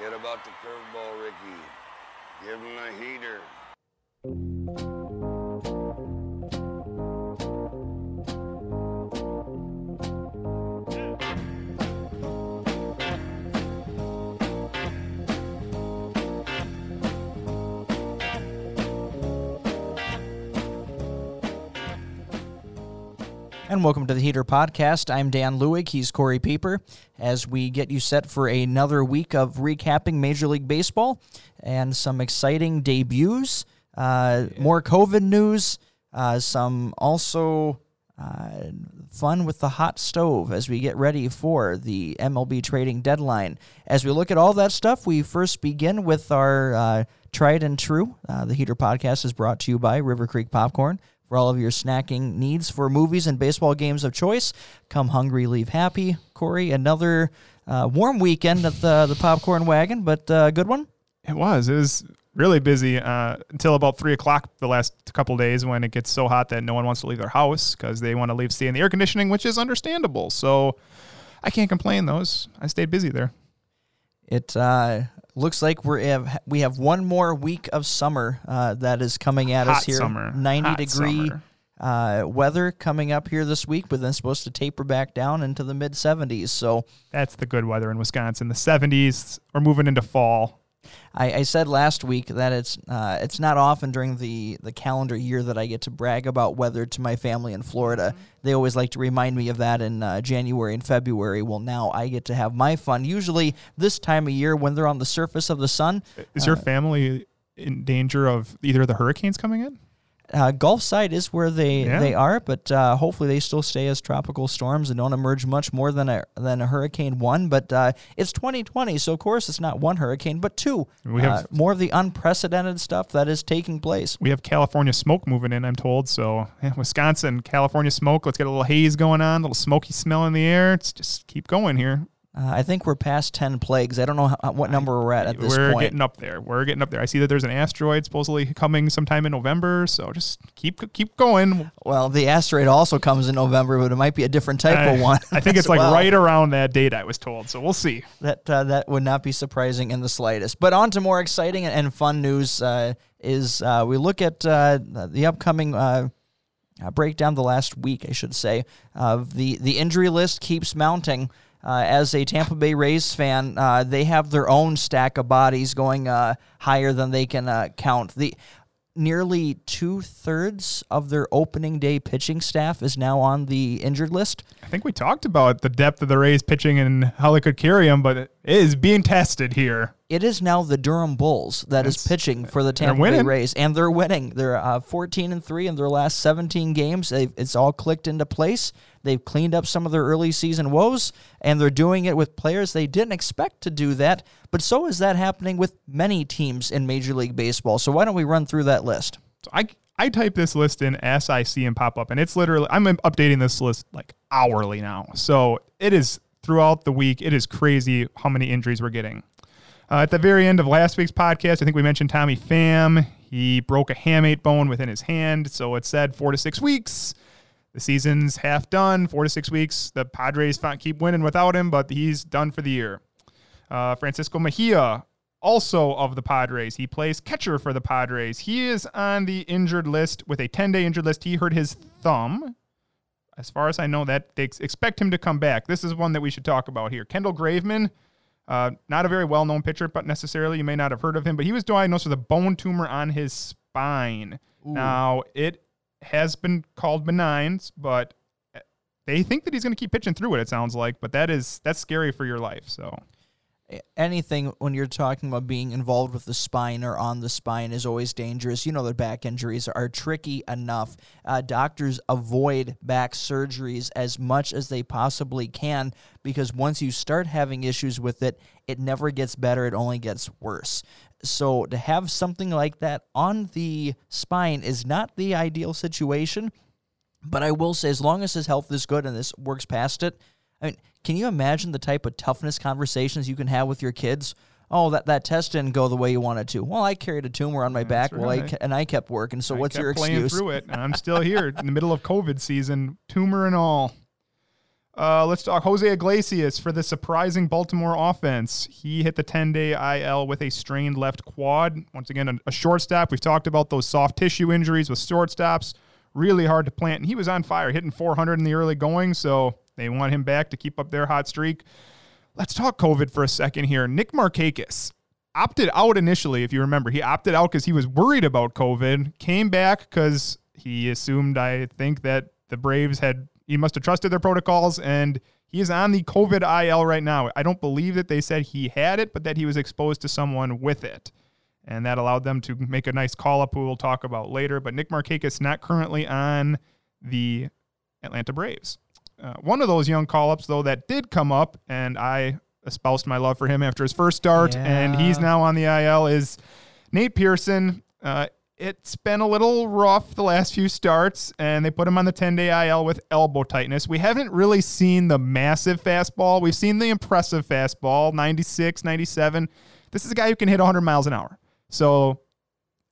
Get about the curveball, Ricky. Give him a heater. And welcome to the Heater Podcast. I'm Dan Lewig. He's Corey Pieper. As we get you set for another week of recapping Major League Baseball and some exciting debuts, uh, more COVID news, uh, some also uh, fun with the hot stove as we get ready for the MLB trading deadline. As we look at all that stuff, we first begin with our uh, tried and true. Uh, the Heater Podcast is brought to you by River Creek Popcorn for all of your snacking needs for movies and baseball games of choice. Come hungry, leave happy. Corey, another uh, warm weekend at the the popcorn wagon, but a uh, good one. It was. It was really busy uh, until about three o'clock the last couple days when it gets so hot that no one wants to leave their house because they want to leave, stay in the air conditioning, which is understandable. So I can't complain. Those I stayed busy there. It uh, looks like we have we have one more week of summer uh, that is coming at Hot us here. summer. Ninety Hot degree uh, weather coming up here this week, but then supposed to taper back down into the mid seventies. So That's the good weather in Wisconsin. The 70s. We're moving into fall. I, I said last week that it's uh, it's not often during the, the calendar year that I get to brag about weather to my family in Florida. Mm-hmm. They always like to remind me of that in uh, January and February. Well, now I get to have my fun. Usually this time of year when they're on the surface of the sun, Is your family in danger of either the hurricanes coming in? Uh, Gulf side is where they, Yeah. they are, but uh, hopefully they still stay as tropical storms and don't emerge much more than a than a hurricane one. But uh, it's 2020, so of course it's not one hurricane, but two. We have- uh, more of the unprecedented stuff that is taking place. We have California smoke moving in, I'm told. So, yeah, Wisconsin, California smoke. Let's get a little haze going on, a little smoky smell in the air. Let's just keep going here. Uh, I think we're past 10 plagues. I don't know how, what number we're at at this point. We're getting up there. We're getting up there. I see that there's an asteroid supposedly coming sometime in November. So just keep keep going. well, the asteroid also comes in November, but it might be a different type I, of one. I think it's like well. right around that date. I was told. So we'll see. That uh, that would not be surprising in the slightest. But on to more exciting and fun news uh, is uh, we look at uh, the upcoming. Uh, uh, break the last week, I should say. Uh, the the injury list keeps mounting. Uh, as a Tampa Bay Rays fan, uh, they have their own stack of bodies going uh, higher than they can count. The nearly two thirds of their opening day pitching staff is now on the injured list. I think we talked about the depth of the Rays pitching and how they could carry them, but it is being tested here. It is now the Durham Bulls that is It's- pitching for the Tampa Bay. Rays, and they're winning. They're uh, 14 and three in their last 17 games. They've, it's all clicked into place. They've cleaned up some of their early season woes, and they're doing it with players they didn't expect to do that. But so is that happening with many teams in Major League Baseball. So why don't we run through that list? So I I type this list in as I see and pop up, and it's literally I'm updating this list like hourly now. So it is throughout the week. It is crazy how many injuries we're getting. Uh, at the very end of last week's podcast, I think we mentioned Tommy Pham. He broke a hamate bone within his hand, so it said four to six weeks. The season's half done, four to six weeks. The Padres keep winning without him, but he's done for the year. Uh, Francisco Mejia, also of the Padres, he plays catcher for the Padres. He is on the injured list with a 10 day injured list. He hurt his thumb. As far as I know, that they expect him to come back. This is one that we should talk about here. Kendall Graveman, uh, not a very well known pitcher, but necessarily you may not have heard of him, but he was diagnosed with a bone tumor on his spine. Now, it has been called benign, but they think that he's going to keep pitching through it, it sounds like, but that is that's scary for your life. So anything when you're talking about being involved with the spine or on the spine is always dangerous. You know that back injuries are tricky enough. Uh, doctors avoid back surgeries as much as they possibly can because once you start having issues with it, it never gets better. It only gets worse. So to have something like that on the spine is not the ideal situation. But I will say, as long as his health is good and this works past it, I mean, can you imagine the type of toughness conversations you can have with your kids? Oh, that, that test didn't go the way you wanted to. Well, I carried a tumor on my back, well, I, ke- and I kept working. So I what's your playing excuse? through it, and I'm still here in the middle of COVID season, tumor and all. Uh, let's talk Jose Iglesias for the surprising Baltimore offense. He hit the 10 day IL with a strained left quad. Once again, a, a shortstop. We've talked about those soft tissue injuries with shortstops. Really hard to plant. And he was on fire, hitting 400 in the early going. So they want him back to keep up their hot streak. Let's talk COVID for a second here. Nick Markakis opted out initially, if you remember. He opted out because he was worried about COVID, came back because he assumed, I think, that the Braves had he must have trusted their protocols, and he is on the COVID IL right now. I don't believe that they said he had it, but that he was exposed to someone with it. And that allowed them to make a nice call up, who we'll talk about later. But Nick Markakis not currently on the Atlanta Braves. Uh, one of those young call ups, though, that did come up, and I espoused my love for him after his first start, Yeah. and he's now on the IL, is Nate Pearson. Uh, it's been a little rough the last few starts, and they put him on the 10 day IL with elbow tightness. We haven't really seen the massive fastball. We've seen the impressive fastball, 96, 97. This is a guy who can hit 100 miles an hour. So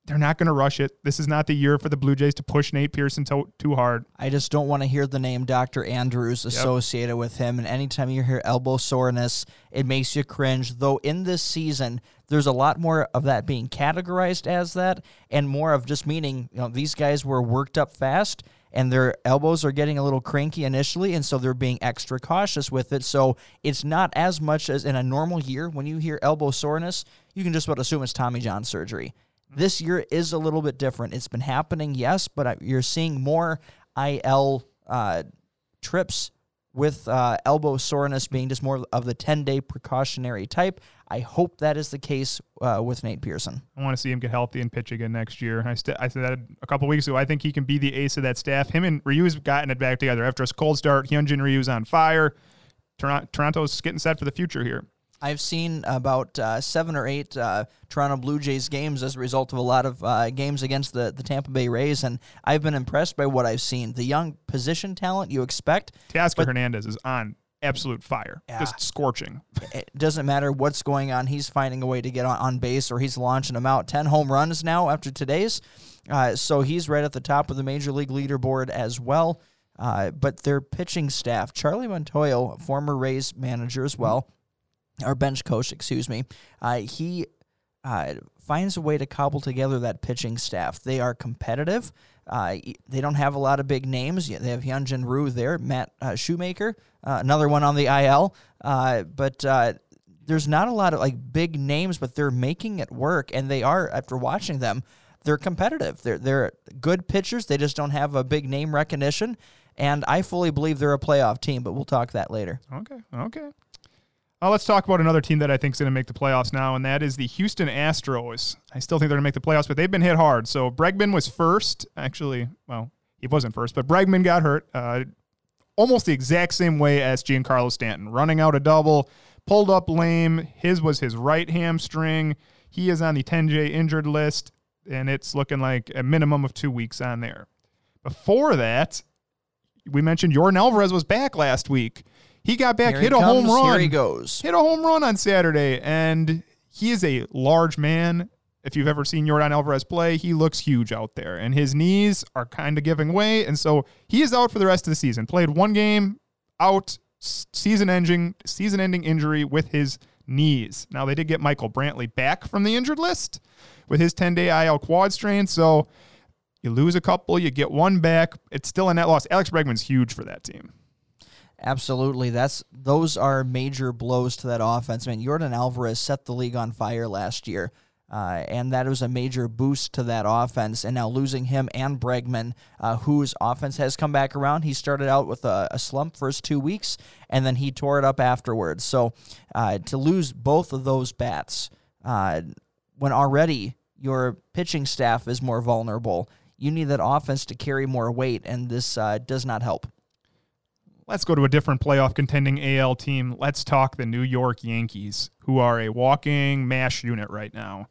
they're not going to rush it. This is not the year for the Blue Jays to push Nate Pearson to, too hard. I just don't want to hear the name Dr. Andrews associated with him. And anytime you hear elbow soreness, it makes you cringe. Though in this season, there's a lot more of that being categorized as that and more of just meaning, you know, these guys were worked up fast and their elbows are getting a little cranky initially. And so they're being extra cautious with it. So it's not as much as in a normal year when you hear elbow soreness, you can just about assume it's Tommy John surgery. This year is a little bit different. It's been happening, yes, but you're seeing more IL uh, trips with uh, elbow soreness being just more of the 10 day precautionary type. I hope that is the case uh, with Nate Pearson. I want to see him get healthy and pitch again next year. I, st- I said that a couple weeks ago. I think he can be the ace of that staff. Him and Ryu's gotten it back together after a cold start. Hyunjin Ryu's on fire. Toron- Toronto's getting set for the future here. I've seen about uh, seven or eight uh, Toronto Blue Jays games as a result of a lot of uh, games against the, the Tampa Bay Rays, and I've been impressed by what I've seen. The young position talent you expect, Teoscar Hernandez is on absolute fire, Yeah. just scorching. it doesn't matter what's going on. He's finding a way to get on, on base or he's launching them out. 10 home runs now after today's. Uh, so he's right at the top of the major league leaderboard as well. Uh, but their pitching staff, Charlie Montoyo, former Rays manager as well, or bench coach, excuse me, uh, he uh, finds a way to cobble together that pitching staff. They are competitive. Uh, they don't have a lot of big names. They have Hyunjin Ryu there, Matt uh, Shoemaker, uh, another one on the IL. Uh, but there's not a lot of like big names, but they're making it work, and they are. After watching them, they're competitive. They're they're good pitchers. They just don't have a big name recognition, and I fully believe they're a playoff team. But we'll talk that later. Okay, okay. Uh, let's talk about another team that I think is going to make the playoffs now, and that is the Houston Astros. I still think they're going to make the playoffs, but they've been hit hard. So Bregman was first. Actually, well, he wasn't first, but Bregman got hurt uh, almost the exact same way as Giancarlo Stanton, running out a double, pulled up lame. His was his right hamstring. He is on the 10J injured list, and it's looking like a minimum of two weeks on there. Before that, we mentioned Yordan Alvarez was back last week. He got back, Here hit a home run Here he goes. hit a home run on Saturday, and he is a large man. If you've ever seen Yordan Alvarez play, he looks huge out there, and his knees are kind of giving way, and so he is out for the rest of the season. Played one game, out, season-ending, season-ending injury with his knees. Now they did get Michael Brantley back from the injured list with his 10-day IL quad strain, so you lose a couple, you get one back. It's still a net loss. Alex Bregman's huge for that team. Absolutely. That's those are major blows to that offense. I mean, Yordan Alvarez set the league on fire last year. Uh, and that was a major boost to that offense. And now losing him and Bregman, uh, whose offense has come back around. He started out with a, a slump first two weeks, and then he tore it up afterwards. So uh, to lose both of those bats, uh, when already your pitching staff is more vulnerable, you need that offense to carry more weight, and this uh, does not help. Let's go to a different playoff contending AL team. Let's talk the New York Yankees, who are a walking mash unit right now.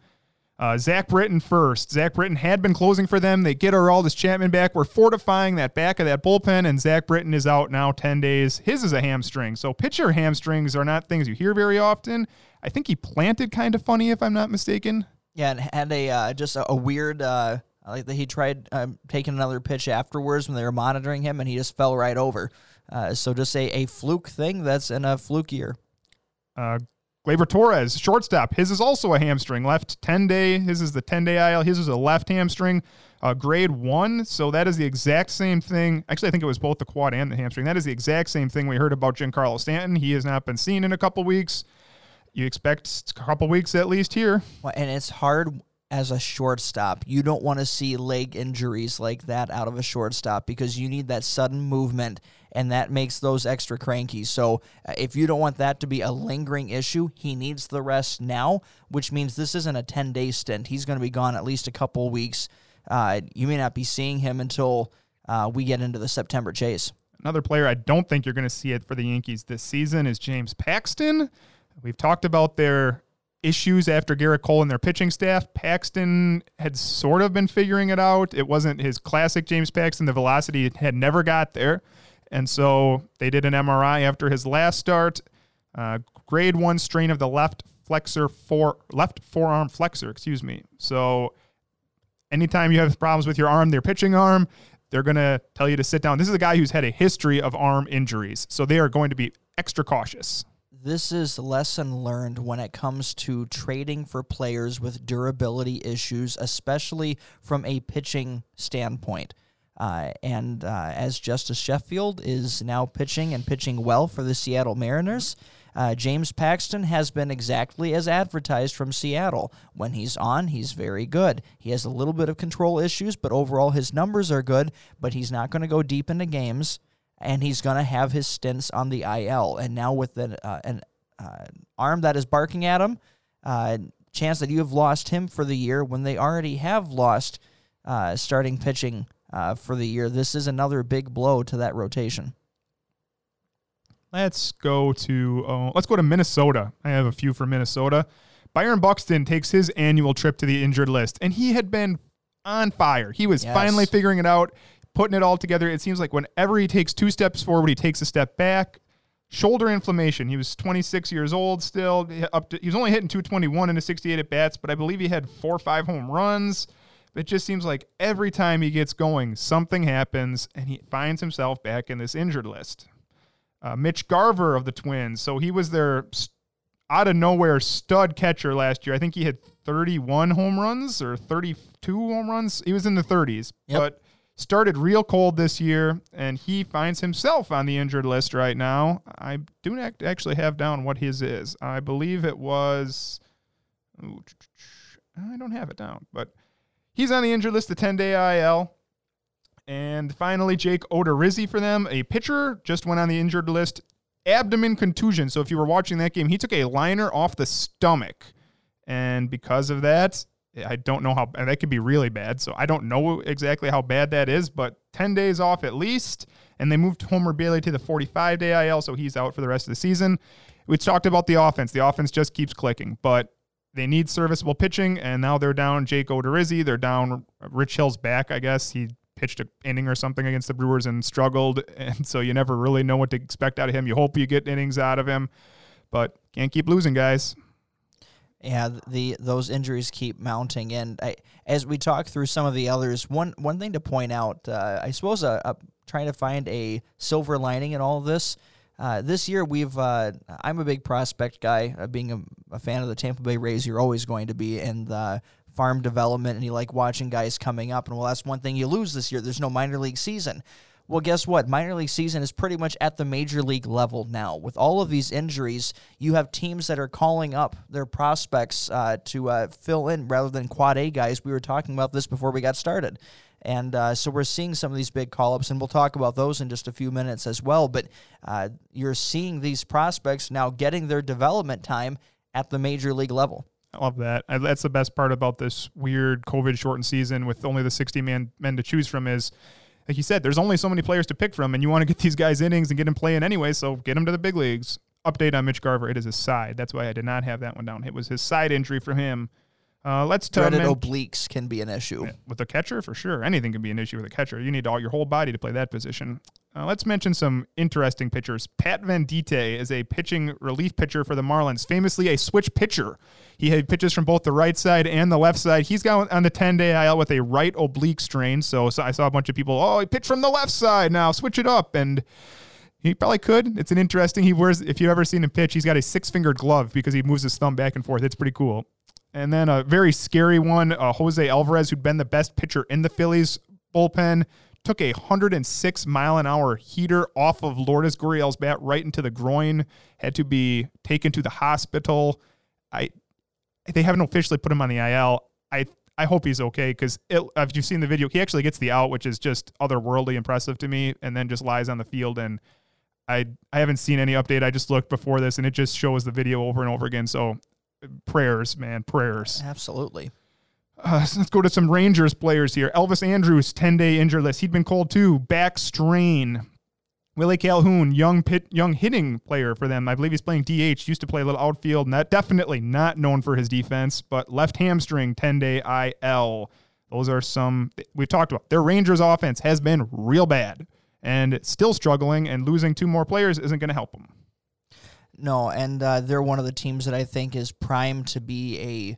Uh, Zach Britton first. Zach Britton had been closing for them. They get Aroldis Chapman back. We're fortifying that back of that bullpen, and Zach Britton is out now 10 days. His is a hamstring. So pitcher hamstrings are not things you hear very often. I think he planted kind of funny, if I'm not mistaken. Yeah, and had a uh, just a, a weird uh, like that he tried um, taking another pitch afterwards when they were monitoring him, and he just fell right over. Uh, so just a, a fluke thing that's in a fluke year. Uh, Gleyber Torres, shortstop. His is also a hamstring. Left 10 day. His is the 10 day IL. His is a left hamstring, uh, grade one. So that is the exact same thing. Actually, I think it was both the quad and the hamstring. That is the exact same thing we heard about Giancarlo Stanton. He has not been seen in a couple weeks. You expect a couple weeks at least here. Well, and it's hard as a shortstop. You don't want to see leg injuries like that out of a shortstop because you need that sudden movement and that makes those extra cranky. So uh, if you don't want that to be a lingering issue, he needs the rest now, which means this isn't a 10 day stint. He's going to be gone at least a couple weeks. Uh, you may not be seeing him until uh, we get into the September chase. Another player I don't think you're going to see it for the Yankees this season is James Paxton. We've talked about their issues after Gerrit Cole and their pitching staff. Paxton had sort of been figuring it out. It wasn't his classic James Paxton. The velocity had never got there. And so they did an MRI after his last start. Uh, grade one strain of the left flexor for left forearm flexor, excuse me. So anytime you have problems with your arm, their pitching arm, they're going to tell you to sit down. This is a guy who's had a history of arm injuries. So they are going to be extra cautious. This is lesson learned when it comes to trading for players with durability issues, especially from a pitching standpoint. Uh, and uh, as Justus Sheffield is now pitching and pitching well for the Seattle Mariners, uh, James Paxton has been exactly as advertised from Seattle. When he's on, he's very good. He has a little bit of control issues, but overall his numbers are good, but he's not going to go deep into games, and he's going to have his stints on the IL. And now with an, uh, an uh, arm that is barking at him, uh, chance that you have lost him for the year when they already have lost starting pitching uh, for the year. This is another big blow to that rotation. Let's go to uh, let's go to Minnesota. I have a few for Minnesota. Byron Buxton takes his annual trip to the injured list, and he had been on fire. He was yes. finally figuring it out, putting it all together. It seems like whenever he takes two steps forward, he takes a step back. Shoulder inflammation. He was 26 years old still. Up to, he was only hitting 221 in his 68 at bats, but I believe he had four or five home runs. It just seems like every time he gets going, something happens and he finds himself back in this injured list. Uh, Mitch Garver of the Twins. So he was their out of nowhere stud catcher last year. I think he had 31 home runs or 32 home runs. He was in the 30s, yep. but started real cold this year, and he finds himself on the injured list right now. I do not actually have down what his is. I believe it was. Ooh, I don't have it down, but He's on the injured list, the 10 day IL. And finally, Jake Odorizzi for them, a pitcher, just went on the injured list. Abdomen contusion. So if you were watching that game, he took a liner off the stomach. And because of that, I don't know how that could be really bad. So I don't know exactly how bad that is, but 10 days off at least. And they moved Homer Bailey to the 45 day IL, so he's out for the rest of the season. We talked about the offense. The offense just keeps clicking, but they need serviceable pitching, and now they're down Jake Odorizzi. They're down Rich Hill's back, I guess. He pitched an inning or something against the Brewers and struggled, and so you never really know what to expect out of him. You hope you get innings out of him, but can't keep losing, guys. Yeah, the those injuries keep mounting, and I, as we talk through some of the others, one one thing to point out, uh, I suppose, uh, uh, trying to find a silver lining in all of this uh, this year, we've. Uh, I'm a big prospect guy. Uh, being a, a, fan of the Tampa Bay Rays, you're always going to be in the farm development, and you like watching guys coming up. And well, that's one thing you lose this year. There's no minor league season. Well, guess what? Minor league season is pretty much at the major league level now. With all of these injuries, you have teams that are calling up their prospects uh, to uh, fill in rather than quad A guys. We were talking about this before we got started. And uh, so we're seeing some of these big call ups, and we'll talk about those in just a few minutes as well. But uh, you're seeing these prospects now getting their development time at the major league level. I love that. That's the best part about this weird COVID shortened season with only the 60 man men to choose from is, like you said, there's only so many players to pick from, and you want to get these guys innings and get them playing anyway, so get them to the big leagues. Update on Mitch Garver. It is his side. That's why I did not have that one down. It was his side injury for him uh, let's dreaded men- obliques can be an issue with a catcher for sure. Anything can be an issue with a catcher. You need all your whole body to play that position. Uh, let's mention some interesting pitchers. Pat Venditte is a pitching relief pitcher for the Marlins, famously a switch pitcher. He had pitches from both the right side and the left side. He's got on the 10 day IL with a right oblique strain. So, so I saw a bunch of people, oh, he pitched from the left side now, switch it up. And He probably could. It's an interesting. He wears. If you've ever seen him pitch, he's got a six fingered glove because he moves his thumb back and forth. It's pretty cool. And then a very scary one, uh, Jose Alvarez, who'd been the best pitcher in the Phillies bullpen, took a 106 mile an hour heater off of Lourdes Gurriel's bat right into the groin. Had to be taken to the hospital. I they haven't officially put him on the IL. I I hope he's okay because if you've seen the video, he actually gets the out, which is just otherworldly impressive to me, and then just lies on the field. And I I haven't seen any update. I just looked before this, and it just shows the video over and over again. So prayers, man, prayers. Absolutely. Uh, so let's go to some Rangers players here. Elvis Andrus, 10 day injured list. He'd been called too. Back strain. Willie Calhoun, young pit, young hitting player for them. I believe he's playing DH. Used to play a little outfield. Not definitely not known for his defense, but left hamstring, 10 day IL. Those are some we've talked about. Their Rangers offense has been real bad and still struggling, and losing two more players isn't going to help them. No, and uh, they're one of the teams that I think is primed to be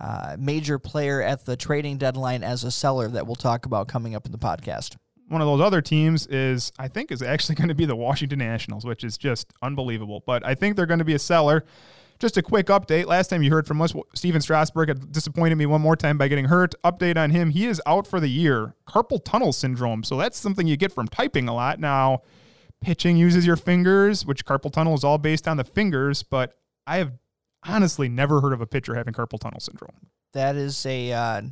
a uh, major player at the trading deadline as a seller that we'll talk about coming up in the podcast one of those other teams is I think is actually going to be the Washington Nationals, which is just unbelievable. But I think they're going to be a seller. Just a quick update. Last time you heard from us, Stephen Strasburg had disappointed me one more time by getting hurt. Update on him: he is out for the year. Carpal tunnel syndrome. So that's something you get from typing a lot. Now, pitching uses your fingers, which carpal tunnel is all based on the fingers. But I have honestly never heard of a pitcher having carpal tunnel syndrome. That is a uh,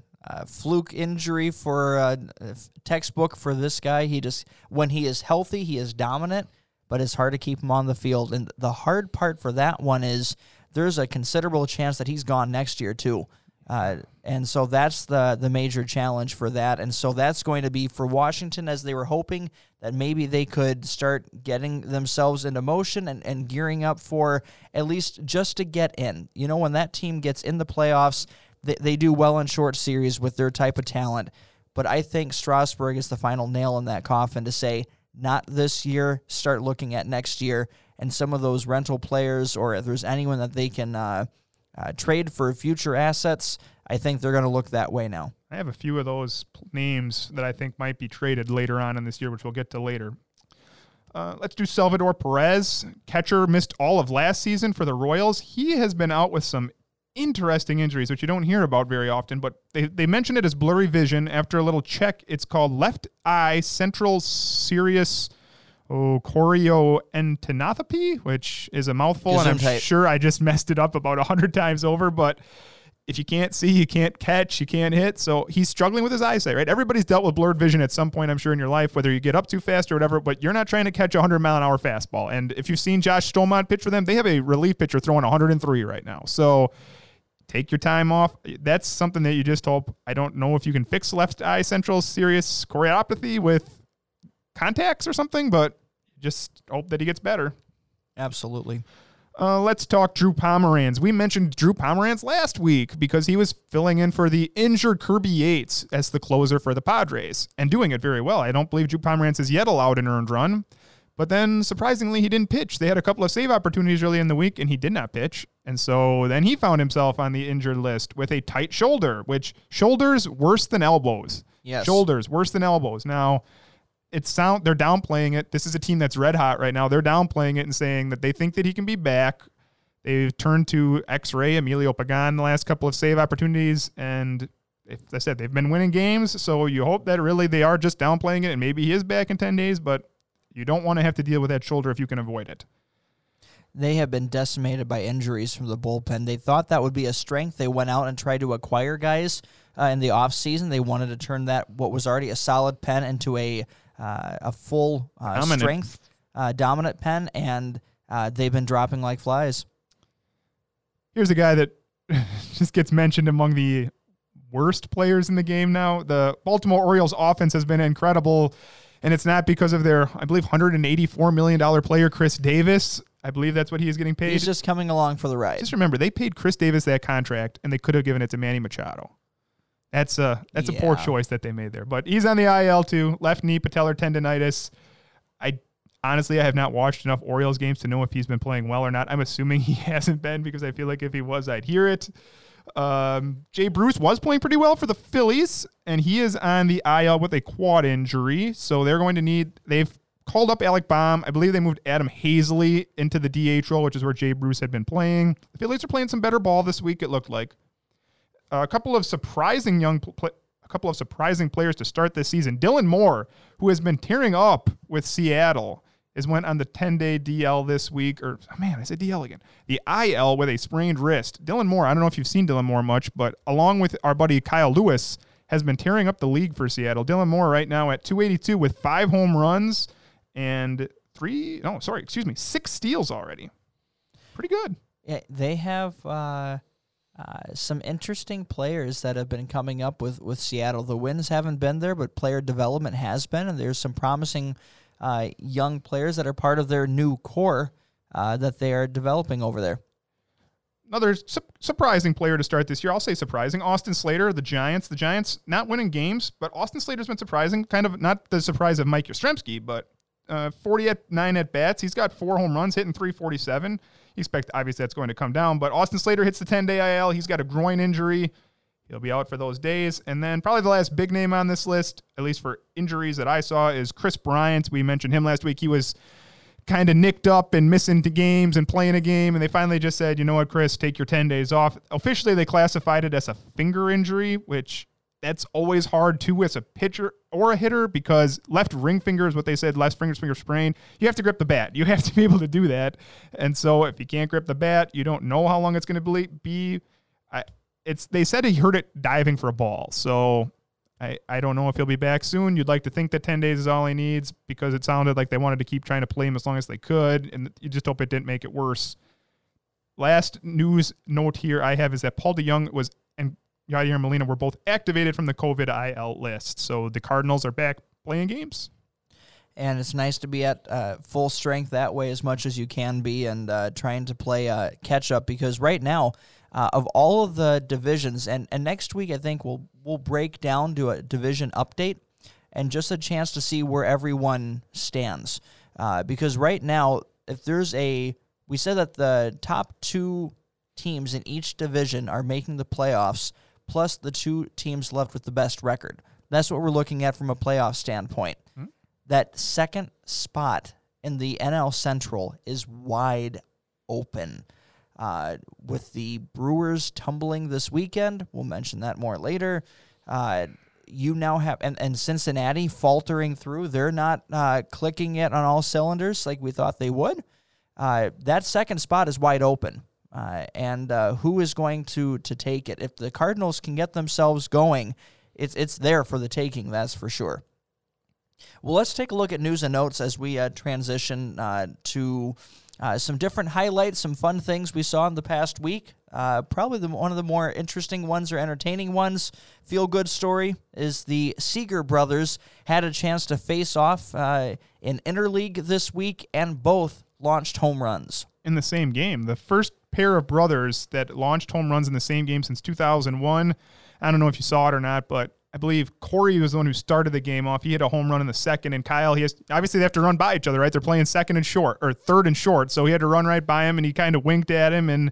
fluke injury for a uh, textbook for this guy. He just when he is healthy, he is dominant, but it's hard to keep him on the field. And the hard part for that one is there's a considerable chance that he's gone next year too. Uh, and so that's the the major challenge for that. And so that's going to be for Washington as they were hoping that maybe they could start getting themselves into motion and, and gearing up for at least just to get in. You know, when that team gets in the playoffs, they, they do well in short series with their type of talent. But I think Strasburg is the final nail in that coffin to say, not this year, start looking at next year. And some of those rental players, or if there's anyone that they can uh, uh, trade for future assets, I think they're going to look that way now. I have a few of those names that I think might be traded later on in this year, which we'll get to later. Uh, let's do Salvador Perez. Catcher missed all of last season for the Royals. He has been out with some interesting injuries, which you don't hear about very often, but they, they mentioned it as blurry vision. After a little check, it's called left eye central serous oh, chorioretinopathy, which is a mouthful, and I'm sure I just messed it up about a hundred times over, but if you can't see, you can't catch, you can't hit. So he's struggling with his eyesight, right? Everybody's dealt with blurred vision at some point, I'm sure, in your life, whether you get up too fast or whatever, but you're not trying to catch a 100 mile an hour fastball. And if you've seen Josh Staumont pitch for them, they have a relief pitcher throwing 103 right now. So take your time off. That's something that you just hope. I don't know if you can fix left eye central serous chorioretinopathy with contacts or something, but just hope that he gets better. Absolutely. Uh, let's talk Drew Pomeranz. We mentioned Drew Pomeranz last week because he was filling in for the injured Kirby Yates as the closer for the Padres and doing it very well. I don't believe Drew Pomeranz has yet allowed an earned run. But then surprisingly, he didn't pitch. They had a couple of save opportunities early in the week, and he did not pitch. And so then he found himself on the injured list with a tight shoulder, which shoulders worse than elbows. Yes. Shoulders worse than elbows. Now, it's sound they're downplaying it. This is a team that's red hot right now. They're downplaying it and saying that they think that he can be back. They've turned to X-ray Emilio Pagan the last couple of save opportunities, and as I said, they've been winning games. So you hope that really they are just downplaying it, and maybe he is back in ten days. But you don't want to have to deal with that shoulder if you can avoid it. They have been decimated by injuries from the bullpen. They thought that would be a strength. They went out and tried to acquire guys uh, in the offseason. They wanted to turn that what was already a solid pen into a uh, a full uh, strength uh, dominant pen, and uh, they've been dropping like flies. Here's a guy that just gets mentioned among the worst players in the game now. The Baltimore Orioles offense has been incredible and it's not because of their, I believe, $184 million player, Chris Davis. I believe that's what he is getting paid. He's just coming along for the ride. Just remember, they paid Chris Davis that contract, and they could have given it to Manny Machado. That's a that's yeah. a poor choice that they made there. But he's on the IL too. Left knee patellar tendonitis. I honestly I have not watched enough Orioles games to know if he's been playing well or not. I'm assuming he hasn't been because I feel like if he was, I'd hear it. Um, Jay Bruce was playing pretty well for the Phillies, and he is on the IL with a quad injury. So they're going to need, they've called up Alec Bohm. I believe they moved Adam Haseley into the DH role, which is where Jay Bruce had been playing. The Phillies are playing some better ball this week. It looked like a couple of surprising young pl- a couple of surprising players to start this season. Dylan Moore, who has been tearing up with Seattle, is went on the 10-day DL this week. Or oh man, I said DL again. The IL with a sprained wrist. Dylan Moore. I don't know if you've seen Dylan Moore much, but along with our buddy Kyle Lewis has been tearing up the league for Seattle. Dylan Moore right now at 282 with five home runs and three, no, sorry, excuse me, six steals already. Pretty good. Yeah, they have uh, uh, some interesting players that have been coming up with, with Seattle. The wins haven't been there, but player development has been, and there's some promising uh, young players that are part of their new core uh, that they are developing over there another su- surprising player to start this year. I'll say surprising. Austin Slater, the Giants. The Giants not winning games, but Austin Slater's been surprising. Kind of not the surprise of Mike Yastrzemski, but uh, 40 at nine at bats. He's got four home runs, hitting 347. Expect obviously that's going to come down, but Austin Slater hits the 10 day IL. He's got a groin injury. He'll be out for those days. And then probably the last big name on this list, at least for injuries that I saw, is Kris Bryant. We mentioned him last week. He was kind of nicked up and missing to games and playing a game. And they finally just said, you know what, Kris, take your 10 days off. Officially, they classified it as a finger injury, which that's always hard too as a pitcher or a hitter because left ring finger is what they said, left finger finger sprain. You have to grip the bat. You have to be able to do that. And so if you can't grip the bat, you don't know how long it's going to be. I, it's they said he hurt it diving for a ball. So I, I don't know if he'll be back soon. You'd like to think that 10 days is all he needs because it sounded like they wanted to keep trying to play him as long as they could, and you just hope it didn't make it worse. Last news note here I have is that Paul DeJong was and Yadier Molina were both activated from the COVID IL list. So the Cardinals are back playing games. And it's nice to be at uh, full strength that way as much as you can be and uh, trying to play uh, catch up because right now, uh, of all of the divisions, and, and next week I think we'll we'll break down to a division update and just a chance to see where everyone stands. Uh, because right now, if there's a, we said that the top two teams in each division are making the playoffs, plus the two teams left with the best record. That's what we're looking at from a playoff standpoint. Mm-hmm. That second spot in the NL Central is wide open. Uh, with the Brewers tumbling this weekend, we'll mention that more later. Uh, you now have and, and Cincinnati faltering through. They're not uh, clicking yet on all cylinders like we thought they would. Uh, that second spot is wide open, uh, and uh, who is going to to take it? If the Cardinals can get themselves going, it's it's there for the taking. That's for sure. Well, let's take a look at news and notes as we transition to uh, some different highlights, some fun things we saw in the past week. Uh, probably the, one of the more interesting ones or entertaining ones, feel good story, is the Seager brothers had a chance to face off uh, in interleague this week and both launched home runs. In the same game. The first pair of brothers that launched home runs in the same game since 2001. I don't know if you saw it or not, but I believe Corey was the one who started the game off. He hit a home run in the second, and Kyle, he has obviously they have to run by each other, right? They're playing second and short or third and short, so he had to run right by him, and he kind of winked at him, and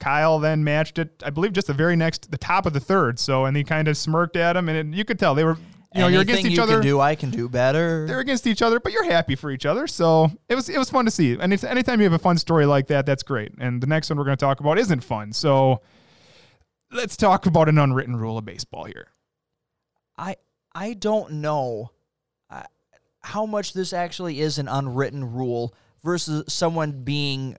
Kyle then matched it. I believe just the very next, the top of the third. So, and he kind of smirked at him, and it, you could tell they were. You know, Anything you're against each you other. Can do I can do better. They're against each other, but you're happy for each other. So it was it was fun to see. And anytime you have a fun story like that, that's great. And the next one we're going to talk about isn't fun. So let's talk about an unwritten rule of baseball here. I I don't know uh, how much this actually is an unwritten rule versus someone being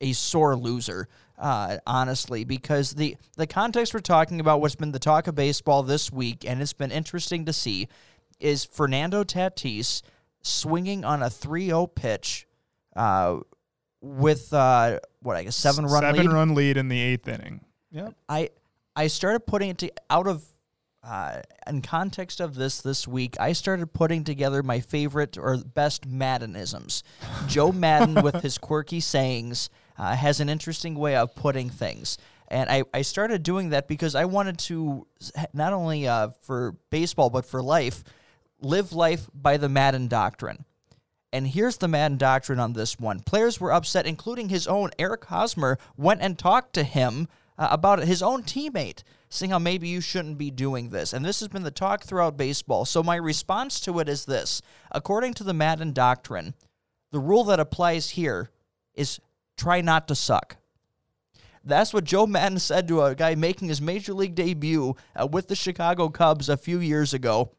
a sore loser. Uh, honestly, because the the context we're talking about, what's been the talk of baseball this week, and it's been interesting to see, is Fernando Tatis swinging on a 3-0 pitch, uh, with uh, what I guess seven run seven lead. run lead in the eighth inning. Yep. I I started putting it to, out of uh, in context of this this week, I started putting together my favorite or best Maddonisms. Joe Maddon with his quirky sayings, uh, has an interesting way of putting things. And I, I started doing that because I wanted to, not only uh, for baseball, but for life, live life by the Maddon doctrine. And here's the Maddon doctrine on this one. Players were upset, including his own Eric Hosmer, went and talked to him uh, about his own teammate, saying how maybe you shouldn't be doing this. And this has been the talk throughout baseball. So my response to it is this according to the Maddon doctrine, the rule that applies here is try not to suck. That's what Joe Maddon said to a guy making his major league debut uh, with the Chicago Cubs a few years ago.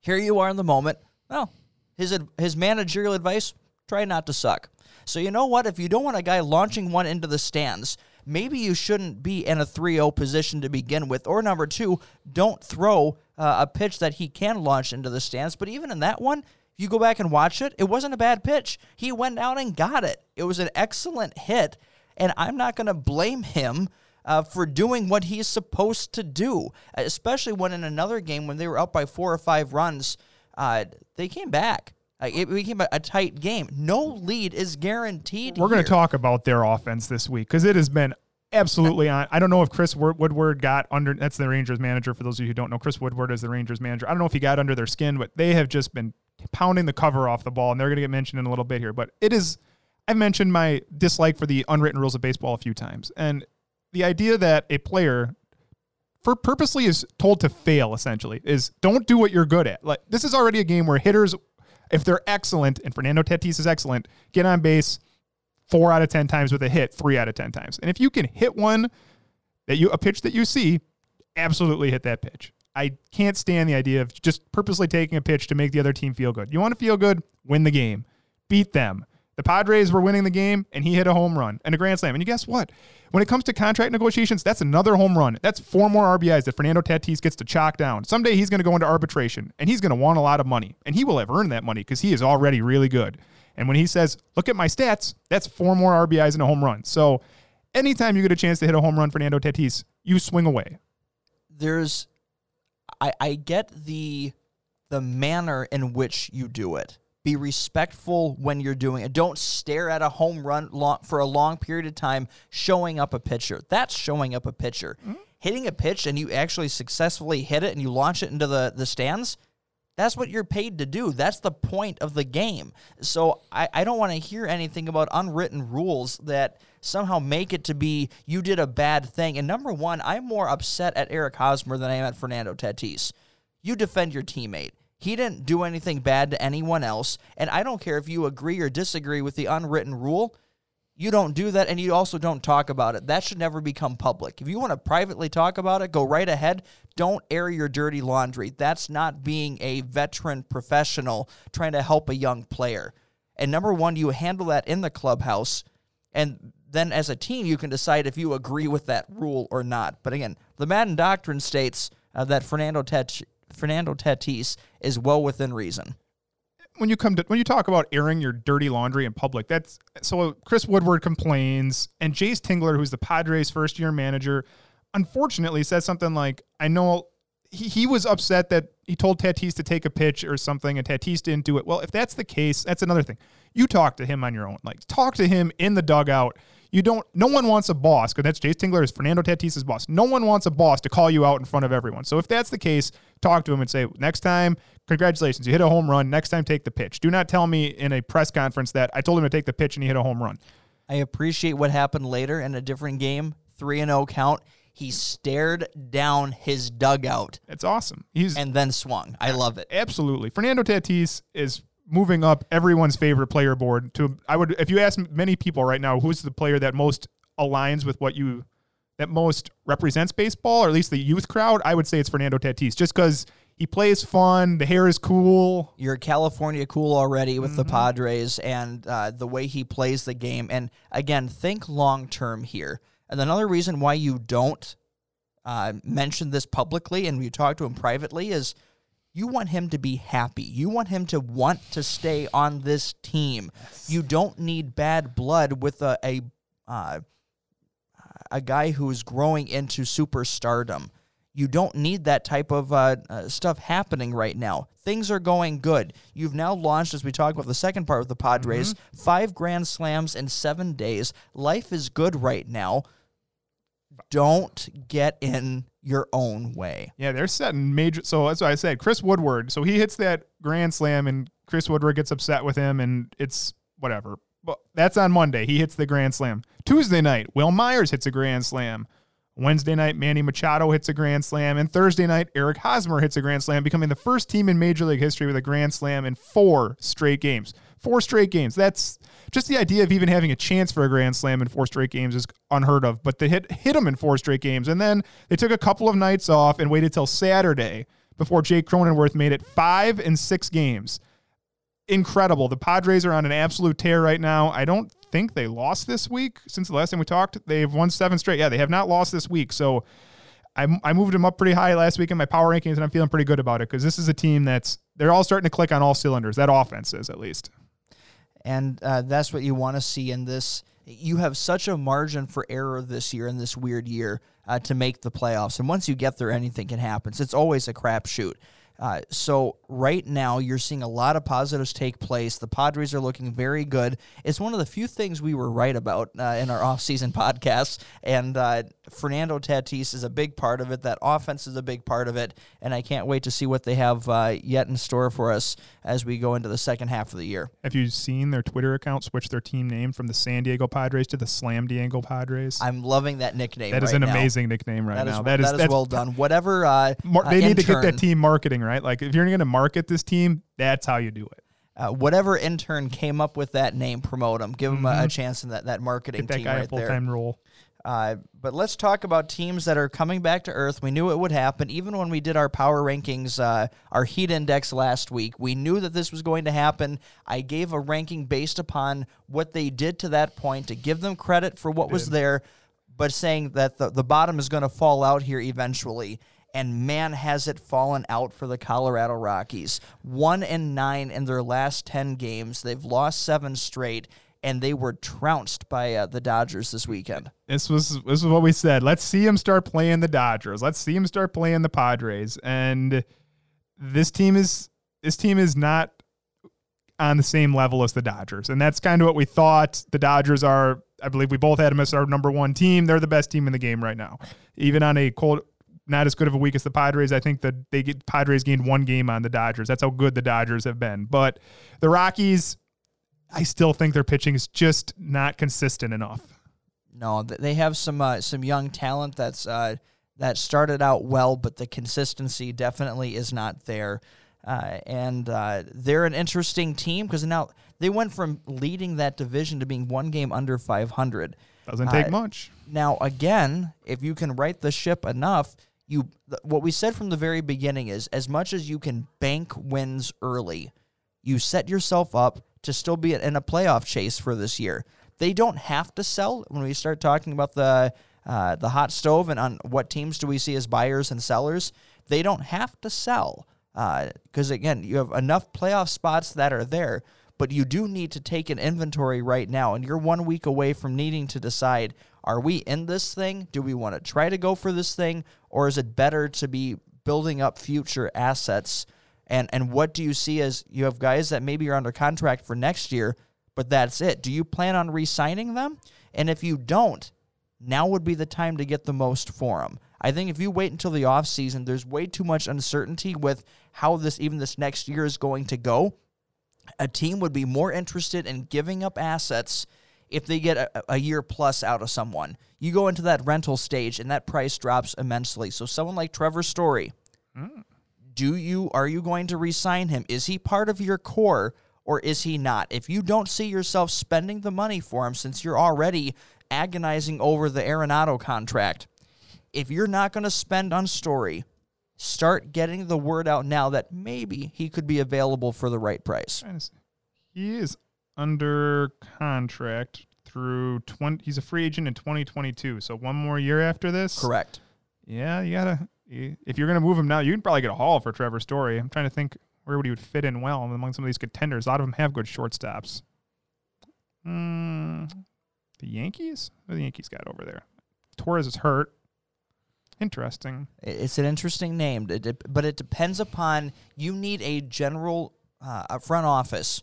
Here you are in the moment. Well, his his managerial advice: try not to suck. So you know what? If you don't want a guy launching one into the stands, maybe you shouldn't be in a 3-0 position to begin with. Or number two, don't throw uh, a pitch that he can launch into the stands. But even in that one, you go back and watch it, it wasn't a bad pitch. He went out and got it. It was an excellent hit and I'm not going to blame him uh, for doing what he's supposed to do, especially when in another game when they were up by four or five runs, uh, they came back. Uh, it became a, a, tight game. No lead is guaranteed. We're going to talk about their offense this week because it has been absolutely on. I don't know if Chris Woodward got under. That's the Rangers manager. For those of you who don't know, Chris Woodward is the Rangers manager. I don't know if he got under their skin, but they have just been pounding the cover off the ball, and they're going to get mentioned in a little bit here. But it is I've mentioned my dislike for the unwritten rules of baseball a few times. And the idea that a player for purposely is told to fail essentially is don't do what you're good at. Like this is already a game where hitters, if they're excellent, and Fernando Tatis is excellent, get on base four out of ten times with a hit, three out of ten times. And if you can hit one that you a pitch that you see, absolutely hit that pitch. I can't stand the idea of just purposely taking a pitch to make the other team feel good. You want to feel good, win the game. Beat them. The Padres were winning the game, and he hit a home run and a grand slam. And you guess what? When it comes to contract negotiations, that's another home run. That's four more RBIs that Fernando Tatis gets to chalk down. Someday he's going to go into arbitration, and he's going to want a lot of money, and he will have earned that money because he is already really good. And when he says, "Look at my stats," that's four more RBIs and a home run. So, anytime you get a chance to hit a home run, Fernando Tatis, you swing away. There's, I, I get the the manner in which you do it be respectful when you're doing it. Don't stare at a home run long, for a long period of time showing up a pitcher. That's showing up a pitcher. Mm-hmm. Hitting a pitch and you actually successfully hit it and you launch it into the, the stands, that's what you're paid to do. That's the point of the game. So I, I don't want to hear anything about unwritten rules that somehow make it to be you did a bad thing. And number one, I'm more upset at Eric Hosmer than I am at Fernando Tatis. You defend your teammate. He didn't do anything bad to anyone else. And I don't care if you agree or disagree with the unwritten rule. You don't do that and you also don't talk about it. That should never become public. If you want to privately talk about it, go right ahead. Don't air your dirty laundry. That's not being a veteran professional trying to help a young player. And number one, you handle that in the clubhouse. And then as a team, you can decide if you agree with that rule or not. But again, the Maddon Doctrine states uh, that Fernando Tet- Fernando Tatis is well within reason. When you come to when you talk about airing your dirty laundry in public, that's so Chris Woodward complains, and Jayce Tingler, who's the Padres' first year manager, unfortunately says something like, "I know." He, he was upset that he told Tatis to take a pitch or something, and Tatis didn't do it. Well, if that's the case, that's another thing. You talk to him on your own. Like talk to him in the dugout you don't. No one wants a boss because that's Jayce Tingler is Fernando Tatis's boss. No one wants a boss to call you out in front of everyone. So if that's the case, talk to him and say next time, congratulations, you hit a home run. Next time, take the pitch. Do not tell me in a press conference that I told him to take the pitch and he hit a home run. I appreciate what happened later in a different game, three and zero oh count. He stared down his dugout. That's awesome. He's and then swung. I love it. Absolutely. Fernando Tatis is moving up everyone's favorite player board to I would if you ask many people right now who's the player that most aligns with what you that most represents baseball or at least the youth crowd, I would say it's Fernando Tatis just cuz he plays fun, the hair is cool. You're California cool already with mm-hmm. the Padres and uh, the way he plays the game and again, think long term here. And another reason why you don't uh, mention this publicly and you talk to him privately is you want him to be happy. You want him to want to stay on this team. Yes. You don't need bad blood with a a, uh, a guy who's growing into superstardom. You don't need that type of uh, uh, stuff happening right now. Things are going good. You've now launched, as we talked about the second part of the Padres, mm-hmm. five grand slams in seven days. Life is good right now. Don't get in your own way. Yeah, they're setting major. So that's I said Chris Woodward. So he hits that grand slam, and Chris Woodward gets upset with him, and it's whatever. But that's on Monday. He hits the grand slam. Tuesday night, Wil Myers hits a grand slam. Wednesday night, Manny Machado hits a grand slam. And Thursday night, Eric Hosmer hits a grand slam, becoming the first team in Major League history with a grand slam in four straight games. Four straight games. That's just the idea of even having a chance for a grand slam in four straight games is unheard of. But they hit hit them in four straight games, and then they took a couple of nights off and waited till Saturday before Jake Cronenworth made it five and six games. Incredible. The Padres are on an absolute tear right now. I don't think they lost this week since the last time we talked. They've won seven straight. Yeah, they have not lost this week. So I, I moved them up pretty high last week in my power rankings, and I'm feeling pretty good about it because this is a team that's they're all starting to click on all cylinders. That offense is at least and uh, that's what you want to see in this. You have such a margin for error this year in this weird year uh, to make the playoffs, and once you get there, anything can happen. So it's always a crapshoot. Uh, so right now, you're seeing a lot of positives take place. The Padres are looking very good. It's one of the few things we were right about uh, in our offseason podcasts. And uh, Fernando Tatis is a big part of it. That offense is a big part of it. And I can't wait to see what they have uh, yet in store for us as we go into the second half of the year. Have you seen their Twitter account switch their team name from the San Diego Padres to the Slam Diego Padres? I'm loving that nickname. That is right an now. amazing nickname right that now. Is, that is that is well done. Whatever. Uh, mar- they uh, need intern, to get that team marketing right. Like if you're going to market this team, that's how you do it. Uh, whatever intern came up with that name, promote them. Give them mm-hmm. a, a, chance in that, that marketing Get that team guy right a full-time there. role. Uh, but let's talk about teams that are coming back to earth. We knew it would happen. Even when we did our power rankings, uh, our heat index last week, we knew that this was going to happen. I gave a ranking based upon what they did to that point to give them credit for what was there, but saying that the, the bottom is going to fall out here eventually and man has it fallen out for the Colorado Rockies. 1 and 9 in their last 10 games. They've lost 7 straight and they were trounced by uh, the Dodgers this weekend. This was this was what we said. Let's see him start playing the Dodgers. Let's see him start playing the Padres. And this team is this team is not on the same level as the Dodgers. And that's kind of what we thought. The Dodgers are I believe we both had them as our number 1 team. They're the best team in the game right now. Even on a cold not as good of a week as the Padres. I think that they get Padres gained one game on the Dodgers. That's how good the Dodgers have been. But the Rockies, I still think their pitching is just not consistent enough. No, they have some uh, some young talent that's uh, that started out well, but the consistency definitely is not there. Uh, and uh, they're an interesting team because now they went from leading that division to being one game under 500. Doesn't take uh, much. Now, again, if you can right the ship enough, you what we said from the very beginning is as much as you can bank wins early, you set yourself up to still be in a playoff chase for this year. They don't have to sell when we start talking about the uh, the hot stove and on what teams do we see as buyers and sellers. They don't have to sell because uh, again, you have enough playoff spots that are there. But you do need to take an inventory right now, and you're one week away from needing to decide are we in this thing? Do we want to try to go for this thing? Or is it better to be building up future assets? And, and what do you see as you have guys that maybe are under contract for next year, but that's it? Do you plan on re signing them? And if you don't, now would be the time to get the most for them. I think if you wait until the offseason, there's way too much uncertainty with how this even this next year is going to go. A team would be more interested in giving up assets if they get a, a, year plus out of someone. You go into that rental stage and that price drops immensely. So someone like Trevor Story, mm. do you are you going to re-sign him? Is he part of your core or is he not? If you don't see yourself spending the money for him since you're already agonizing over the Arenado contract, if you're not going to spend on Story, start getting the word out now that maybe he could be available for the right price. He is under contract through 20 he's a free agent in 2022 so one more year after this? Correct. Yeah you gotta if you're gonna move him now you can probably get a haul for trevor story. I'm trying to think where would he would fit in well among some of these contenders. A lot of them have good shortstops. Mm, the yankees? What the yankees got over there? Torres is hurt. Interesting. It's an interesting name. But it depends upon you need a general uh, front office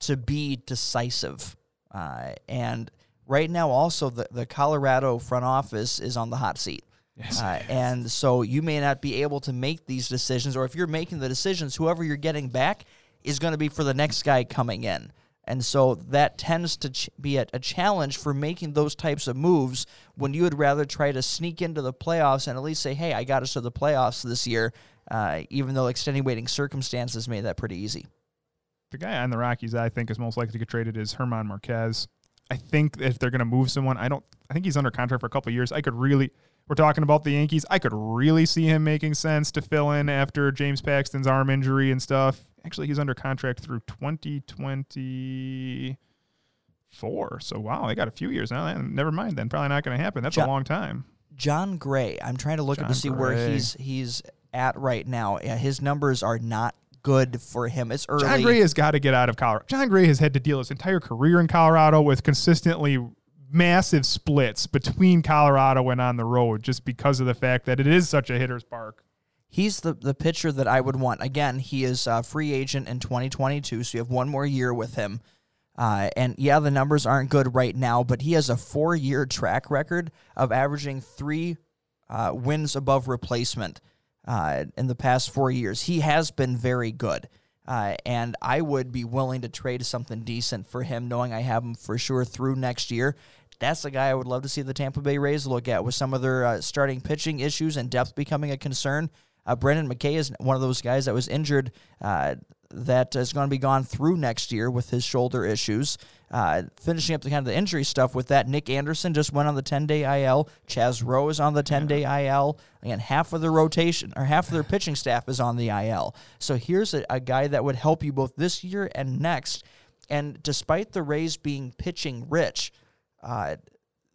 to be decisive. Uh, and right now, also, the, the Colorado front office is on the hot seat. Yes. Uh, and so you may not be able to make these decisions, or if you're making the decisions, whoever you're getting back is going to be for the next guy coming in. And so that tends to ch- be a, a, challenge for making those types of moves when you would rather try to sneak into the playoffs and at least say, hey, I got us to the playoffs this year, uh, even though extenuating circumstances made that pretty easy. The guy on the Rockies I think is most likely to get traded is German Marquez. I think if they're going to move someone, I don't. I think he's under contract for a couple years. I could really. We're talking about the Yankees. I could really see him making sense to fill in after James Paxton's arm injury and stuff. Actually, he's under contract through 2024. So wow, they got a few years now. Eh, never mind then. Probably not going to happen. That's John, a long time. Jon Gray. I'm trying to look John at to see Gray. where he's he's at right now. Eh, his numbers are not good for him. It's early. Jon Gray has got to get out of Colorado. Jon Gray has had to deal his entire career in Colorado with consistently massive splits between Colorado and on the road just because of the fact that it is such a hitter's park. He's the, the pitcher that I would want. Again, he is a free agent in 2022, so you have one more year with him. Uh, and yeah, the numbers aren't good right now, but he has a four year track record of averaging three uh, wins above replacement uh, in the past four years. He has been very good. Uh, and I would be willing to trade something decent for him, knowing I have him for sure through next year. That's the guy I would love to see the Tampa Bay Rays look at with some of their uh, starting pitching issues and depth becoming a concern. Uh, Brendan McKay is one of those guys that was injured uh, that is going to be gone through next year with his shoulder issues. Uh, finishing up the kind of the injury stuff with that, Nick Anderson just went on the 10 day IL. Chaz Roe is on the 10 day IL. Again, half of the rotation or half of their pitching staff is on the IL. So here's a, a guy that would help you both this year and next. And despite the Rays being pitching rich, uh,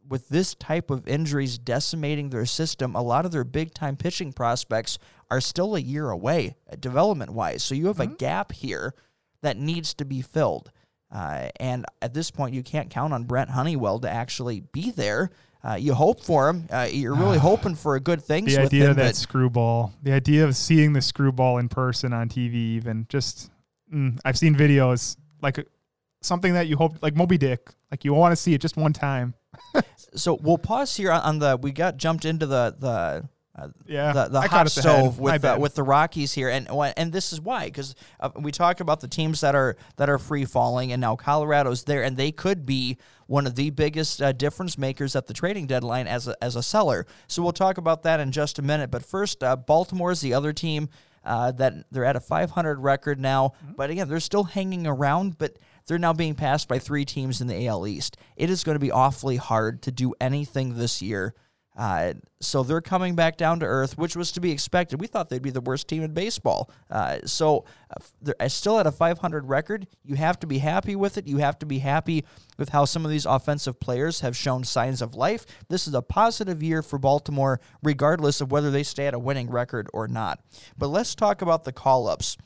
with this type of injuries decimating their system, a lot of their big time pitching prospects are still a year away uh, development wise. So you have mm-hmm. a gap here that needs to be filled. Uh, and at this point, you can't count on Brent Honeywell to actually be there. Uh, you hope for him. Uh, you're really hoping for a good thing. The idea him, of that screwball, the idea of seeing the screwball in person on TV, even just, mm, I've seen videos like something that you hope, like Moby Dick, like you want to see it just one time. so we'll pause here on the. We got jumped into the the uh, yeah, the, the hot stove with the, with the Rockies here, and and this is why because uh, we talk about the teams that are that are free falling, and now Colorado's there, and they could be one of the biggest uh, difference makers at the trading deadline as a, as a seller. So we'll talk about that in just a minute. But first, uh, Baltimore is the other team uh, that they're at a 500 record now, mm-hmm. but again, they're still hanging around, but. They're now being passed by three teams in the AL East. It is going to be awfully hard to do anything this year uh, so they're coming back down to earth, which was to be expected. We thought they'd be the worst team in baseball. Uh, so uh, they're still at a 500 record. You have to be happy with it. You have to be happy with how some of these offensive players have shown signs of life. This is a positive year for Baltimore, regardless of whether they stay at a winning record or not. But let's talk about the call ups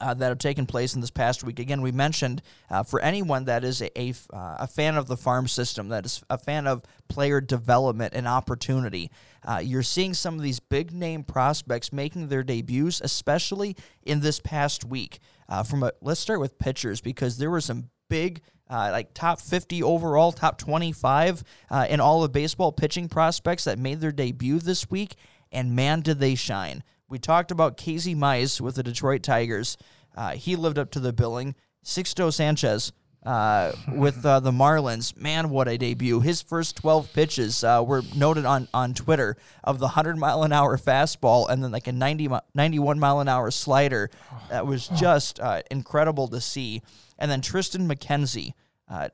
uh, that have taken place in this past week. Again, we mentioned uh, for anyone that is a, a, uh, a, fan of the farm system, that is a fan of player development and opportunity, uh, you're seeing some of these big name prospects making their debuts, especially in this past week. Uh, from a, let's start with pitchers because there were some big. Uh, like top 50 overall, top 25 in all of baseball pitching prospects that made their debut this week, and man, did they shine. We talked about Casey Mize with the Detroit Tigers. Uh, he lived up to the billing. Sixto Sanchez uh, with uh, the Marlins. Man, what a debut. His first 12 pitches uh, were noted on, on Twitter of the 100 mile an hour fastball and then like a 90, 91 mile an hour slider. That was just uh, incredible to see. And then Triston McKenzie. Uh,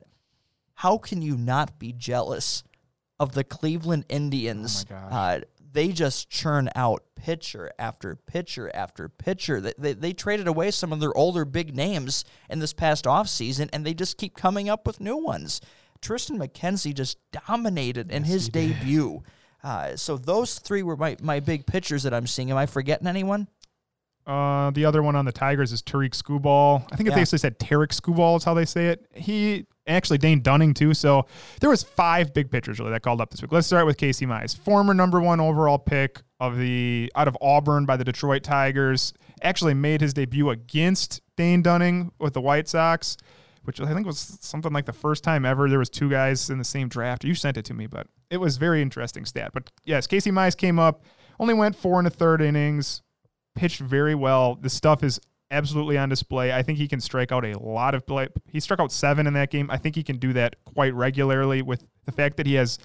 how can you not be jealous of the Cleveland Indians? Oh they just churn out pitcher after pitcher after pitcher. They, they, they, traded away some of their older big names in this past offseason, and they just keep coming up with new ones. Triston McKenzie just dominated in yes, his debut. Uh, so those three were my, my big pitchers that I'm seeing. Am I forgetting anyone? Uh, the other one on the Tigers is Tarik Skubal. I think yeah. they actually said Tarik Skubal is how they say it. He actually Dane Dunning too. So there was five big pitchers really that called up this week. Let's start with Casey Mize, former number one overall pick of the out of Auburn by the Detroit Tigers. Actually made his debut against Dane Dunning with the White Sox, which I think was something like the first time ever there was two guys in the same draft. You sent it to me, but it was very interesting stat. But yes, Casey Mize came up, only went four and a third innings, pitched very well. The stuff is absolutely on display. I think he can strike out a lot of play. He struck out seven in that game. I think he can do that quite regularly with the fact that he has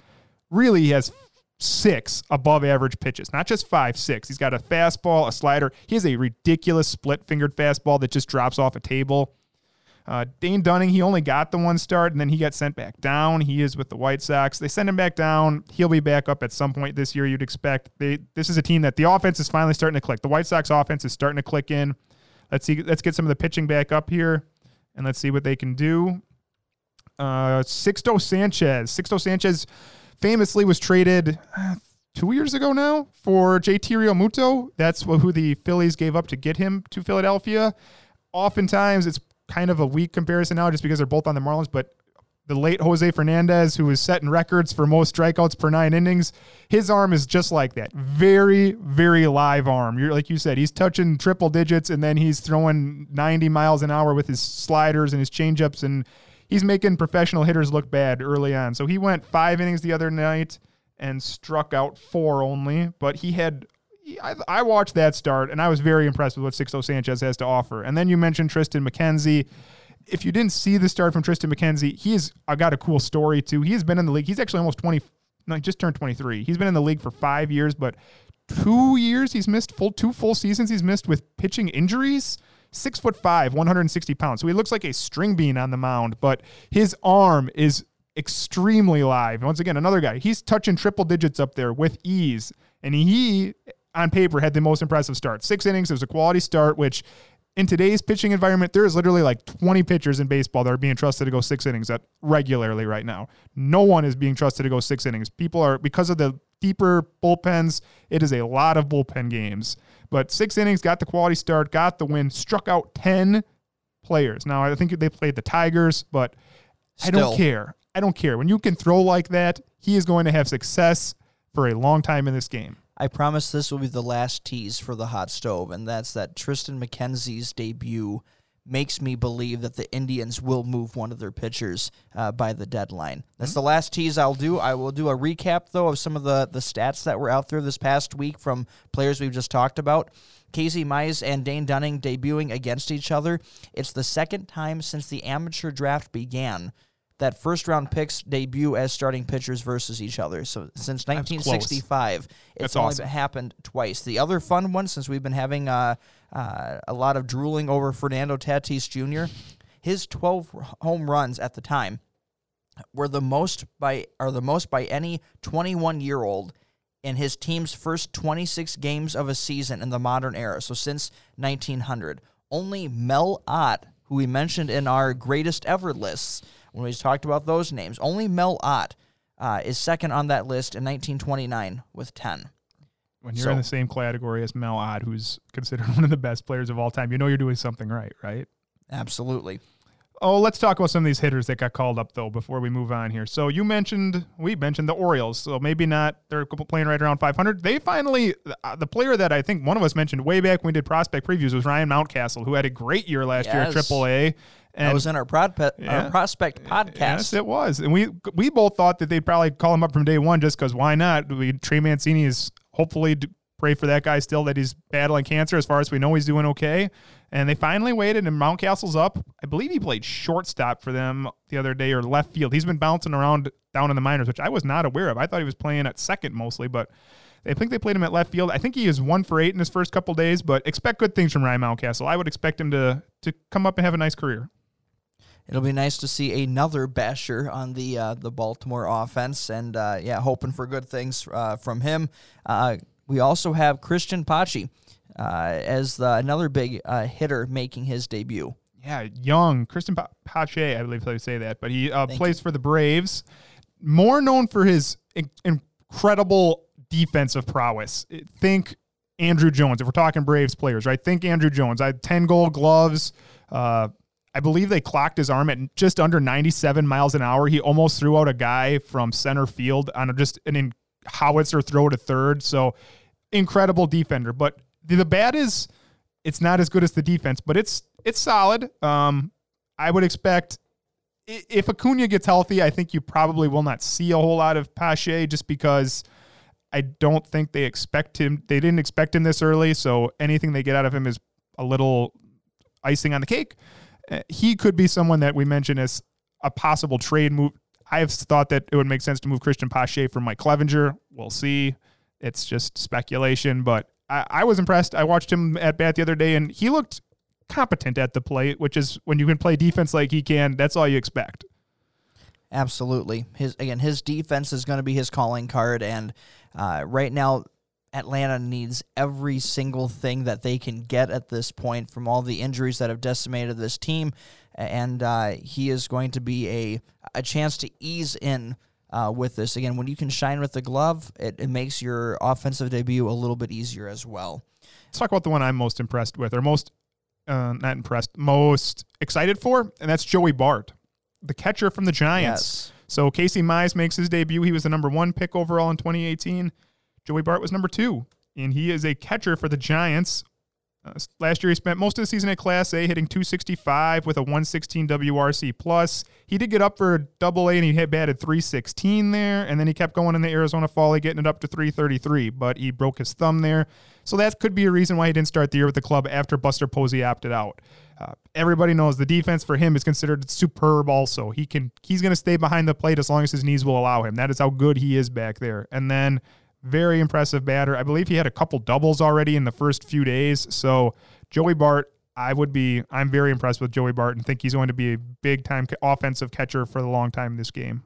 really he has six above average pitches, not just five, six. He's got a fastball, a slider. He has a ridiculous split fingered fastball that just drops off a table. Uh, Dane Dunning, he only got the one start and then he got sent back down. He is with the White Sox. They send him back down. He'll be back up at some point this year, you'd expect. They, this is a team that the offense is finally starting to click. The White Sox offense is starting to click in. Let's see. Let's get some of the pitching back up here, and let's see what they can do. Uh, Sixto Sanchez. Sixto Sanchez famously was traded uh, two years ago now for JT Realmuto. That's who the Phillies gave up to get him to Philadelphia. Oftentimes, it's kind of a weak comparison now just because they're both on the Marlins, but the late Jose Fernandez, who is setting records for most strikeouts per nine innings, his arm is just like that. Very, very live arm. You're like you said, he's touching triple digits and then he's throwing 90 miles an hour with his sliders and his changeups, and he's making professional hitters look bad early on. So he went five innings the other night and struck out four only, but he had. I, I watched that start and I was very impressed with what Sixto Sanchez has to offer. And then you mentioned Triston McKenzie if you didn't see the start from Triston McKenzie, he's I got a cool story too. He has been in the league. He's actually almost 20, no, just turned 23. He's been in the league for five years, but two years he's missed full two full seasons he's missed with pitching injuries. Six foot five, 160 pounds. So he looks like a string bean on the mound, but his arm is extremely live. Once again, another guy. He's touching triple digits up there with ease. And he, on paper, had the most impressive start. Six innings. It was a quality start, which in today's pitching environment, there is literally like 20 pitchers in baseball that are being trusted to go six innings at regularly right now. No one is being trusted to go six innings. People are because of the deeper bullpens. It is a lot of bullpen games. But six innings, got the quality start, got the win, struck out 10 players. Now I think they played the Tigers, but Still. I don't care. I don't care. When you can throw like that, he is going to have success for a long time in this game. I promise this will be the last tease for the hot stove, and that's that Triston McKenzie's debut makes me believe that the Indians will move one of their pitchers uh, by the deadline. That's mm-hmm. the last tease I'll do. I will do a recap though of some of the the stats that were out there this past week from players we've just talked about. Casey Mize and Dane Dunning debuting against each other. It's the second time since the amateur draft began that first round picks debut as starting pitchers versus each other. So since 1965, it's only awesome. happened twice. The other fun one, since we've been having uh, uh, a lot of drooling over Fernando Tatis Jr., his 12 home runs at the time were the most by are the most by any 21 year old in his team's first 26 games of a season in the modern era. So since 1900, only Mel Ott, who we mentioned in our greatest ever lists when we talked about those names. Only Mel Ott uh, is second on that list in 1929 with 10. When you're so, in the same category as Mel Ott, who's considered one of the best players of all time, you know you're doing something right, right? Absolutely. Oh, let's talk about some of these hitters that got called up though before we move on here. So you mentioned we mentioned the Orioles, so maybe not they're playing right around 500. They finally uh, the player that I think one of us mentioned way back when we did prospect previews was Ryan Mountcastle, who had a great year last yes. year at AAA. And that was in our, prod pe- yeah, our prospect podcast. Yes, it was, and we we both thought that they'd probably call him up from day one just because why not? We, Trey Mancini is hopefully pray for that guy still that he's battling cancer. As far as we know, he's doing okay. And they finally waited, and Mountcastle's up. I believe he played shortstop for them the other day or left field. He's been bouncing around down in the minors, which I was not aware of. I thought he was playing at second mostly, but I think they played him at left field. I think he is one for eight in his first couple days, but expect good things from Ryan Mountcastle. I would expect him to to come up and have a nice career it'll be nice to see another basher on the uh, the Baltimore offense, and uh, yeah, hoping for good things uh, from him. Uh, we also have Cristian Pache uh, as the, another big uh, hitter making his debut. Yeah, young Cristian Pache, I believe they say that, but he plays you. for the Braves. More known for his in- incredible defensive prowess. Think Andruw Jones. If we're talking Braves players, right? Think Andruw Jones. I had ten gold gloves. Uh, I believe they clocked his arm at just under 97 miles an hour. He almost threw out a guy from center field on just an in howitzer throw to third. So incredible defender. But the bat is it's not as good as the defense, but it's it's solid. Um, I would expect if Acuna gets healthy, I think you probably will not see a whole lot of Pache just because I don't think they expect him. They didn't expect him this early, so anything they get out of him is a little icing on the cake. Uh, he could be someone that we mentioned as a possible trade move. I have thought that it would make sense to move Cristian Pache from Mike Clevinger. We'll see. It's just speculation, but I, I was impressed. I watched him at bat the other day, and he looked competent at the plate, which is when you can play defense like he can, that's all you expect. Absolutely. His again, his defense is going to be his calling card, and uh, right now, Atlanta needs every single thing that they can get at this point from all the injuries that have decimated this team, and uh, he is going to be a a chance to ease in. Uh, with this again, when you can shine with the glove, it, it makes your offensive debut a little bit easier as well. Let's talk about the one I'm most impressed with, or most uh, not impressed, most excited for, and that's Joey Bart, the catcher from the Giants. Yes. So Casey Mize makes his debut. He was the number one pick overall in 2018. Joey Bart was number two, and he is a catcher for the Giants. Uh, last year, he spent most of the season at Class A, hitting 265 with a 116 WRC plus. He did get up for Double A, and he hit batted 316 there, and then he kept going in the Arizona Fall, League, getting it up to 333. But he broke his thumb there, so that could be a reason why he didn't start the year with the club after Buster Posey opted out. Uh, everybody knows the defense for him is considered superb. Also, he can he's going to stay behind the plate as long as his knees will allow him. That is how good he is back there. And then very impressive batter. I believe he had a couple doubles already in the first few days. So Joey Bart, I would be, I'm very impressed with Joey Bart and think he's going to be a big time offensive catcher for the long time this game.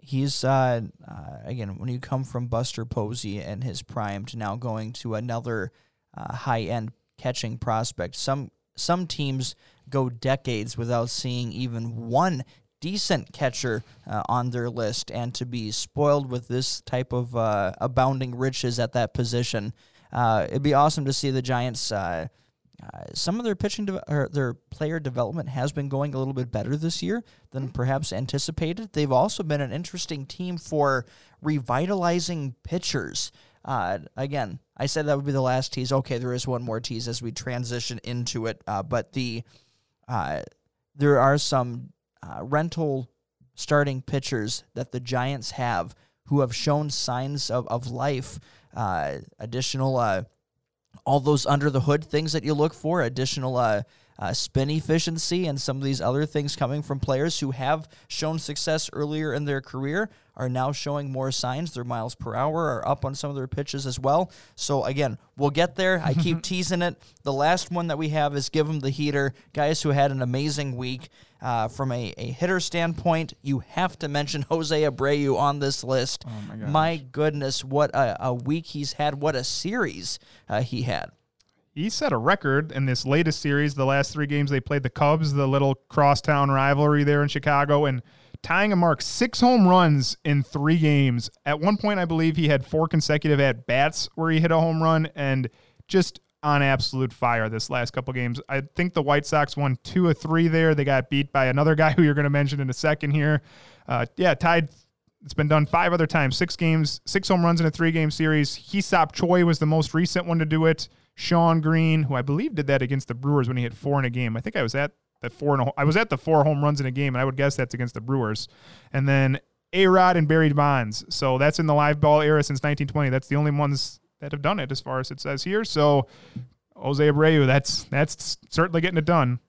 He's uh, uh, again when you come from Buster Posey and his prime to now going to another uh, high end catching prospect. Some some teams go decades without seeing even one decent catcher uh, on their list, and to be spoiled with this type of uh, abounding riches at that position, uh, it'd be awesome to see the Giants. Uh, uh, some of their pitching de- or their player development has been going a little bit better this year than perhaps anticipated. They've also been an interesting team for revitalizing pitchers. Uh, again, I said that would be the last tease. Okay, there is one more tease as we transition into it, but the there are some uh, rental starting pitchers that the Giants have who have shown signs of, of life, uh, additional, uh, all those under the hood things that you look for, additional uh, uh, spin efficiency, and some of these other things coming from players who have shown success earlier in their career are now showing more signs. Their miles per hour are up on some of their pitches as well. So, again, we'll get there. I keep teasing it. The last one that we have is Give Them the Heater. Guys who had an amazing week. Uh, from a, a hitter standpoint, you have to mention Jose Abreu on this list. Oh my, my, goodness, what a, a, week he's had. What a series uh, he had. He set a record in this latest series. The last three games they played the Cubs, the little crosstown rivalry there in Chicago, and tying a mark six home runs in three games. At one point, I believe he had four consecutive at bats where he hit a home run and just on absolute fire this last couple games. I think the White Sox won two or three there. They got beat by another guy who you're going to mention in a second here. Uh, yeah, tied. It's been done five other times, six games, six home runs in a three game series. Hee-seop Choi was the most recent one to do it. Shawn Green, who I believe did that against the Brewers when he hit four in a game. I think I was at the four and a, I was at the four home runs in a game, and I would guess that's against the Brewers. And then A Rod and Barry Bonds. So that's in the live ball era since 1920. That's the only ones that have done it as far as it says here. So Jose Abreu, that's that's certainly getting it done.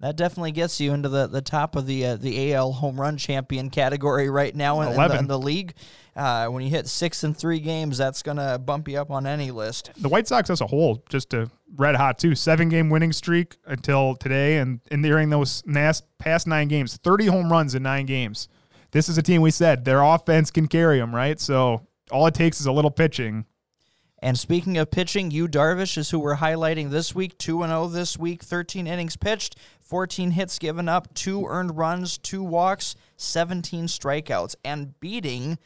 That definitely gets you into the, the top of the uh, the AL home run champion category right now in, in, the, in the, league. Uh, when you hit six in three games, that's going to bump you up on any list. The White Sox as a whole, just a red hot too. Seven game winning streak until today, and, and during those past nine games, 30 home runs in nine games. This is a team we said their offense can carry them, right? So all it takes is a little pitching and speaking of pitching, Yu Darvish is who we're highlighting this week. 2 0 this week, 13 innings pitched, 14 hits given up, two earned runs, two walks, 17 strikeouts, and beating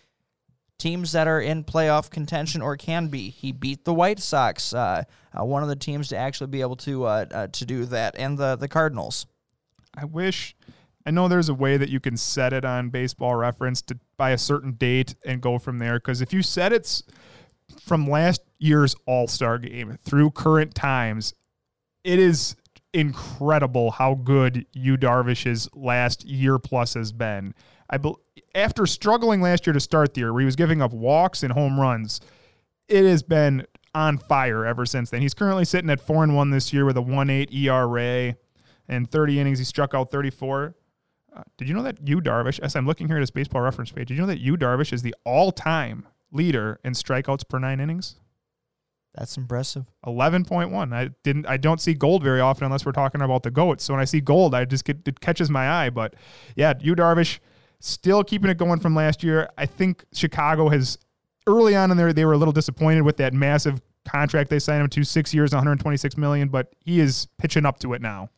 teams that are in playoff contention or can be. He beat the White Sox, uh, uh, one of the teams to actually be able to uh, uh to do that, and the the Cardinals. I wish. I know there's a way that you can set it on Baseball Reference to by a certain date and go from there. Because if you set it from last year's All Star game through current times, it is incredible how good Yu Darvish's last year plus has been. I be, after struggling last year to start the year, where he was giving up walks and home runs, it has been on fire ever since then. He's currently sitting at four and one this year with a one eight ERA and 30 innings. He struck out 34. Uh, did you know that Yu Darvish, as I'm looking here at his baseball reference page, did you know that Yu Darvish is the all time leader in strikeouts per nine innings? That's impressive. 11.1. I didn't I don't see gold very often unless we're talking about the goats. So when I see gold, I just get it catches my eye, but yeah, Yu Darvish still keeping it going from last year. I think Chicago has early on in there they were a little disappointed with that massive contract they signed him to 6 years 126 million, but he is pitching up to it now.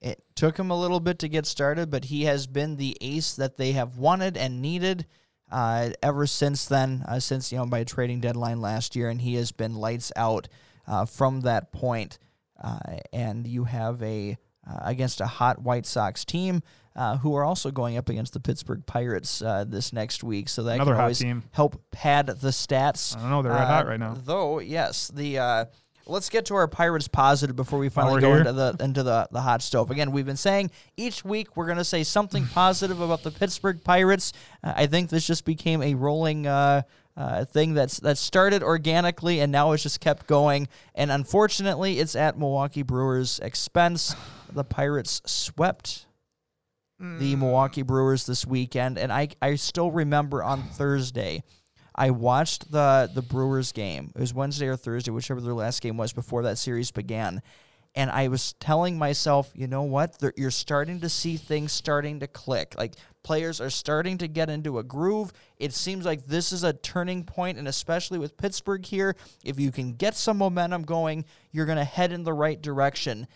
It took him a little bit to get started, but he has been the ace that they have wanted and needed uh, ever since then, uh, since, you know, by trading deadline last year, and he has been lights out uh, from that point. Uh, and you have a, uh, against a hot White Sox team. Uh, who are also going up against the Pittsburgh Pirates this next week, so that Another can always team. help pad the stats. I don't know, they're hot right now. Though, yes, the let's get to our Pirates positive before we finally go here. into the into the, the hot stove. Again, we've been saying each week we're going to say something positive about the Pittsburgh Pirates. Uh, I think this just became a rolling uh, uh, thing that's that started organically and now it's just kept going. And unfortunately, it's at Milwaukee Brewers' expense. The Pirates swept the Milwaukee Brewers this weekend, and I I still remember on Thursday. I watched the the Brewers game. It was Wednesday or Thursday, whichever their last game was before that series began. And I was telling myself, you know what? They're, you're starting to see things starting to click. Like players are starting to get into a groove. It seems like this is a turning point, and especially with Pittsburgh here, if you can get some momentum going, you're going to head in the right direction.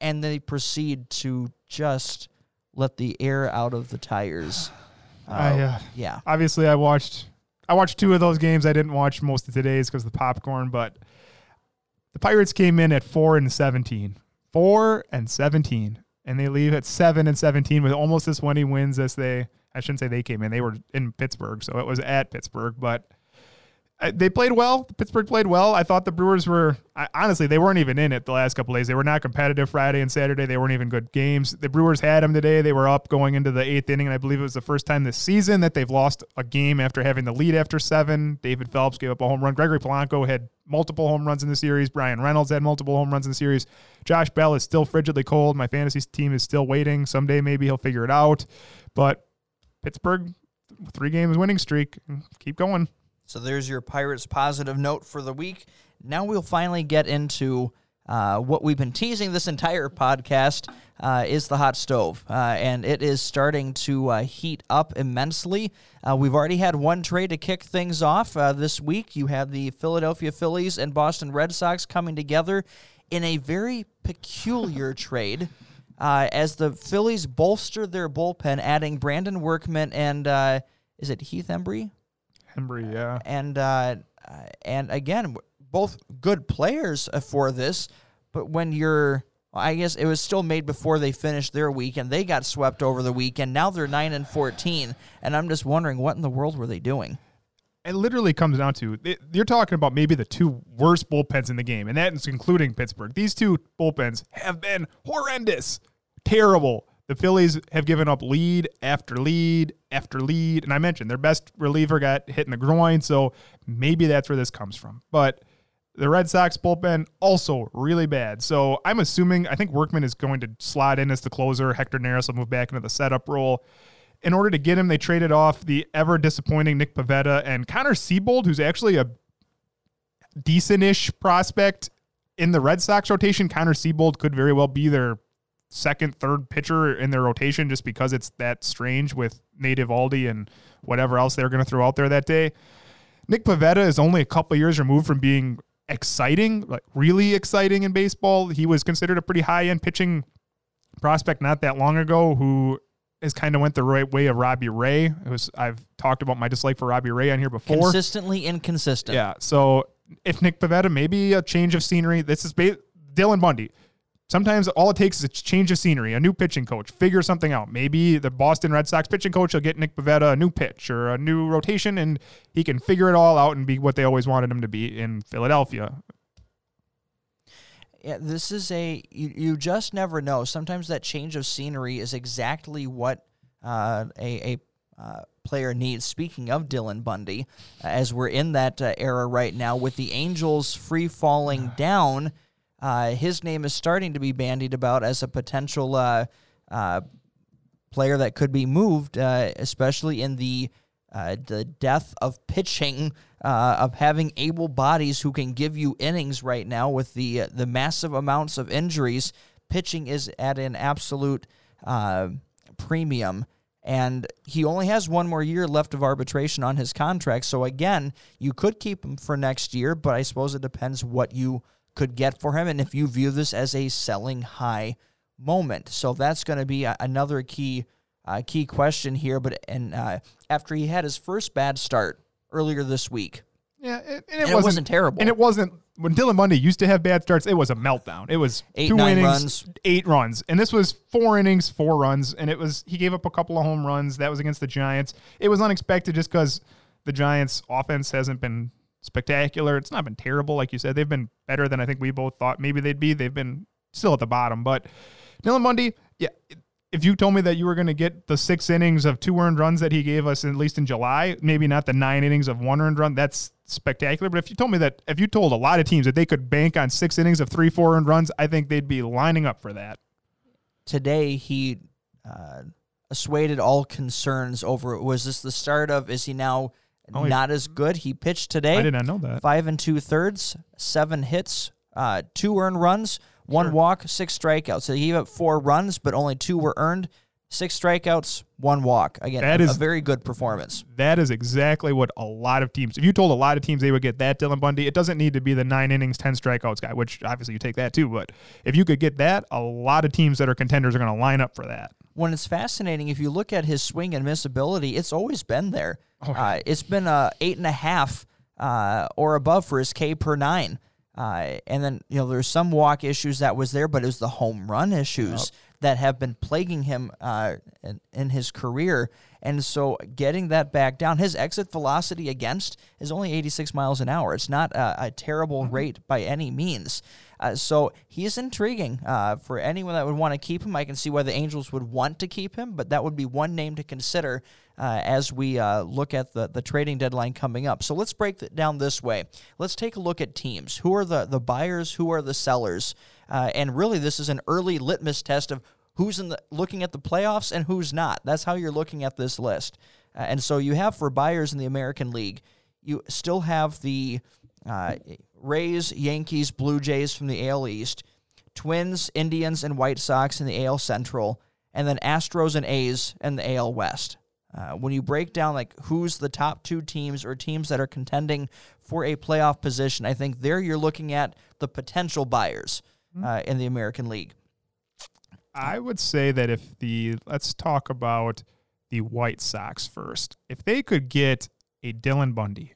And they proceed to just let the air out of the tires. I, uh, yeah. obviously I watched I watched two of those games. I didn't watch most of today's because of the popcorn, but the Pirates came in at four and seventeen. Four and seventeen. And they leave at seven and seventeen with almost as many wins as they I shouldn't say they came in. They were in Pittsburgh, so it was at Pittsburgh, but they played well. Pittsburgh played well. I thought the Brewers were I, honestly they weren't even in it the last couple days. They were not competitive Friday and Saturday. They weren't even good games. The Brewers had them today. They were up going into the eighth inning, and I believe it was the first time this season that they've lost a game after having the lead after seven. David Phelps gave up a home run. Gregory Polanco had multiple home runs in the series. Bryan Reynolds had multiple home runs in the series. Josh Bell is still frigidly cold. My fantasy team is still waiting. Someday maybe he'll figure it out. But Pittsburgh, three games winning streak. Keep going. So there's your Pirates positive note for the week. Now we'll finally get into uh, what we've been teasing this entire podcast uh, is the hot stove, uh, and it is starting to uh, heat up immensely. Uh, we've already had one trade to kick things off uh, this week. You have the Philadelphia Phillies and Boston Red Sox coming together in a very peculiar trade. Uh, as the Phillies bolster their bullpen, adding Brandon Workman and uh, is it Heath Hembree? Hembree, yeah. and uh, uh, and again, both good players uh, for this. But when you're, I guess it was still made before they finished their week, and they got swept over the weekend. Now they're nine and fourteen, and I'm just wondering what in the world were they doing? it literally comes down to you're talking about maybe the two worst bullpens in the game, and that is including Pittsburgh. These two bullpens have been horrendous, terrible. The Phillies have given up lead after lead after lead, and I mentioned their best reliever got hit in the groin, so maybe that's where this comes from. But the Red Sox bullpen also really bad. So I'm assuming I think Workman is going to slide in as the closer. Hector Neris will move back into the setup role. In order to get him, they traded off the ever disappointing Nick Pivetta and Connor Seabold, who's actually a decent-ish prospect in the Red Sox rotation. Connor Seabold could very well be their second, third pitcher in their rotation just because it's that strange with Nathan Eovaldi and whatever else they're going to throw out there that day. Nick Pivetta is only a couple years removed from being exciting, like really exciting in baseball. He was considered a pretty high end pitching prospect not that long ago who has kind of went the right way of Robbie Ray. It was I've talked about my dislike for Robbie Ray on here before. Consistently inconsistent. Yeah. So if Nick Pavetta, maybe a change of scenery. This is ba- Dylan Bundy. Sometimes all it takes is a change of scenery, a new pitching coach, figure something out. Maybe the Boston Red Sox pitching coach will get Nick Pivetta a new pitch or a new rotation, and he can figure it all out and be what they always wanted him to be in Philadelphia. Yeah, this is a you, you just never know. Sometimes that change of scenery is exactly what uh, a a uh, player needs. Speaking of Dylan Bundy, as we're in that uh, era right now with the Angels free falling down, uh, his name is starting to be bandied about as a potential uh, uh, player that could be moved, uh, especially in the uh, the death of pitching, uh, of having able bodies who can give you innings right now with the the massive amounts of injuries. Pitching is at an absolute premium, and he only has one more year left of arbitration on his contract. So again, you could keep him for next year, but I suppose it depends what you could get for him, and if you view this as a selling high moment. So that's going to be a, another key uh, key question here. But and uh, after he had his first bad start earlier this week, Yeah, and, and it, And wasn't, wasn't terrible. And it wasn't when Dylan Bundy used to have bad starts. It was a meltdown. It was Eight, two innings, runs. eight runs, and this was four innings, four runs, and it was he gave up a couple of home runs. That was against the Giants. It was unexpected just because the Giants' offense hasn't been spectacular. It's not been terrible, like you said. They've been better than I think we both thought maybe they'd be. They've been still at the bottom, but Dylan Bundy, yeah. If you told me that you were going to get the six innings of two earned runs that he gave us, at least in July, maybe not the nine innings of one earned run, that's spectacular. But if you told me that, if you told a lot of teams that they could bank on six innings of three, four earned runs, I think they'd be lining up for that. today he uh, assuaded all concerns over was this the start of is he now Oh, not as good? He pitched today. I did not know that. Five and two thirds, seven hits, uh, two earned runs, one Sure. walk, six strikeouts. So he gave up four runs, but only two were earned. Six strikeouts, one walk. Again, That a, is- a very good performance. That is exactly what a lot of teams. If you told a lot of teams they would get that Dylan Bundy, it doesn't need to be the nine innings, ten strikeouts guy, which obviously you take that too. But if you could get that, a lot of teams that are contenders are going to line up for that. When it's fascinating, if you look at his swing and miss ability, it's always been there. Oh, Uh, it's been a eight and a half uh, or above for his K per nine. Uh, and then you know there's some walk issues that was there, but it was the home run issues that have been plaguing him uh, in, in his career. And so getting that back down, his exit velocity against is only 86 miles an hour. It's not a, a terrible rate by any means. Uh, so he's intriguing uh, for anyone that would want to keep him. I can see why the Angels would want to keep him, but that would be one name to consider uh, as we uh, look at the, the trading deadline coming up. So let's break it down this way. Let's take a look at teams. Who are the, the buyers? Who are the sellers? Uh, and really, this is an early litmus test of who's in the looking at the playoffs and who's not. That's how you're looking at this list. Uh, and so you have for buyers in the American League, you still have the uh, Rays, Yankees, Blue Jays from the AL East, Twins, Indians, and White Sox in the AL Central, and then Astros and A's in the AL West. Uh, when you break down like who's the top two teams or teams that are contending for a playoff position, I think there you're looking at the potential buyers uh, in the American League. I would say that if the let's talk about the White Sox first. If they could get a Dylan Bundy,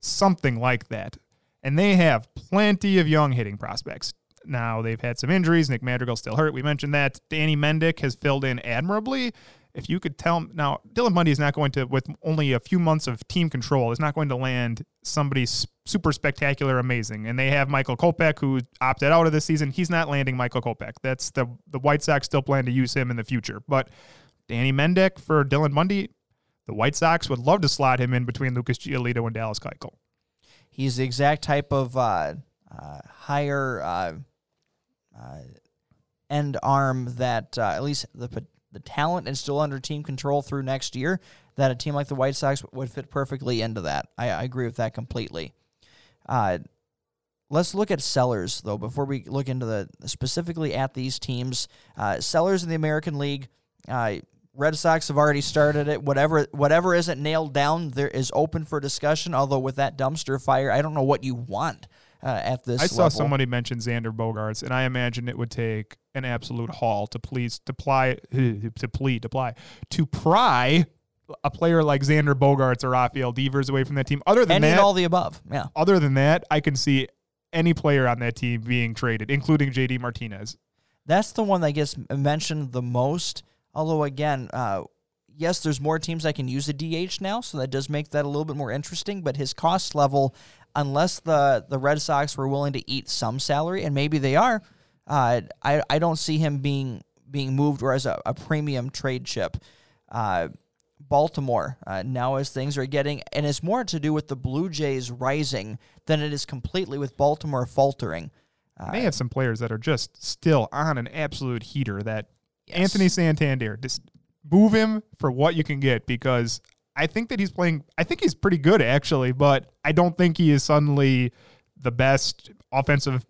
something like that, and they have plenty of young hitting prospects. Now they've had some injuries. Nick Madrigal's still hurt. We mentioned that. Danny Mendick has filled in admirably. If you could tell now, Dylan Bundy is not going to, with only a few months of team control, is not going to land somebody super spectacular, amazing. And they have Michael Kopech, who opted out of this season. He's not landing Michael Kopech. That's the the White Sox still plan to use him in the future. But Danny Mendick for Dylan Bundy, the White Sox would love to slot him in between Lucas Giolito and Dallas Keuchel. He's the exact type of uh, uh, higher uh, uh, end arm that uh, at least the the talent is still under team control through next year. That a team like the White Sox would fit perfectly into that. I, I agree with that completely. Uh, let's look at sellers though before we look into the specifically at these teams. Uh, sellers in the American League. Uh, Red Sox have already started it. Whatever whatever isn't nailed down, there is open for discussion. Although with that dumpster fire, I don't know what you want uh, at this. I saw level. somebody mention Xander Bogaerts, and I imagine it would take an absolute haul to please to ply to plead to ply to pry a player like Xander Bogaerts or Rafael Devers away from that team. Other than any and that, all the above. Yeah, other than that, I can see any player on that team being traded, including JD Martinez. that's the one that gets mentioned the most. Although again, uh, yes, there's more teams that can use a DH now, so that does make that a little bit more interesting. But his cost level, unless the the Red Sox were willing to eat some salary, and maybe they are, uh, I I don't see him being being moved or as a, a premium trade chip. Uh, Baltimore uh, now as things are getting, and it's more to do with the Blue Jays rising than it is completely with Baltimore faltering. Uh, they have some players that are just still on an absolute heater. That Yes. Anthony Santander, just move him for what you can get because I think that he's playing. I think he's pretty good actually, but I don't think he is suddenly the best offensive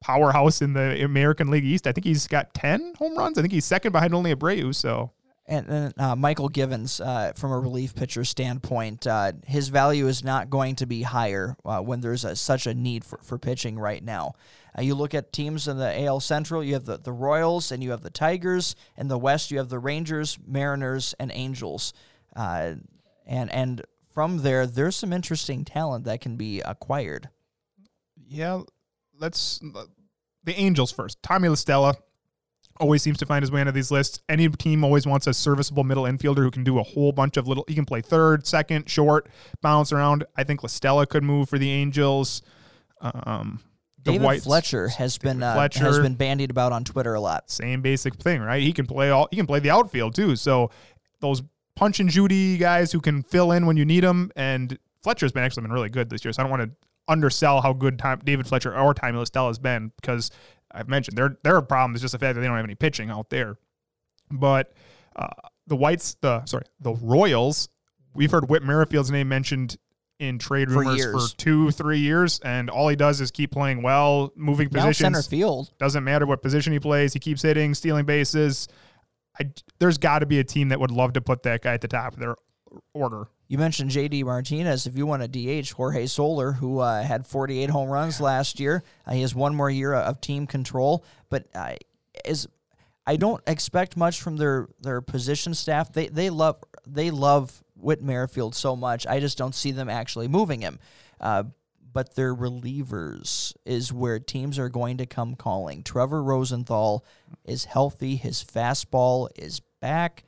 powerhouse in the American League East. I think he's got ten home runs. I think he's second behind only Abreu. So And then uh, Mychal Givens, uh, from a relief pitcher standpoint, uh, his value is not going to be higher uh, when there's a, such a need for, for pitching right now. Uh, you look at teams in the AL Central, you have the, the Royals and you have the Tigers. In the West, you have the Rangers, Mariners, and Angels. Uh, and, and from there, there's some interesting talent that can be acquired. yeah, let's the Angels first. Tommy LaStella always seems to find his way into these lists. Any team always wants a serviceable middle infielder who can do a whole bunch of little. He can play third, second, short, bounce around. I think LaStella could move for the Angels. Um, the David Whites- Fletcher has been uh, Fletcher. has been bandied about on Twitter a lot. same basic thing, right? He can play all. He can play the outfield too. So those punch and Judy guys who can fill in when you need them. And Fletcher's been actually been really good this year. So I don't want to undersell how good time, David Fletcher or Tommy LaStella has been because I've mentioned their their problem is just the fact that they don't have any pitching out there. But uh, the Whites, the sorry, the Royals. We've heard Whit Merrifield's name mentioned in trade rumors years. for two, three years, and all he does is keep playing well, moving Now positions. center field. Doesn't matter what position he plays. He keeps hitting, stealing bases. I, there's got to be a team that would love to put that guy at the top of their order. You mentioned JD Martinez. If you want a DH, Jorge Soler, who uh, had 48 home runs last year, uh, he has one more year of team control. But uh, is I don't expect much from their their position staff. They they love they love Whit Merrifield so much. I just don't see them actually moving him. Uh, but their relievers is where teams are going to come calling. Trevor Rosenthal is healthy. His fastball is back.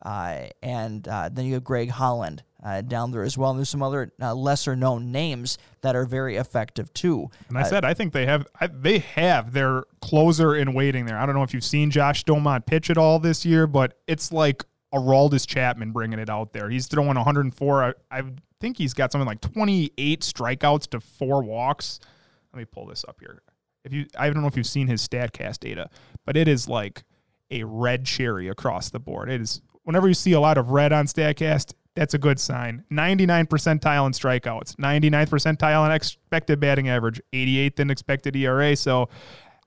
Uh, and uh, then you have Greg Holland uh, down there as well. And there's some other uh, lesser known names that are very effective too. And I Uh, said I think they have I, they have their closer in waiting there. I don't know if you've seen Josh Staumont pitch at all this year, but it's like Aroldis Chapman bringing it out there. He's throwing 104. I, I think he's got something like 28 strikeouts to four walks. Let me pull this up here. If you, I don't know if you've seen his Statcast data, but it is like a red cherry across the board. It is whenever you see a lot of red on Statcast, that's a good sign. 99 percentile in strikeouts, 99th percentile in expected batting average, 88th in expected ERA. So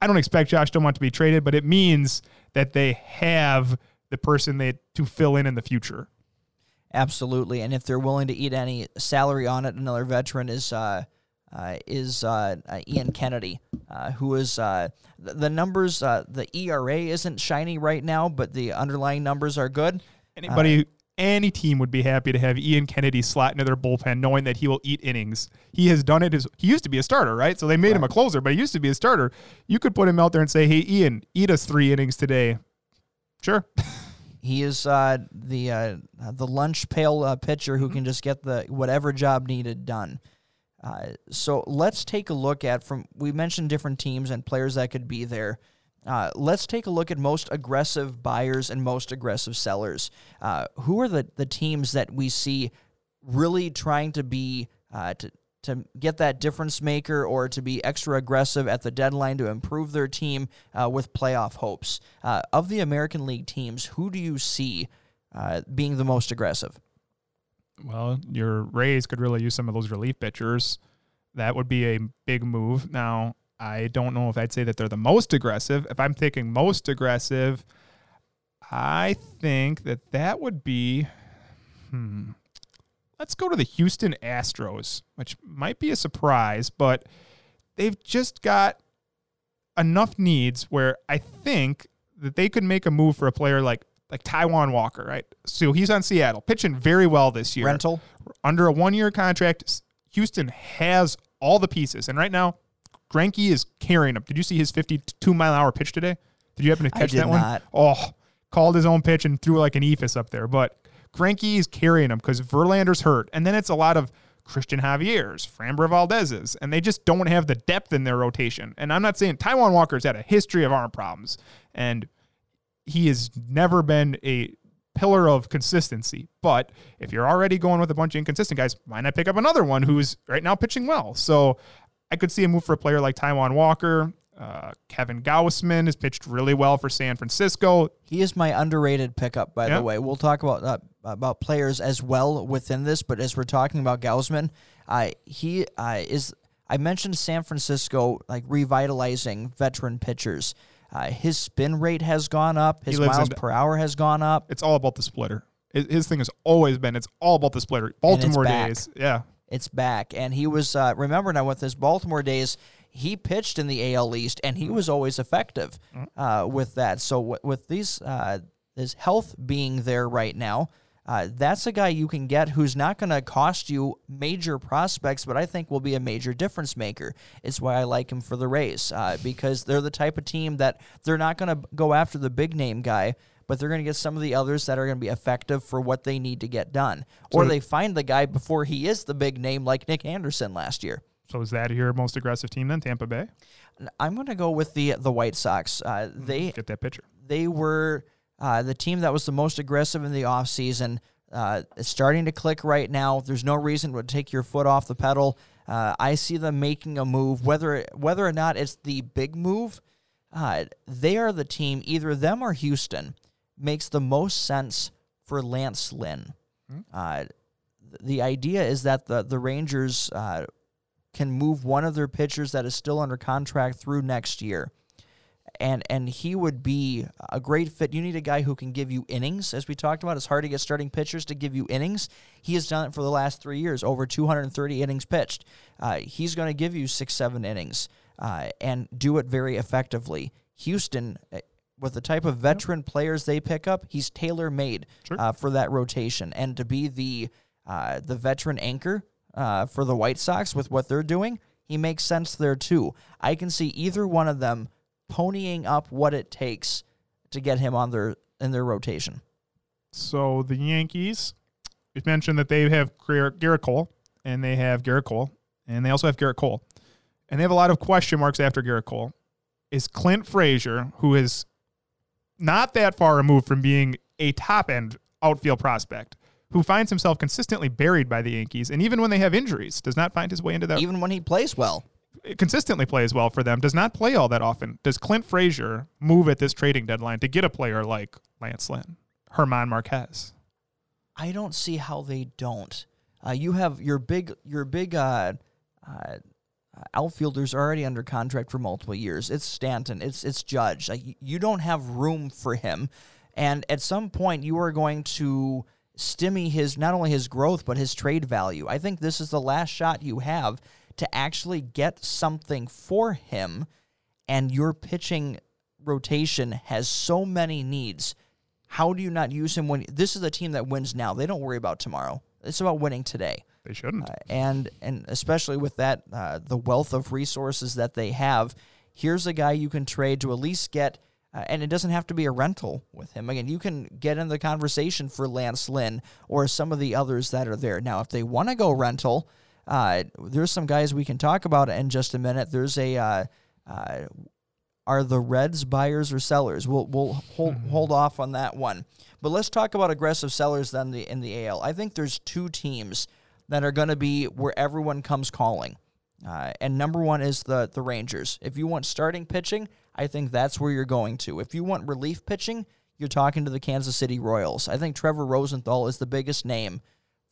I don't expect Josh Staumont to be traded, but it means that they have the person they to fill in in the future. Absolutely, and if they're willing to eat any salary on it, another veteran is uh, uh, is uh, uh, Ian Kennedy, uh, who is uh, the, the numbers. Uh, the ERA isn't shiny right now, but the underlying numbers are good. Anybody, any team would be happy to have Ian Kennedy slot into their bullpen, knowing that he will eat innings. He has done it. As, he used to be a starter, right? So they made him a closer, but he used to be a starter. You could put him out there and say, "Hey, Ian, eat us three innings today." Sure. He is uh, the uh, the lunch pail uh, pitcher who can just get the whatever job needed done. Uh, so let's take a look at from we mentioned different teams and players that could be there. Uh, let's take a look at most aggressive buyers and most aggressive sellers. Uh, who are the, the teams that we see really trying to be uh, to to get that difference maker or to be extra aggressive at the deadline to improve their team uh, with playoff hopes. Uh, of the American League teams, who do you see uh, being the most aggressive? Well, your Rays could really use some of those relief pitchers. That would be a big move. Now, I don't know if I'd say that they're the most aggressive. If I'm thinking most aggressive, I think that that would be. Hmm. Let's go to the Houston Astros, which might be a surprise, but they've just got enough needs where I think that they could make a move for a player like like Taijuan Walker, right? So he's on Seattle, pitching very well this year. Rental? under a one year contract. Houston has all the pieces, and right now, Greinke is carrying him. Did you see his 52 mile hour pitch today? Did you happen to catch that one? not. Oh, called his own pitch and threw like an eephus up there. But Greinke is carrying him because Verlander's hurt, and then it's a lot of Cristian Javier's, Framber Valdez's, and they just don't have the depth in their rotation. And I'm not saying Taijuan Walker's had a history of arm problems, and he has never been a pillar of consistency. But if you're already going with a bunch of inconsistent guys, why not pick up another one who's right now pitching well? So I could see a move for a player like Taijuan Walker. Uh, Kevin Gausman has pitched really well for San Francisco. He is my underrated pickup, by Yeah. the way. We'll talk about uh, about players as well within this, but as we're talking about Gausman, uh, he uh, is. I mentioned San Francisco like revitalizing veteran pitchers. Uh, his spin rate has gone up. His miles in- per hour has gone up. It's all about the splitter. His thing has always been it's all about the splitter. Baltimore days, yeah. It's back, and he was. Uh, remember now with his Baltimore days, he pitched in the AL East, and he was always effective uh, with that. So w- with these, uh, his health being there right now, uh, that's a guy you can get who's not going to cost you major prospects, but I think will be a major difference maker. It's why I like him for the Rays uh, because they're the type of team that they're not going to go after the big name guy. But they're going to get some of the others that are going to be effective for what they need to get done. Or they find the guy before he is the big name, like Nick Anderson last year. So is that your most aggressive team then, Tampa Bay? I'm going to go with the the White Sox. Uh, they Get that pitcher. they were uh, the team that was the most aggressive in the offseason. Uh, it's starting to click right now. There's no reason to take your foot off the pedal. Uh, I see them making a move, whether whether or not it's the big move. Uh, they are the team, either them or Houston, makes the most sense for Lance Lynn. Uh, the idea is that the the Rangers uh, can move one of their pitchers that is still under contract through next year and and he would be a great fit. You need a guy who can give you innings, as we talked about. It's hard to get starting pitchers to give you innings. He has done it for the last three years, over 230 innings pitched. Uh, he's going to give you six, seven innings uh, and do it very effectively. Houston, uh, with the type of veteran players they pick up, he's tailor made Sure. uh, for that rotation, and to be the uh, the veteran anchor uh, for the White Sox with what they're doing, he makes sense there too. I can see either one of them ponying up what it takes to get him on their in their rotation. So the Yankees, we mentioned that they have Gar- Gerrit Cole and they have Gerrit Cole and they also have Gerrit Cole. And they have a lot of question marks after Gerrit Cole. Is Clint Frazier, who is not that far removed from being a top end outfield prospect, who finds himself consistently buried by the Yankees, and even when they have injuries, does not find his way into that Even when he plays well, consistently plays well for them, does not play all that often. Does Clint Frazier move at this trading deadline to get a player like Lance Lynn, German Marquez? I don't see how they don't. Uh, you have your big your big uh, uh, outfielders already under contract for multiple years. It's Stanton. It's it's Judge. Like you don't have room for him, and at some point you are going to stimmy his not only his growth but his trade value. I think this is the last shot you have to actually get something for him, and your pitching rotation has so many needs. How do you not use him when this is a team that wins now? They don't worry about tomorrow. It's about winning today They shouldn't. Uh, and and especially with that uh, the wealth of resources that they have here's a guy you can trade to at least get uh, and it doesn't have to be a rental with him again you can get in the conversation for lance lynn or some of the others that are there now if they want to go rental uh, there's some guys we can talk about in just a minute there's a uh, uh, are the Reds buyers or sellers? We'll we'll hold hold off on that one. But let's talk about aggressive sellers then the in the AL. I think there's two teams that are going to be where everyone comes calling. Uh, and number one is the the Rangers. If you want starting pitching, I think that's where you're going to. If you want relief pitching, you're talking to the Kansas City Royals. I think Trevor Rosenthal is the biggest name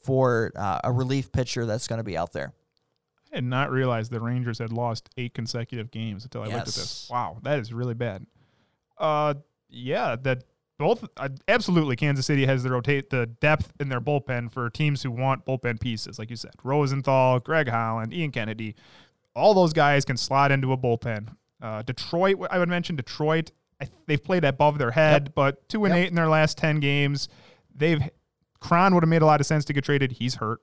for uh, a relief pitcher that's going to be out there. I had not realized the Rangers had lost eight consecutive games until I looked at this. Wow, that is really bad. Uh, yeah, that both uh, absolutely Kansas City has the rotate the depth in their bullpen for teams who want bullpen pieces, like you said, Rosenthal, Greg Holland, Ian Kennedy, all those guys can slot into a bullpen. Uh, Detroit, I would mention Detroit. I, they've played above their head, but two and Yep. eight in their last ten games. They've Cron would have made a lot of sense to get traded. He's hurt.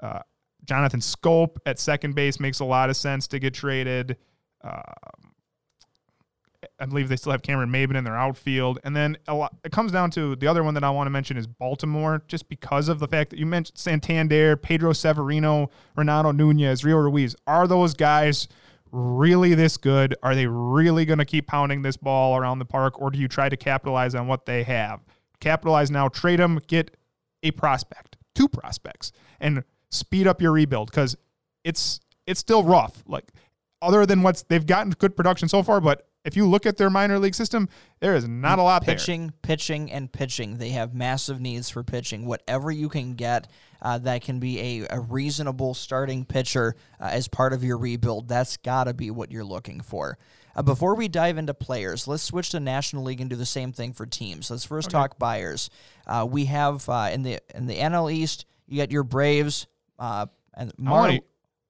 Uh, Jonathan Schoop at second base makes a lot of sense to get traded. Um, I believe they still have Cameron Maybin in their outfield. And then lot, it comes down to the other one that I want to mention is Baltimore, just because of the fact that you mentioned Santander, Pedro Severino, Renato Nunez, Rio Ruiz. Are those guys really this good? Are they really going to keep pounding this ball around the park, or do you try to capitalize on what they have? capitalize now, trade them, get a prospect, two prospects, and speed up your rebuild because it's it's still rough. Like other than what's they've gotten good production so far, but if you look at their minor league system, there is not a lot pitching, there. pitching, and pitching. They have massive needs for pitching. Whatever you can get uh, that can be a, a reasonable starting pitcher uh, as part of your rebuild, that's got to be what you're looking for. Uh, before we dive into players, let's switch to National League and do the same thing for teams. Let's first okay. talk buyers. Uh, we have uh, in the in the NL East, you get your Braves uh, and Mar-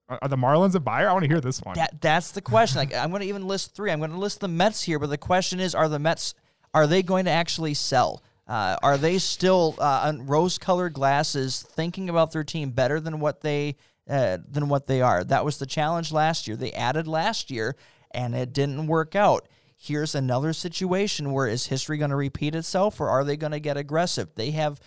are the Marlins a buyer? I want to hear this one. That, that's the question. Like I'm going to even list three. I'm going to list the Mets here, but the question is: Are the Mets are they going to actually sell? Uh, are they still uh, on rose-colored glasses, thinking about their team better than what they uh, than what they are? That was the challenge last year. They added last year, and it didn't work out. Here's another situation where is history going to repeat itself, or are they going to get aggressive? They have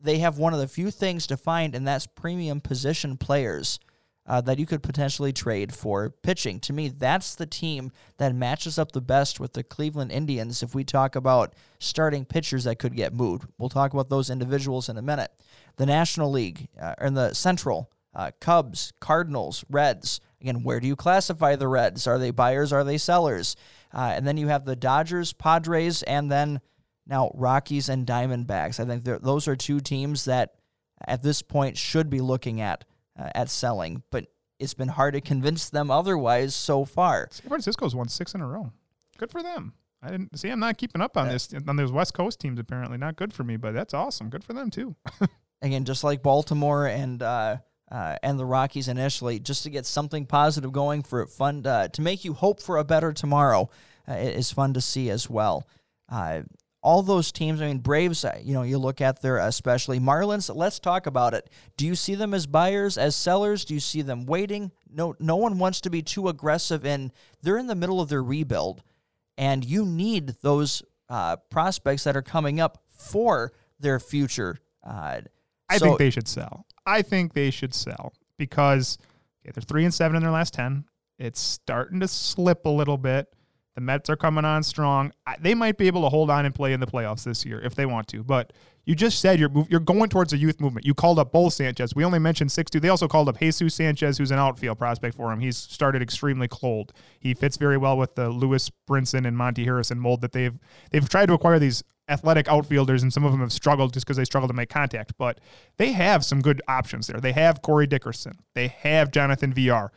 they have one of the few things to find, and that's premium position players uh, that you could potentially trade for pitching. To me, that's the team that matches up the best with the Cleveland Indians if we talk about starting pitchers that could get moved. We'll talk about those individuals in a minute. The National League, uh, the Central, uh, Cubs, Cardinals, Reds. Again, where do you classify the Reds? Are they buyers? Are they sellers? Uh, and then you have the Dodgers, Padres, and then now Rockies and Diamondbacks. I think those are two teams that at this point should be looking at uh, at selling, but it's been hard to convince them otherwise so far. San Francisco's won six in a row. Good for them. I didn't see. I'm not keeping up on this on those West Coast teams. Apparently, not good for me, but that's awesome. Good for them too. Again, just like Baltimore and uh, uh, and the Rockies initially, just to get something positive going for fun uh, to make you hope for a better tomorrow uh, is fun to see as well. Uh, all those teams, I mean, Braves, uh, you know, you look at their especially Marlins, let's talk about it. Do you see them as buyers, as sellers? Do you see them waiting? No, no one wants to be too aggressive, and they're in the middle of their rebuild, and you need those uh, prospects that are coming up for their future. Uh, I so, think they should sell. I think they should sell because okay, they're three and seven in their last 10. It's starting to slip a little bit. The Mets are coming on strong. They might be able to hold on and play in the playoffs this year if they want to. But you just said you're you're going towards a youth movement. You called up both Sanchez. We only mentioned Sixto. They also called up Jesus Sanchez, who's an outfield prospect for him. He's started extremely cold. He fits very well with the Lewis Brinson and Monte Harrison mold that they've they've tried to acquire these athletic outfielders, and some of them have struggled just because they struggle to make contact. But they have some good options there. They have Corey Dickerson. They have Jonathan Villar.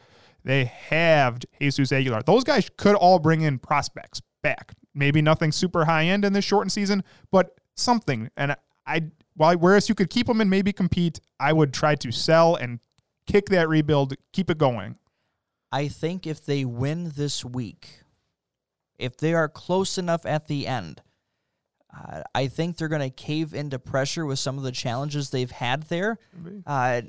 They have Jesus Aguilar. Those guys could all bring in prospects back. Maybe nothing super high end in this shortened season, but something. And I, while whereas you could keep them and maybe compete, I would try to sell and kick that rebuild, keep it going. I think if they win this week, if they are close enough at the end, uh, I think they're going to cave into pressure with some of the challenges they've had there. Uh,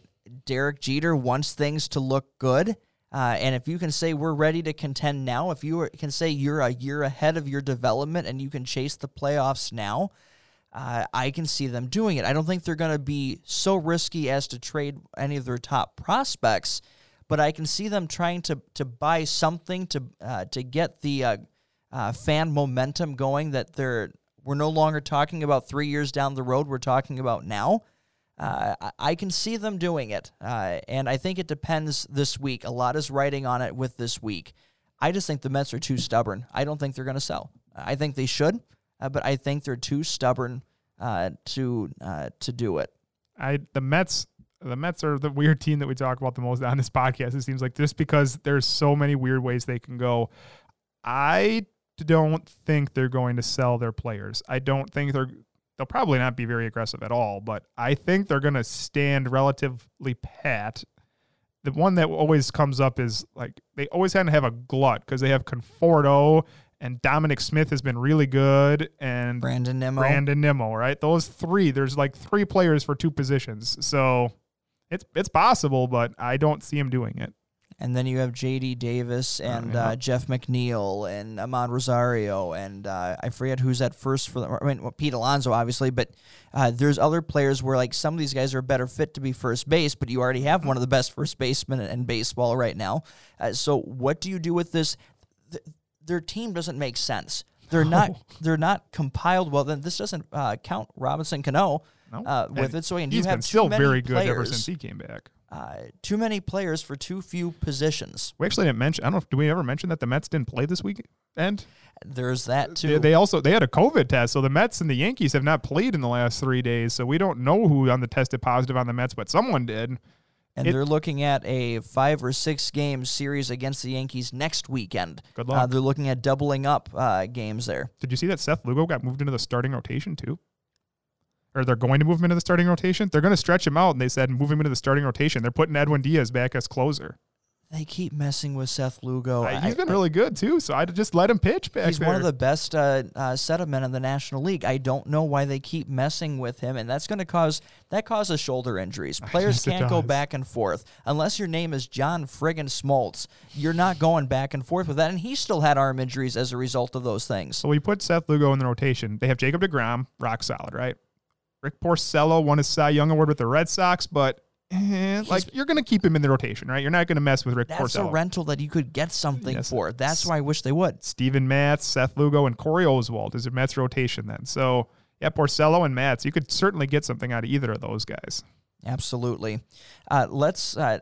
Derek Jeter wants things to look good. Uh, and if you can say we're ready to contend now, if you can say you're a year ahead of your development and you can chase the playoffs now, uh, I can see them doing it. I don't think they're going to be so risky as to trade any of their top prospects, but I can see them trying to to buy something to uh, to get the uh, uh, fan momentum going. That they're we're no longer talking about three years down the road. We're talking about now. Uh, I can see them doing it, uh, and I think it depends this week. A lot is writing on it with this week. I just think the Mets are too stubborn. I don't think they're going to sell. I think they should, uh, but I think they're too stubborn uh, to uh, to do it. I the Mets the Mets are the weird team that we talk about the most on this podcast. It seems like just because there's so many weird ways they can go. I don't think they're going to sell their players. I don't think they're they'll probably not be very aggressive at all, but I think they're going to stand relatively pat. The one that always comes up is like they always kind of have a glut because they have Conforto and Dominic Smith has been really good and Brandon Nimmo. Brandon Nimmo, right? Those three, there's like three players for two positions. So it's it's possible, but I don't see him doing it. And then you have J.D. Davis and uh. Jeff McNeil and Amed Rosario and uh, I forget who's at first for the. I mean, well, Pete Alonso obviously, but uh, there's other players where like some of these guys are better fit to be first base, but you already have one of the best first basemen in baseball right now. Uh, so what do you do with this? Th- their team doesn't make sense. They're not they're not compiled well. Then this doesn't uh, count Robinson Cano No. uh, with And it. So again, he's you have been still very good ever since he came back. Uh, too many players for too few positions. We actually didn't mention. I don't know. if Do we ever mention that the Mets didn't play this weekend? There's that too. They, they also they had a COVID test, so the Mets and the Yankees have not played in the last three days. So we don't know who on the tested positive on the Mets, but someone did. and it- they're looking at a five or six game series against the Yankees next weekend. Good Uh, luck. they're looking at doubling up uh, games there. Did you see that Seth Lugo got moved into the starting rotation too? Or they're going to move him into the starting rotation? They're going to stretch him out, and they said move him into the starting rotation. They're putting Edwin Diaz back as closer. They keep messing with Seth Lugo. Uh, he's I- been really good too, so I'd just let him pitch back He's there. one of the best uh, uh, setup men in the National League. I don't know why they keep messing with him, and that's going to cause that causes shoulder injuries. Players can't go back and forth unless your name is John friggin' Smoltz. You're not going back and forth with that, and he still had arm injuries as a result of those things. So we put Seth Lugo in the rotation. They have Jacob DeGrom, rock solid, right? Rick Porcello won his Cy Young Award with the Red Sox, but eh, like you're going to keep him in the rotation, right? You're not going to mess with Rick That's a rental that you could get something Yes. for. That's why I wish they would. Steven Matz, Seth Lugo, and Corey Oswalt is a Mets rotation then. So yeah, Porcello and Matz, you could certainly get something out of either of those guys. Absolutely. Uh, let's uh,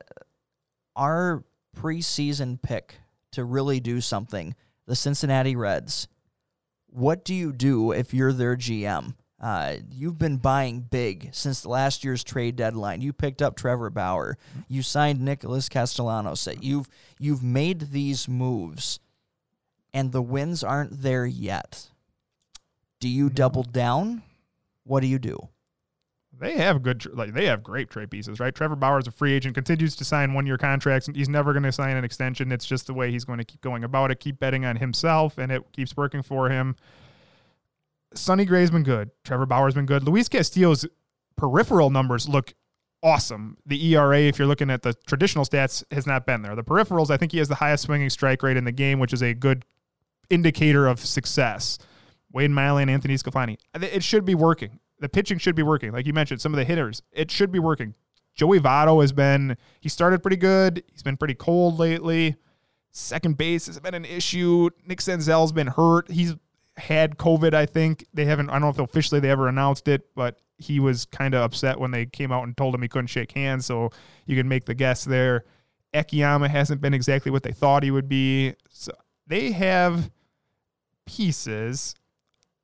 our preseason pick to really do something. The Cincinnati Reds. What do you do if you're their GM? Uh, you've been buying big since last year's trade deadline. You picked up Trevor Bauer. You signed Nicholas Castellanos. You've you've made these moves, and the wins aren't there yet. Do you double down? What do you do? They have good, like they have great trade pieces, right? Trevor Bauer is a free agent, continues to sign one year contracts. He's never going to sign an extension. It's just the way he's going to keep going about it. Keep betting on himself, and it keeps working for him. Sonny Gray's been good. Trevor Bauer's been good. Luis Castillo's peripheral numbers look awesome. The ERA, if you're looking at the traditional stats, has not been there. The peripherals, I think he has the highest swinging strike rate in the game, which is a good indicator of success. Wade Miley and Anthony Scafani. It should be working. The pitching should be working. Like you mentioned, some of the hitters, it should be working. Joey Votto has been, he started pretty good. He's been pretty cold lately. Second base has been an issue. Nick Senzel's been hurt. He's had COVID, I think. They haven't, I don't know if officially they ever announced it, but he was kind of upset when they came out and told him he couldn't shake hands. So you can make the guess there. Akiyama hasn't been exactly what they thought he would be. So they have pieces.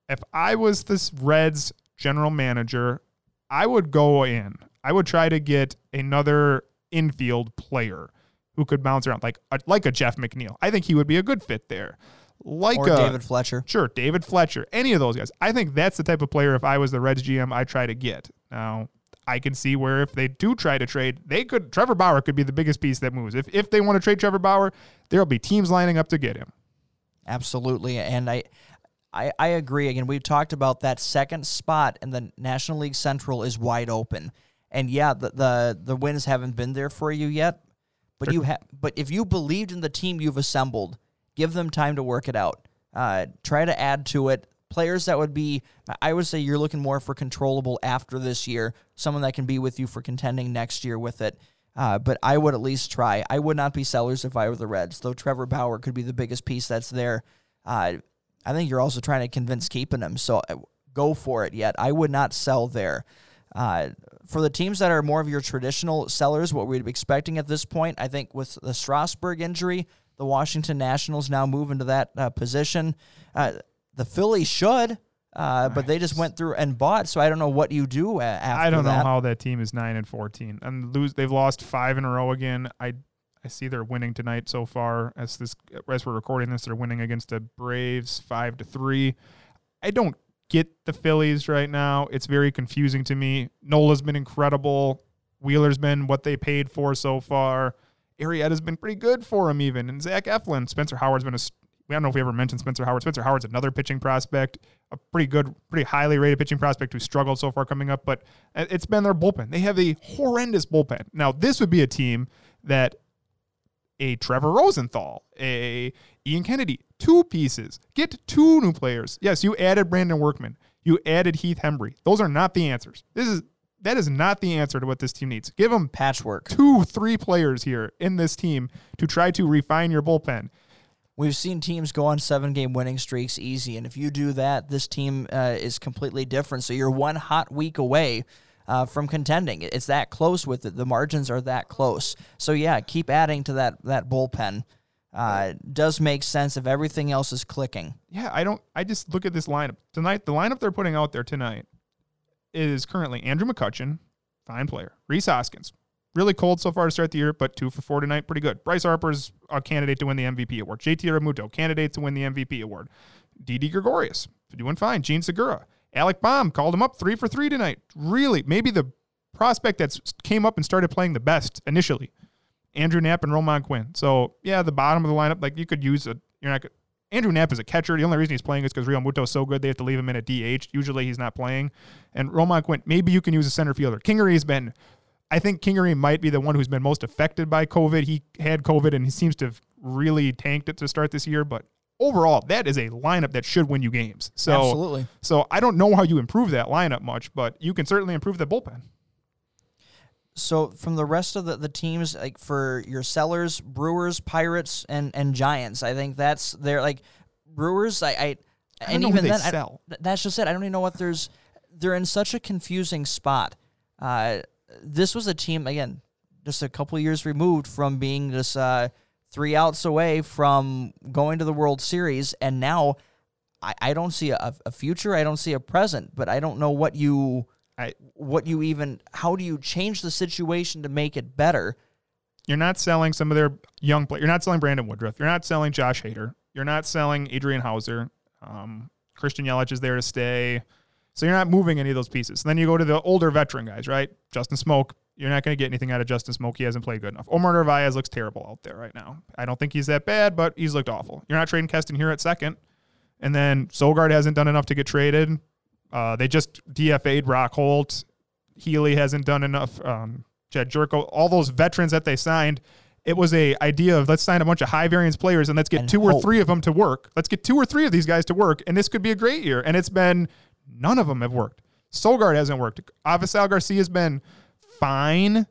If I was this Reds general manager, I would go in. I would try to get another infield player who could bounce around, like a, like a Jeff McNeil. I think he would be a good fit there. Like Or a, David Fletcher. Sure, David Fletcher, any of those guys. I think that's the type of player if I was the Reds GM, I'd try to get. Now, I can see where if they do try to trade, they could Trevor Bauer could be the biggest piece that moves. If if they want to trade Trevor Bauer, there'll be teams lining up to get him. Absolutely, and I, I, I agree. Again, we've talked about that second spot in the National League Central is wide open, and yeah, the the, the wins haven't been there for you yet, but you have. But if you believed in the team you've assembled, give them time to work it out. Uh, try to add to it. Players that would be, I would say you're looking more for controllable after this year, someone that can be with you for contending next year with it. Uh, but I would at least try. I would not be sellers if I were the Reds, though Trevor Bauer could be the biggest piece that's there. Uh, I think you're also trying to convince keeping him, so uh, go for it yet. I would not sell there. Uh, for the teams that are more of your traditional sellers, what we'd be expecting at this point, I think with the Strasburg injury, the Washington Nationals now move into that uh, position. Uh, the Phillies should, uh, but they just went through and bought, so I don't know what you do uh, after I don't that. know how that team is nine and fourteen and lose. They've lost five in a row again. I I see they're winning tonight so far. As this as we're recording this, they're winning against the Braves five to three. I don't get the Phillies right now. It's very confusing to me. Nola's been incredible. Wheeler's been what they paid for so far. Arrieta's been pretty good for him even, and Zach Eflin. Spencer Howard's been a. I don't know if we ever mentioned Spencer Howard. Spencer Howard's another pitching prospect, a pretty good, pretty highly rated pitching prospect who struggled so far coming up, but it's been their bullpen. They have a horrendous bullpen. Now, this would be a team that a Trevor Rosenthal, a Ian Kennedy, two pieces. Get two new players. Yes, you added Brandon Workman. You added Heath Hembree. Those are not the answers. This is that is not the answer to what this team needs. Give them Patchwork. two, three players here in this team to try to refine your bullpen. We've seen teams go on seven game winning streaks easy. And if you do that, this team uh, is completely different. So you're one hot week away uh, from contending. It's that close with it. The margins are that close. So yeah, keep adding to that, that bullpen. Uh, does make sense if everything else is clicking. Yeah, I don't. I just look at this lineup tonight. The lineup they're putting out there tonight is currently Andrew McCutchen, fine player. Rhys Hoskins, really cold so far to start the year, but two for four tonight, pretty good. Bryce Harper's a candidate to win the MVP award. JT Realmuto, candidate to win the MVP award. Didi Gregorius, doing fine. Jean Segura, Alec Bohm called him up three for three tonight. Really, maybe the prospect that came up and started playing the best initially. Andrew Knapp and Roman Quinn. So yeah, the bottom of the lineup, like you could use a. You're not. Andrew Knapp is a catcher. The only reason he's playing is because Realmuto is so good they have to leave him in a DH. Usually he's not playing. And Roman Quinn, maybe you can use a center fielder. Kingery has been I think Kingery might be the one who's been most affected by COVID. He had COVID and he seems to have really tanked it to start this year. But overall, that is a lineup that should win you games. So, Absolutely. So I don't know how you improve that lineup much, but you can certainly improve the bullpen. So from the rest of the, the teams, like for your sellers, Brewers, Pirates, and and Giants, I think that's they're like Brewers. I, I, I and even then sell. I, that's just it. I don't even know what there's. They're in such a confusing spot. Uh, this was a team again, just a couple years removed from being just uh, three outs away from going to the World Series, and now I, I don't see a, a future. I don't see a present, but I don't know what you. I, what you even how do you change the situation to make it better? You're not selling some of their young players. You're not selling Brandon Woodruff. You're not selling Josh Hader. You're not selling Adrian Houser. Um, Christian Yelich is there to stay. So you're not moving any of those pieces. And then you go to the older veteran guys, right? Justin Smoak. You're not going to get anything out of Justin Smoak. He hasn't played good enough. Omar Narvaez looks terrible out there right now. I don't think he's that bad, but he's looked awful. You're not trading Keston Hiura at second. And then Sogard hasn't done enough to get traded. Uh, they just DFA'd Brock Holt. Healy hasn't done enough. Um, Jedd Gyorko, all those veterans that they signed. It was a idea of let's sign a bunch of high variance players and let's get And two hope. or three of them to work. Let's get two or three of these guys to work, and this could be a great year. And it's been none of them have worked. Sogard hasn't worked. Avisail Garcia has been fine,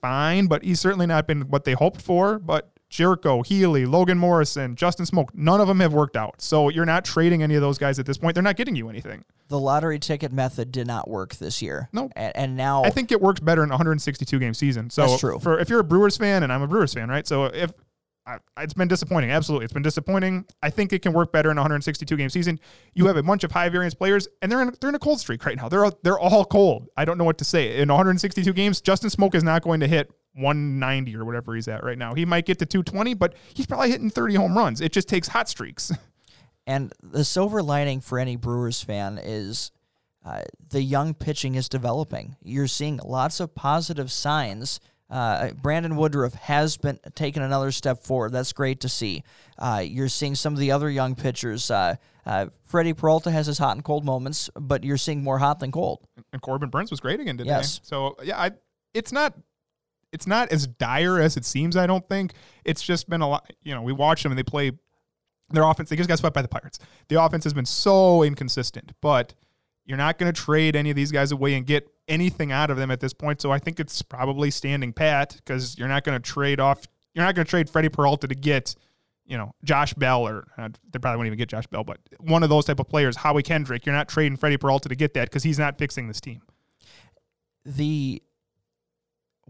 fine, but he's certainly not been what they hoped for. But Gyorko, Healy, Logan Morrison, Justin Smoak, none of them have worked out. So you're not trading any of those guys at this point. They're not getting you anything. The lottery ticket method did not work this year. Nope. And, and now I think it works better in a 162 game season. So That's true. For if you're a Brewers fan, and I'm a Brewers fan, right? So if I, it's been disappointing, absolutely, it's been disappointing. I think it can work better in a 162 game season. You have a bunch of high variance players, and they're in they're in a cold streak right now. They're they're all cold. I don't know what to say. In 162 games, Justin Smoak is not going to hit 190 or whatever he's at right now. He might get to 220, but he's probably hitting 30 home runs. It just takes hot streaks. and the silver lining for any Brewers fan is uh, the young pitching is developing. You're seeing lots of positive signs. Uh, Brandon Woodruff has been taken another step forward. That's great to see. Uh, you're seeing some of the other young pitchers. Uh, uh, Freddie Peralta has his hot and cold moments, but you're seeing more hot than cold. and Corbin Burnes was great again today. Yes. So yeah, I, it's not it's not as dire as it seems. I don't think it's just been a lot. You know, we watch them and they play their offense. They just got swept by the Pirates. The offense has been so inconsistent, but you're not going to trade any of these guys away and get anything out of them at this point. So I think it's probably standing pat because you're not going to trade off. You're not going to trade Freddie Peralta to get. You know, Josh Bell, or uh, they probably won't even get Josh Bell, but one of those type of players, Howie Kendrick, you're not trading Freddie Peralta to get that because he's not fixing this team. the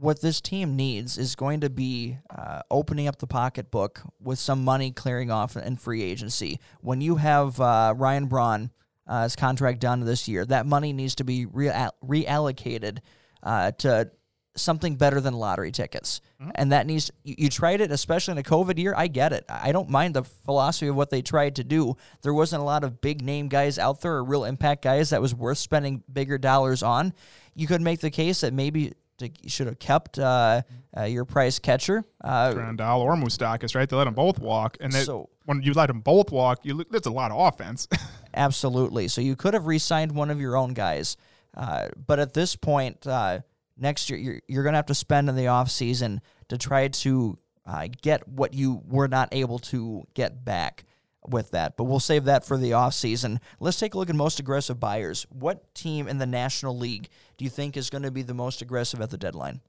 what this team needs is going to be uh, opening up the pocketbook with some money clearing off in free agency. When you have uh, Ryan Braun, uh, his contract done this year, that money needs to be rea- reallocated uh, to something better than lottery tickets. And that needs, you, you tried it, especially in a COVID year. I get it. I don't mind the philosophy of what they tried to do. There wasn't a lot of big name guys out there or real impact guys that was worth spending bigger dollars on. You could make the case that maybe to, should have kept uh, uh, your price catcher. Uh, Grandal or Moustakas, right? They let them both walk, and they, So- when you let them both walk, you that's a lot of offense. Absolutely. So you could have re-signed one of your own guys, uh, but at this point, uh, next year you're, you're going to have to spend in the off season to try to uh, get what you were not able to get back with that. But we'll save that for the off season. Let's take a look at most aggressive buyers. What team in the National League do you think is going to be the most aggressive at the deadline?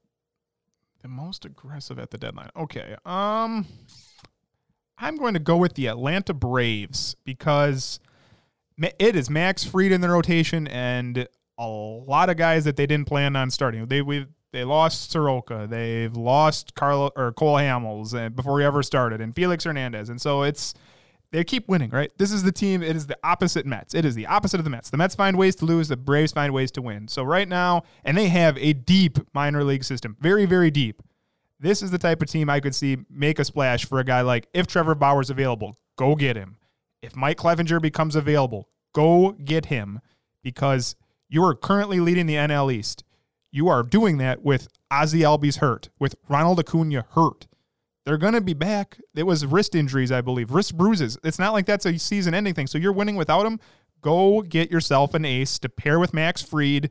the most aggressive at the deadline. Okay. Um, I'm going to go with the Atlanta Braves because it is Max Fried in the rotation and a lot of guys that they didn't plan on starting. They we they lost Soroka, they've lost Carlo or Cole Hamels uh, before he ever started, and Felix Hernandez, and so it's they keep winning, right? This is the team. It is the opposite Mets. It is the opposite of the Mets. The Mets find ways to lose. The Braves find ways to win. So right now, and they have a deep minor league system, very very deep. This is the type of team I could see make a splash for a guy like if Trevor Bauer's available, go get him. If Mike Clevinger becomes available, go get him because you are currently leading the NL East. You are doing that with Ozzie Albies hurt, with Ronald Acuna hurt. They're going to be back. It was wrist injuries, I believe, wrist bruises. It's not like that's a season ending thing. So you're winning without him. Go get yourself an ace to pair with Max Fried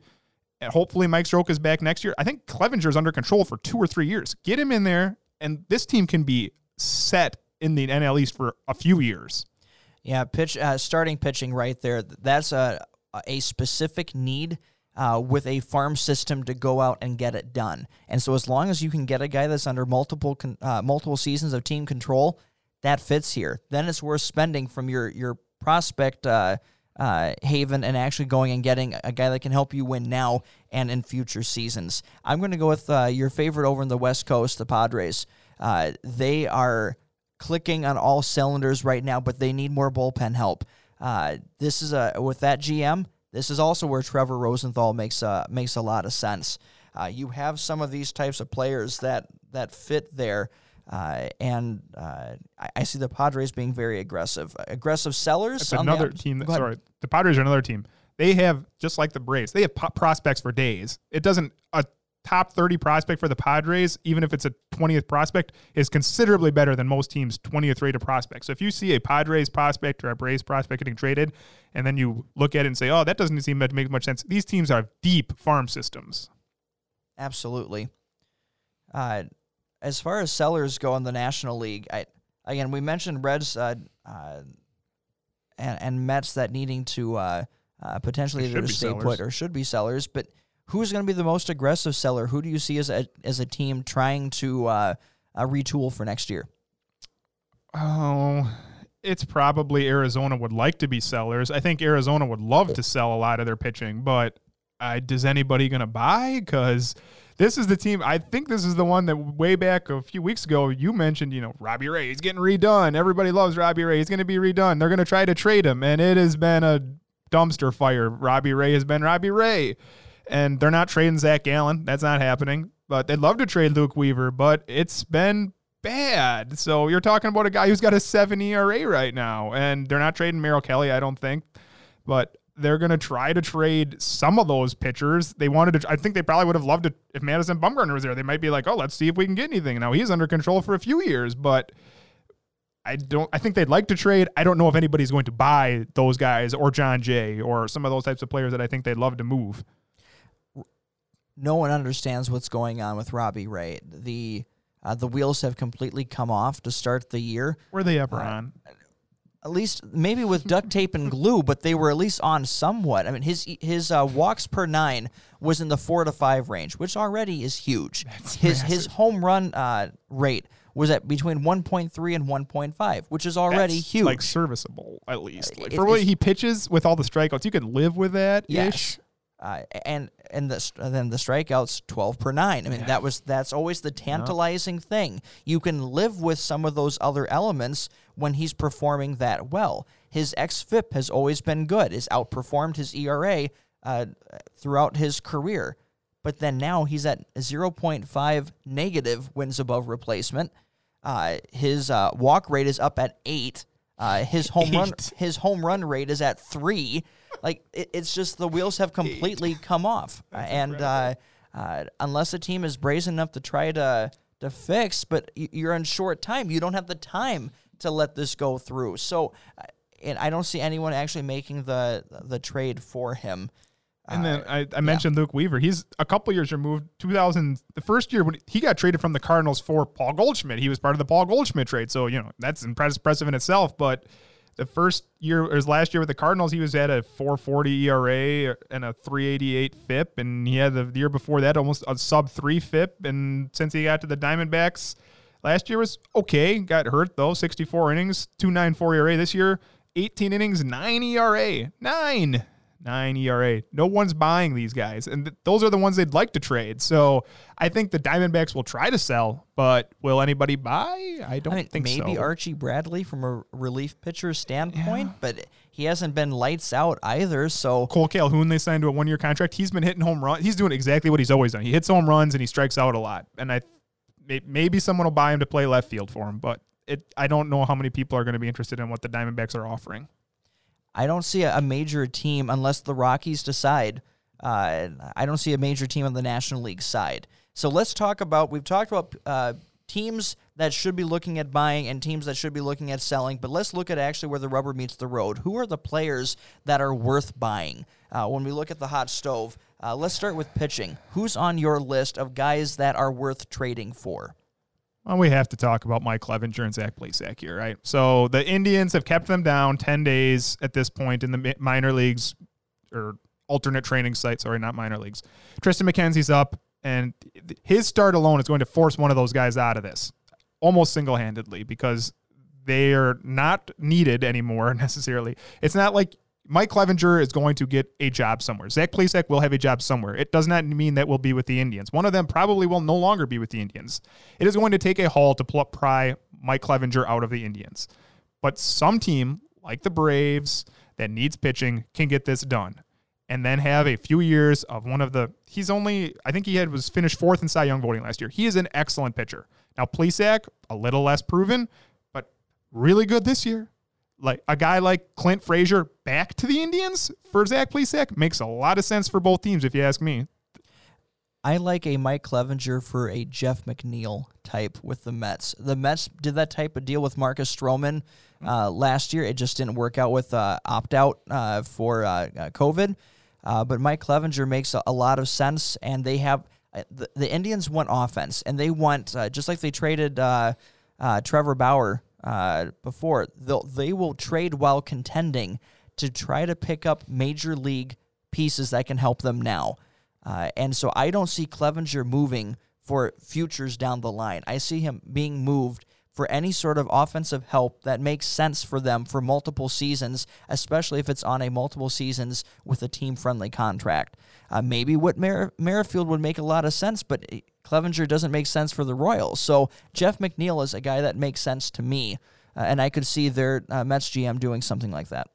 and hopefully Mike Soroka is back next year. I think Clevinger is under control for two or three years. Get him in there, and this team can be set in the NL East for a few years. Yeah, pitch uh, starting pitching right there. That's a a specific need uh, with a farm system to go out and get it done. And so, as long as you can get a guy that's under multiple con- uh, multiple seasons of team control, that fits here. Then it's worth spending from your your prospect uh, uh, haven and actually going and getting a guy that can help you win now and in future seasons. I'm going to go with uh, your favorite over in the West Coast, the Padres. Uh, they are clicking on all cylinders right now, but they need more bullpen help. This is a with that GM. This is also where Trevor Rosenthal makes a makes a lot of sense. Uh, you have some of these types of players that that fit there. Uh, and uh, I, I, see the Padres being very aggressive. Aggressive sellers. It's another the, team. That, sorry, the Padres are another team. They have just like the Braves. They have prospects for days. It doesn't a top thirty prospect for the Padres, even if it's a twentieth prospect, is considerably better than most teams' twentieth rated prospects. So if you see a Padres prospect or a Braves prospect getting traded, and then you look at it and say, "Oh, that doesn't seem to make much sense," these teams have deep farm systems. Absolutely. Uh, as far as sellers go in the National League, I again we mentioned Reds uh, uh, and, and Mets that needing to uh, uh potentially either stay sellers. put or should be sellers, but who's going to be the most aggressive seller? Who do you see as a as a team trying to uh, uh, retool for next year? Oh, it's probably Arizona would like to be sellers. I think Arizona would love to sell a lot of their pitching, but does anybody going to buy? Because this is the team. I think this is the one that way back a few weeks ago you mentioned. You know, Robbie Ray. He's getting redone. Everybody loves Robbie Ray. He's going to be redone. They're going to try to trade him, and it has been a dumpster fire. Robbie Ray has been Robbie Ray, and they're not trading Zach Gallen. That's not happening. But they'd love to trade Luke Weaver, but it's been bad. So you're talking about a guy who's got a seven ERA right now, and they're not trading Merrill Kelly. I don't think, but they're going to try to trade some of those pitchers. They wanted to, I think they probably would have loved it if Madison Bumgarner was there. They might be like, oh, let's see if we can get anything. Now he's under control for a few years, but I don't, I think they'd like to trade. I don't know if anybody's going to buy those guys or Jon Jay or some of those types of players that I think they'd love to move. No one understands what's going on with Robbie Ray. The, uh, the wheels have completely come off to start the year. Were they ever uh, on? at least maybe with duct tape and glue, but they were at least on somewhat. I mean, his his uh, walks per nine was in the four to five range, which already is huge. That's his massive. his home run uh, rate was at between 1.3 and 1.5, which is already That's huge. Like serviceable, at least. Like it, for what he pitches with all the strikeouts, you can live with that. Yes. Uh, and and the, then the strikeouts 12 per 9 i mean yeah. that was that's always the tantalizing yeah. thing. You can live with some of those other elements when he's performing that well. His xfip has always been good. Has outperformed his era uh, throughout his career. But then now he's at 0.5 negative wins above replacement. Uh, his uh, walk rate is up at 8 uh, his home Eight. run his home run rate is at 3 like it, it's just the wheels have completely come off, That's and uh, uh, unless a team is brazen enough to try to to fix, but you're in short time, you don't have the time to let this go through. So, uh, and I don't see anyone actually making the the trade for him. And then uh, I, I mentioned yeah. Luke Weaver. He's a couple years removed. 2000, the first year when he got traded from the Cardinals for Paul Goldschmidt, he was part of the Paul Goldschmidt trade. So you know that's impressive in itself. But the first year or his last year with the Cardinals, he was at a 440 ERA and a 388 FIP, and he had the year before that almost a sub three FIP. And since he got to the Diamondbacks, Last year was okay. Got hurt though. 64 innings, 294 ERA. This year, 18 innings, 9 ERA. 9. 9 ERA. No one's buying these guys. And th- those are the ones they'd like to trade. So I think the Diamondbacks will try to sell, but will anybody buy? I don't I mean, think maybe so. Archie Bradley from a relief pitcher standpoint, but he hasn't been lights out either. So Kole Calhoun, they signed to a one year contract. He's been hitting home runs. He's doing exactly what he's always done. He hits home runs and he strikes out a lot. And I may- maybe someone will buy him to play left field for him, but it, I don't know how many people are going to be interested in what the Diamondbacks are offering. I don't see a, major team unless the Rockies decide. Uh, I don't see a major team on the National League side. So let's talk about. We've talked about uh, teams that should be looking at buying and teams that should be looking at selling. But let's look at actually where the rubber meets the road. Who are the players that are worth buying? Uh, when we look at the hot stove, uh, let's start with pitching. Who's on your list of guys that are worth trading for? Well, we have to talk about Mike Clevinger and Zach Plesac here, right? So the Indians have kept them down 10 days at this point in the minor leagues or alternate training site. Sorry, not minor leagues. Triston McKenzie's up, and his start alone is going to force one of those guys out of this almost single handedly because they are not needed anymore necessarily. It's not like Mike Clevinger is going to get a job somewhere. Zach Plesac will have a job somewhere. It does not mean that will be with the Indians. One of them probably will no longer be with the Indians. It is going to take a haul to pl- pry Mike Clevinger out of the Indians. But some team, like the Braves, that needs pitching can get this done. And then have a few years of one of the he's only I think he had was finished fourth in Cy Young voting last year. He is an excellent pitcher. Now Plesac, a little less proven, but really good this year like a guy like Clint Frazier back to the Indians for Zach Plesac makes a lot of sense for both teams, if you ask me. I like a Mike Clevinger for a Jeff McNeil type with the Mets. The Mets did that type of deal with Marcus Stroman uh, last year. It just didn't work out with uh, opt out uh, for uh, uh, COVID. Uh, but Mike Clevinger makes a, a, lot of sense, and they have the, the Indians want offense, and they want just like they traded Trevor Bauer before. They'll, they will trade while contending to try to pick up major league pieces that can help them now. Uh, and so I don't see Clevinger moving for futures down the line. I see him being moved for any sort of offensive help that makes sense for them for multiple seasons, especially if it's on a multiple seasons with a team friendly contract. Uh, maybe what Mer- Merrifield would make a lot of sense, but Clevinger doesn't make sense for the Royals. So Jeff McNeil is a guy that makes sense to me, uh, and I could see their uh, Mets GM doing something like that.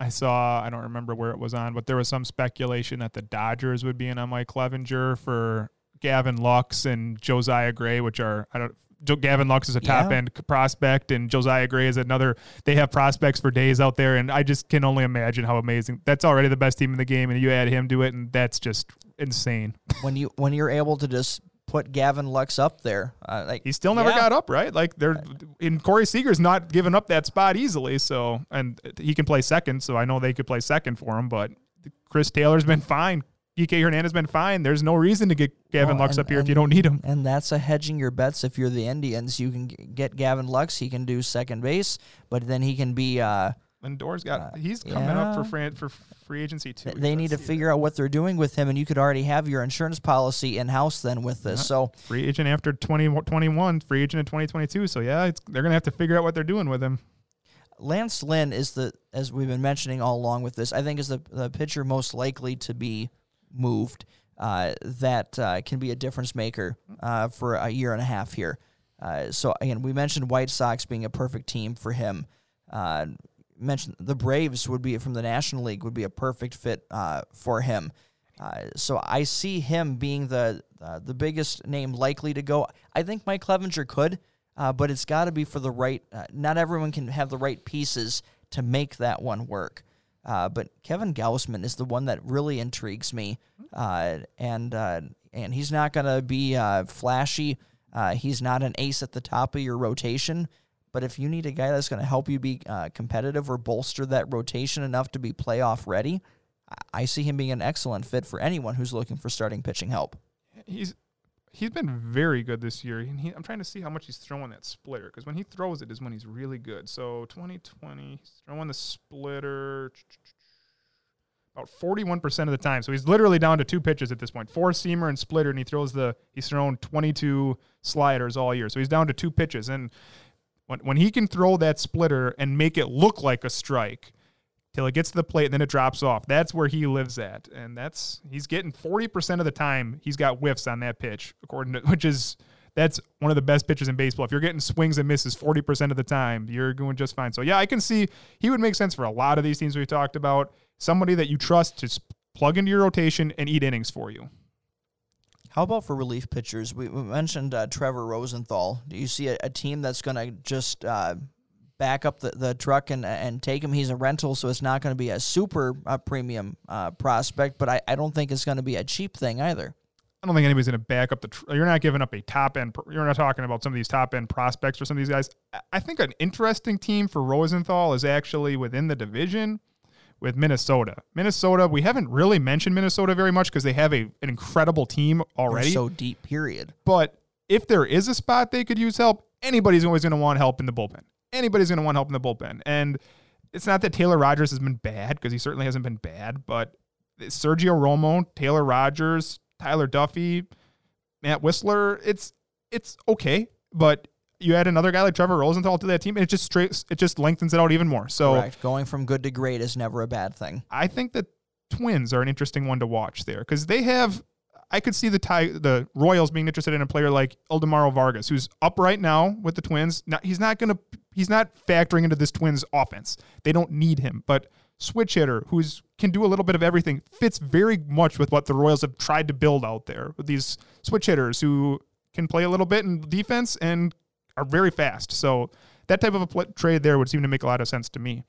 I saw, I don't remember where it was on, but there was some speculation that the Dodgers would be in on Mike Clevinger for Gavin Lux and Josiah Gray, which are, I don't, Gavin Lux is a top Yeah. end prospect, and Josiah Gray is another. They have prospects for days out there, and I just can only imagine how amazing. That's already the best team in the game, and you add him to it, and that's just insane. When you when you're able to just put Gavin Lux up there, uh, like He still never yeah. got up, right? Like they're in Corey Seager's not giving up that spot easily. So and he can play second, so I know they could play second for him. But Chris Taylor's been fine. DK Hernandez been fine. There's no reason to get Gavin Well, Lux and- up here if you don't need him. And that's a hedging your bets if you're the Indians. You can get Gavin Lux. He can do second base, but then he can be. Uh, Lindor's got Uh, he's coming up for free, for free agency too. they need to figure out what they're doing with him, and you could already have your insurance policy in house then with this. So free agent after 2021, free agent in 2022. So yeah, it's, they're gonna have to figure out what they're doing with him. Lance Lynn is the, as we've been mentioning all along with this, I think is the, the pitcher most likely to be moved uh, that uh, can be a difference maker uh, for a year and a half here. Uh, so again, we mentioned White Sox being a perfect team for him. Uh, mentioned the Braves would be from the National League would be a perfect fit for him. So I see him being the the biggest name likely to go. I think Mike Clevinger could, but it's got to be for the right. Not everyone can have the right pieces to make that one work. Uh, but Kevin Gausman is the one that really intrigues me, uh, and uh, and he's not going to be uh, flashy. Uh, he's not an ace at the top of your rotation. But if you need a guy that's going to help you be uh, competitive or bolster that rotation enough to be playoff ready, I- I see him being an excellent fit for anyone who's looking for starting pitching help. He's he's been very good this year. And he, I'm trying to see how much he's throwing that splitter because when he throws it is when he's really good. So 2020, he's throwing the splitter about 41% of the time. So he's literally down to two pitches at this point four seamer and splitter, and he throws the, he's thrown 22 sliders all year. So he's down to two pitches. And when, when he can throw that splitter and make it look like a strike, till it gets to the plate and then it drops off. That's where he lives at. And that's he's getting 40% of the time he's got whiffs on that pitch, according to which is that's one of the best pitches in baseball. If you're getting swings and misses 40% of the time, you're going just fine. So yeah, I can see he would make sense for a lot of these teams we've talked about. Somebody that you trust to plug into your rotation and eat innings for you. How about for relief pitchers? We, we mentioned uh, Trevor Rosenthal. Do you see a, a team that's going to just uh, back up the, the truck and and take him. He's a rental, so it's not going to be a super uh, premium uh, prospect, but I, I don't think it's going to be a cheap thing either. I don't think anybody's going to back up the. Tr- you're not giving up a top end. You're not talking about some of these top end prospects for some of these guys. I think an interesting team for Rosenthal is actually within the division with Minnesota. Minnesota, we haven't really mentioned Minnesota very much because they have a an incredible team already. They're so deep, period. But if there is a spot they could use help, anybody's always going to want help in the bullpen anybody's going to want help in the bullpen. And it's not that Taylor Rogers has been bad because he certainly hasn't been bad, but Sergio Romo, Taylor Rogers, Tyler Duffey, Matt Wisler, it's it's okay, but you add another guy like Trevor Rosenthal to that team, and it just straight it just lengthens it out even more. So Correct. going from good to great is never a bad thing. I think the Twins are an interesting one to watch there because they have I could see the tie, the Royals being interested in a player like Ildemaro Vargas, who's up right now with the Twins. Now, he's not going to, he's not factoring into this Twins offense. They don't need him, but switch hitter who's can do a little bit of everything fits very much with what the Royals have tried to build out there with these switch hitters who can play a little bit in defense and are very fast. So that type of a trade there would seem to make a lot of sense to me.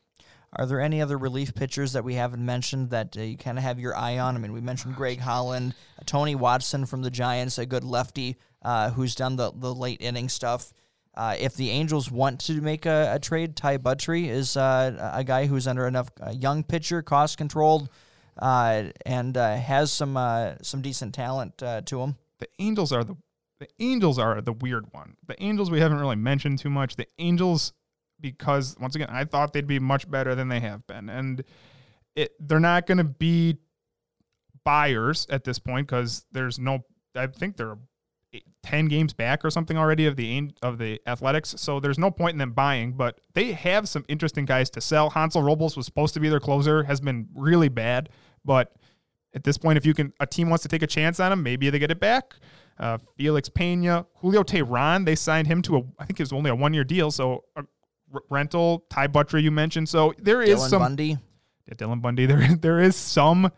Are there any other relief pitchers that we haven't mentioned that uh, you kind of have your eye on? I mean, we mentioned Greg Holland, uh, Tony Watson from the Giants, a good lefty uh, who's done the, the late inning stuff. Uh, if the Angels want to make a, a trade, Ty Buttrey is uh, a guy who's under enough young pitcher, cost controlled, and has some some decent talent to him. The Angels are the the Angels are the weird one. The Angels we haven't really mentioned too much. The Angels because once again, I thought they'd be much better than they have been, and it they're not going to be buyers at this point because there's no. I think they're ten games back or something already of the of the Athletics, so there's no point in them buying. But they have some interesting guys to sell. Hansel Robles was supposed to be their closer, has been really bad, but at this point, if you can, a team wants to take a chance on him, maybe they get it back. Uh, Felix Pena, Julio Teheran, they signed him to a, I think it was only a one year deal, so a rental. Ty Buttrey, you mentioned. So there is Dylan some Bundy. Yeah, Dylan Bundy. There there is some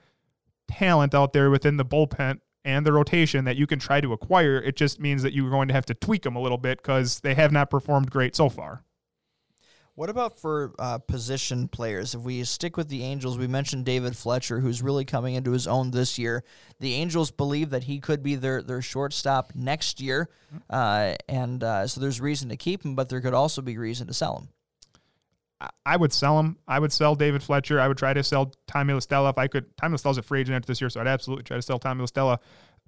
talent out there within the bullpen and the rotation that you can try to acquire. It just means that you're going to have to tweak them a little bit because they have not performed great so far. What about for uh, position players? If we stick with the Angels, we mentioned David Fletcher, who's really coming into his own this year. The Angels believe that he could be their, their shortstop next year, uh, and uh, so there's reason to keep him, but there could also be reason to sell him. I would sell him. I would sell David Fletcher. I would try to sell Tommy La Stella if I could. Tommy La Stella's a free agent after this year, so I'd absolutely try to sell Tommy La Stella.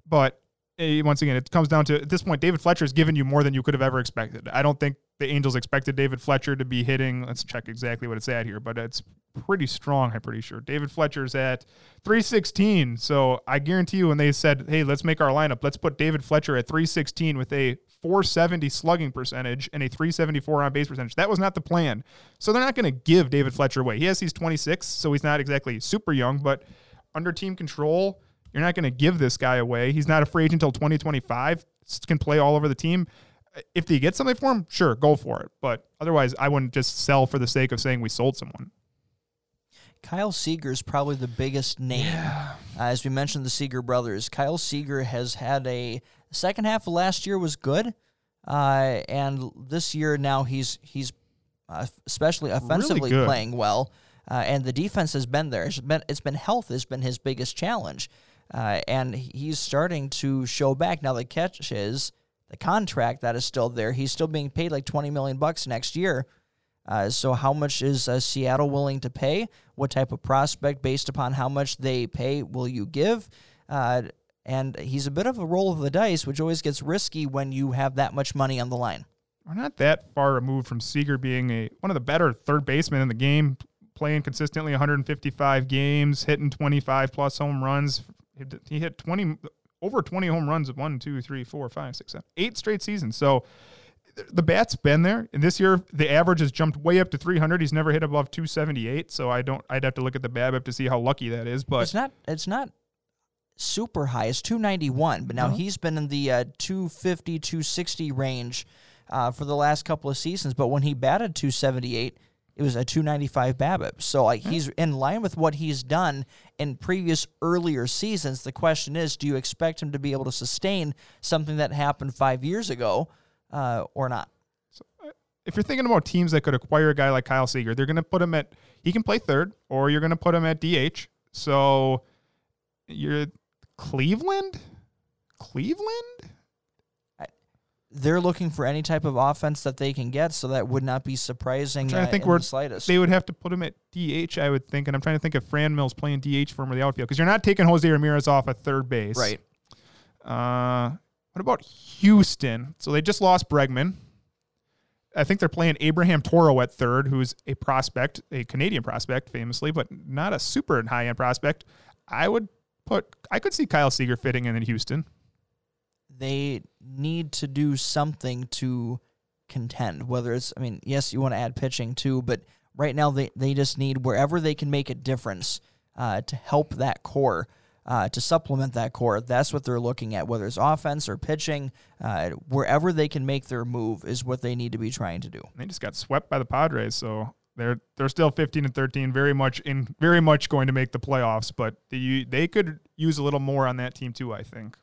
But eh, once again, it comes down to at this point, David Fletcher has given you more than you could have ever expected. I don't think the Angels expected David Fletcher to be hitting. Let's check exactly what it's at here, but it's pretty strong. I'm pretty sure David Fletcher's at 316. So I guarantee you, when they said, "Hey, let's make our lineup. Let's put David Fletcher at 316 with a 470 slugging percentage and a 374 on base percentage," that was not the plan. So they're not going to give David Fletcher away. Yes, he's 26, so he's not exactly super young, but under team control. You're not going to give this guy away. He's not a free agent until 2025. Can play all over the team if they get something for him, sure, go for it. But otherwise, I wouldn't just sell for the sake of saying we sold someone. Kyle Seager is probably the biggest name. Yeah. Uh, as we mentioned, the Seager brothers. Kyle Seager has had a second half of last year was good, uh, and this year now he's he's uh, especially offensively really playing well, uh, and the defense has been there. It's been it's been health has been his biggest challenge, uh, and he's starting to show back. Now the catch is the contract that is still there. He's still being paid like 20 million bucks next year. Uh, so how much is uh, Seattle willing to pay? What type of prospect, based upon how much they pay, will you give? Uh, and he's a bit of a roll of the dice, which always gets risky when you have that much money on the line. We're not that far removed from Seager being a one of the better third basemen in the game. playing consistently 155 games, hitting 25 plus home runs. He hit 20 over 20 home runs at one, two, three, four, five, six, seven, eight straight seasons. So the bat's been there, and this year the average has jumped way up to 300. He's never hit above 278, so I don't. I'd have to look at the BABIP to see how lucky that is. But it's not. It's not super high. It's 291, but now he's been in the uh, 250, 260 range uh, for the last couple of seasons. But when he batted 278, it was a 295 BABIP. So like he's in line with what he's done in previous earlier seasons. The question is, do you expect him to be able to sustain something that happened five years ago uh, or not? if you're thinking about teams that could acquire a guy like Kyle Seager, they're going to put him at he can play third, or you're going to put him at DH. So you're Cleveland, Cleveland. They're looking for any type of offense that they can get, so that would not be surprising. trying to uh, think in where the slightest. They would have to put him at DH, I would think, and I'm trying to think if Franmil's playing DH for him or the outfield because you're not taking Jose Ramirez off at third base, right. Uh, what about Houston? So they just lost Bregman. I think they're playing Abraham Toro at third, who's a prospect, a Canadian prospect, famously, but not a super high end prospect. I would put, I could see Kyle Seager fitting in in Houston. they need to do something to contend. Whether it's, I mean, yes, you want to add pitching too, but right now they, they just need wherever they can make a difference uh, to help that core, uh, to supplement that core. That's what they're looking at, whether it's offense or pitching. Uh, wherever they can make their move is what they need to be trying to do. They just got swept by the Padres, so they're they're still 15 and 13, very much in very much going to make the playoffs, but they they could use a little more on that team too. I think.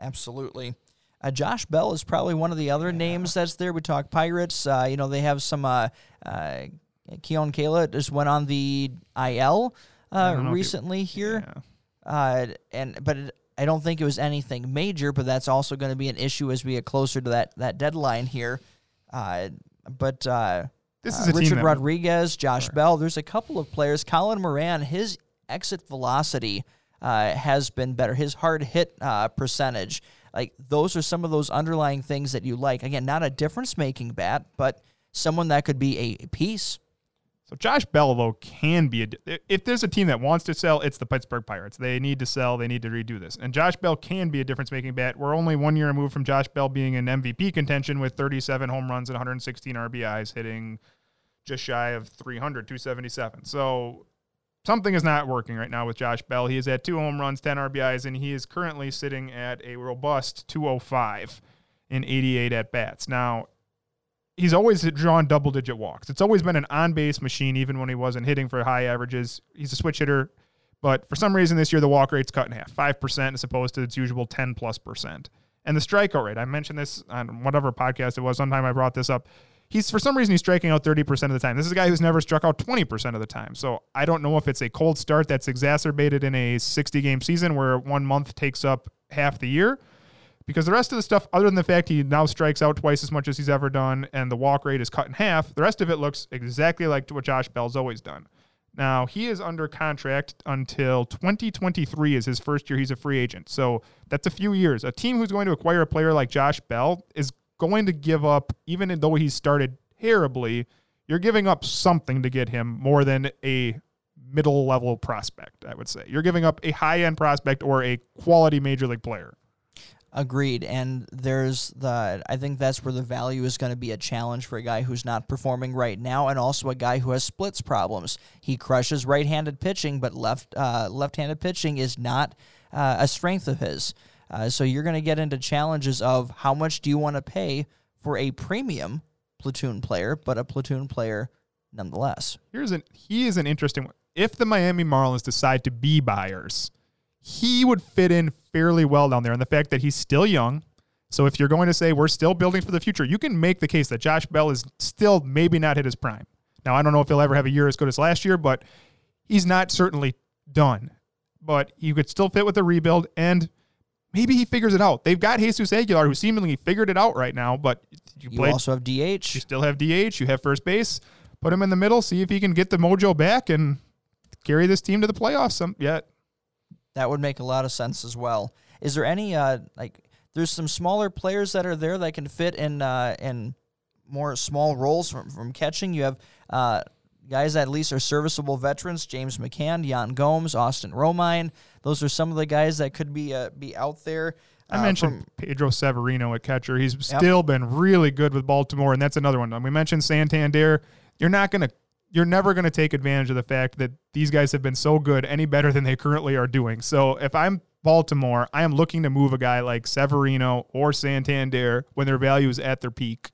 Absolutely. Uh, Josh Bell is probably one of the other names that's there. We talk Pirates. Uh, you know, they have some. Uh, uh, Keone Kela just went on the IL uh, recently here, Yeah. uh, and but it, I don't think it was anything major. But that's also going to be an issue as we get closer to that that deadline here. Uh, but uh, This uh, is a Richard Rodriguez, Josh Bell. There's a couple of players. Colin Moran, his exit velocity uh, has been better. His hard hit uh, percentage, like those are some of those underlying things that you like. Again, not a difference making bat, but someone that could be a piece. So Josh Bell though can be a if there's a team that wants to sell, it's the Pittsburgh Pirates. They need to sell. They need to redo this. And Josh Bell can be a difference making bat. We're only one year removed from Josh Bell being in MVP contention with 37 home runs and 116 RBIs, hitting just shy of 300, 277. So something is not working right now with Josh Bell. He is at two home runs, 10 RBIs, and he is currently sitting at a robust 205 in 88 at bats. Now he's always drawn double digit walks. It's always been an on base machine, even when he wasn't hitting for high averages. He's a switch hitter, but for some reason this year the walk rate's cut in half, five percent as opposed to its usual ten plus percent. And the strikeout rate, I mentioned this on whatever podcast it was. Sometime I brought this up. He's for some reason he's striking out 30% of the time. This is a guy who's never struck out 20% of the time. So I don't know if it's a cold start that's exacerbated in a 60 game season where one month takes up half the year because the rest of the stuff, other than the fact he now strikes out twice as much as he's ever done and the walk rate is cut in half, the rest of it looks exactly like what Josh Bell's always done. Now, he is under contract until 2023 is his first year he's a free agent. So that's a few years. A team who's going to acquire a player like Josh Bell is going to give up, even though he started terribly, you're giving up something to get him more than a middle level prospect, I would say. You're giving up a high end prospect or a quality major league player. Agreed. And there's the, I think that's where the value is going to be a challenge for a guy who's not performing right now and also a guy who has splits problems. He crushes right handed pitching, but left, uh, left handed pitching is not uh, a strength of his. Uh, so you're going to get into challenges of how much do you want to pay for a premium platoon player, but a platoon player nonetheless. Here's an he is an interesting one. If the Miami Marlins decide to be buyers, he would fit in fairly well down there. And the fact that he's still young. So if you're going to say we're still building for the future, you can make the case that Josh Bell is still maybe not hit his prime. Now I don't know if he'll ever have a year as good as last year, but he's not certainly done. But you could still fit with the rebuild and maybe he figures it out. They've got Jesus Aguilar who seemingly figured it out right now, but you, You played also have DH. you still have DH, you have first base. Put him in the middle, see if he can get the mojo back and carry this team to the playoffs. Some yet. That would make a lot of sense as well. Is there any uh like there's some smaller players that are there that can fit in uh in more small roles from, from catching. You have uh guys that at least are serviceable veterans: James McCann, Yan Gomes, Austin Romine. Those are some of the guys that could be uh, be out there. I uh, mentioned from- Pedro Severino at catcher. He's still been really good with Baltimore, and that's another one. We mentioned Santander. You're not gonna, you're never gonna take advantage of the fact that these guys have been so good any better than they currently are doing. So if I'm Baltimore, I am looking to move a guy like Severino or Santander when their value is at their peak.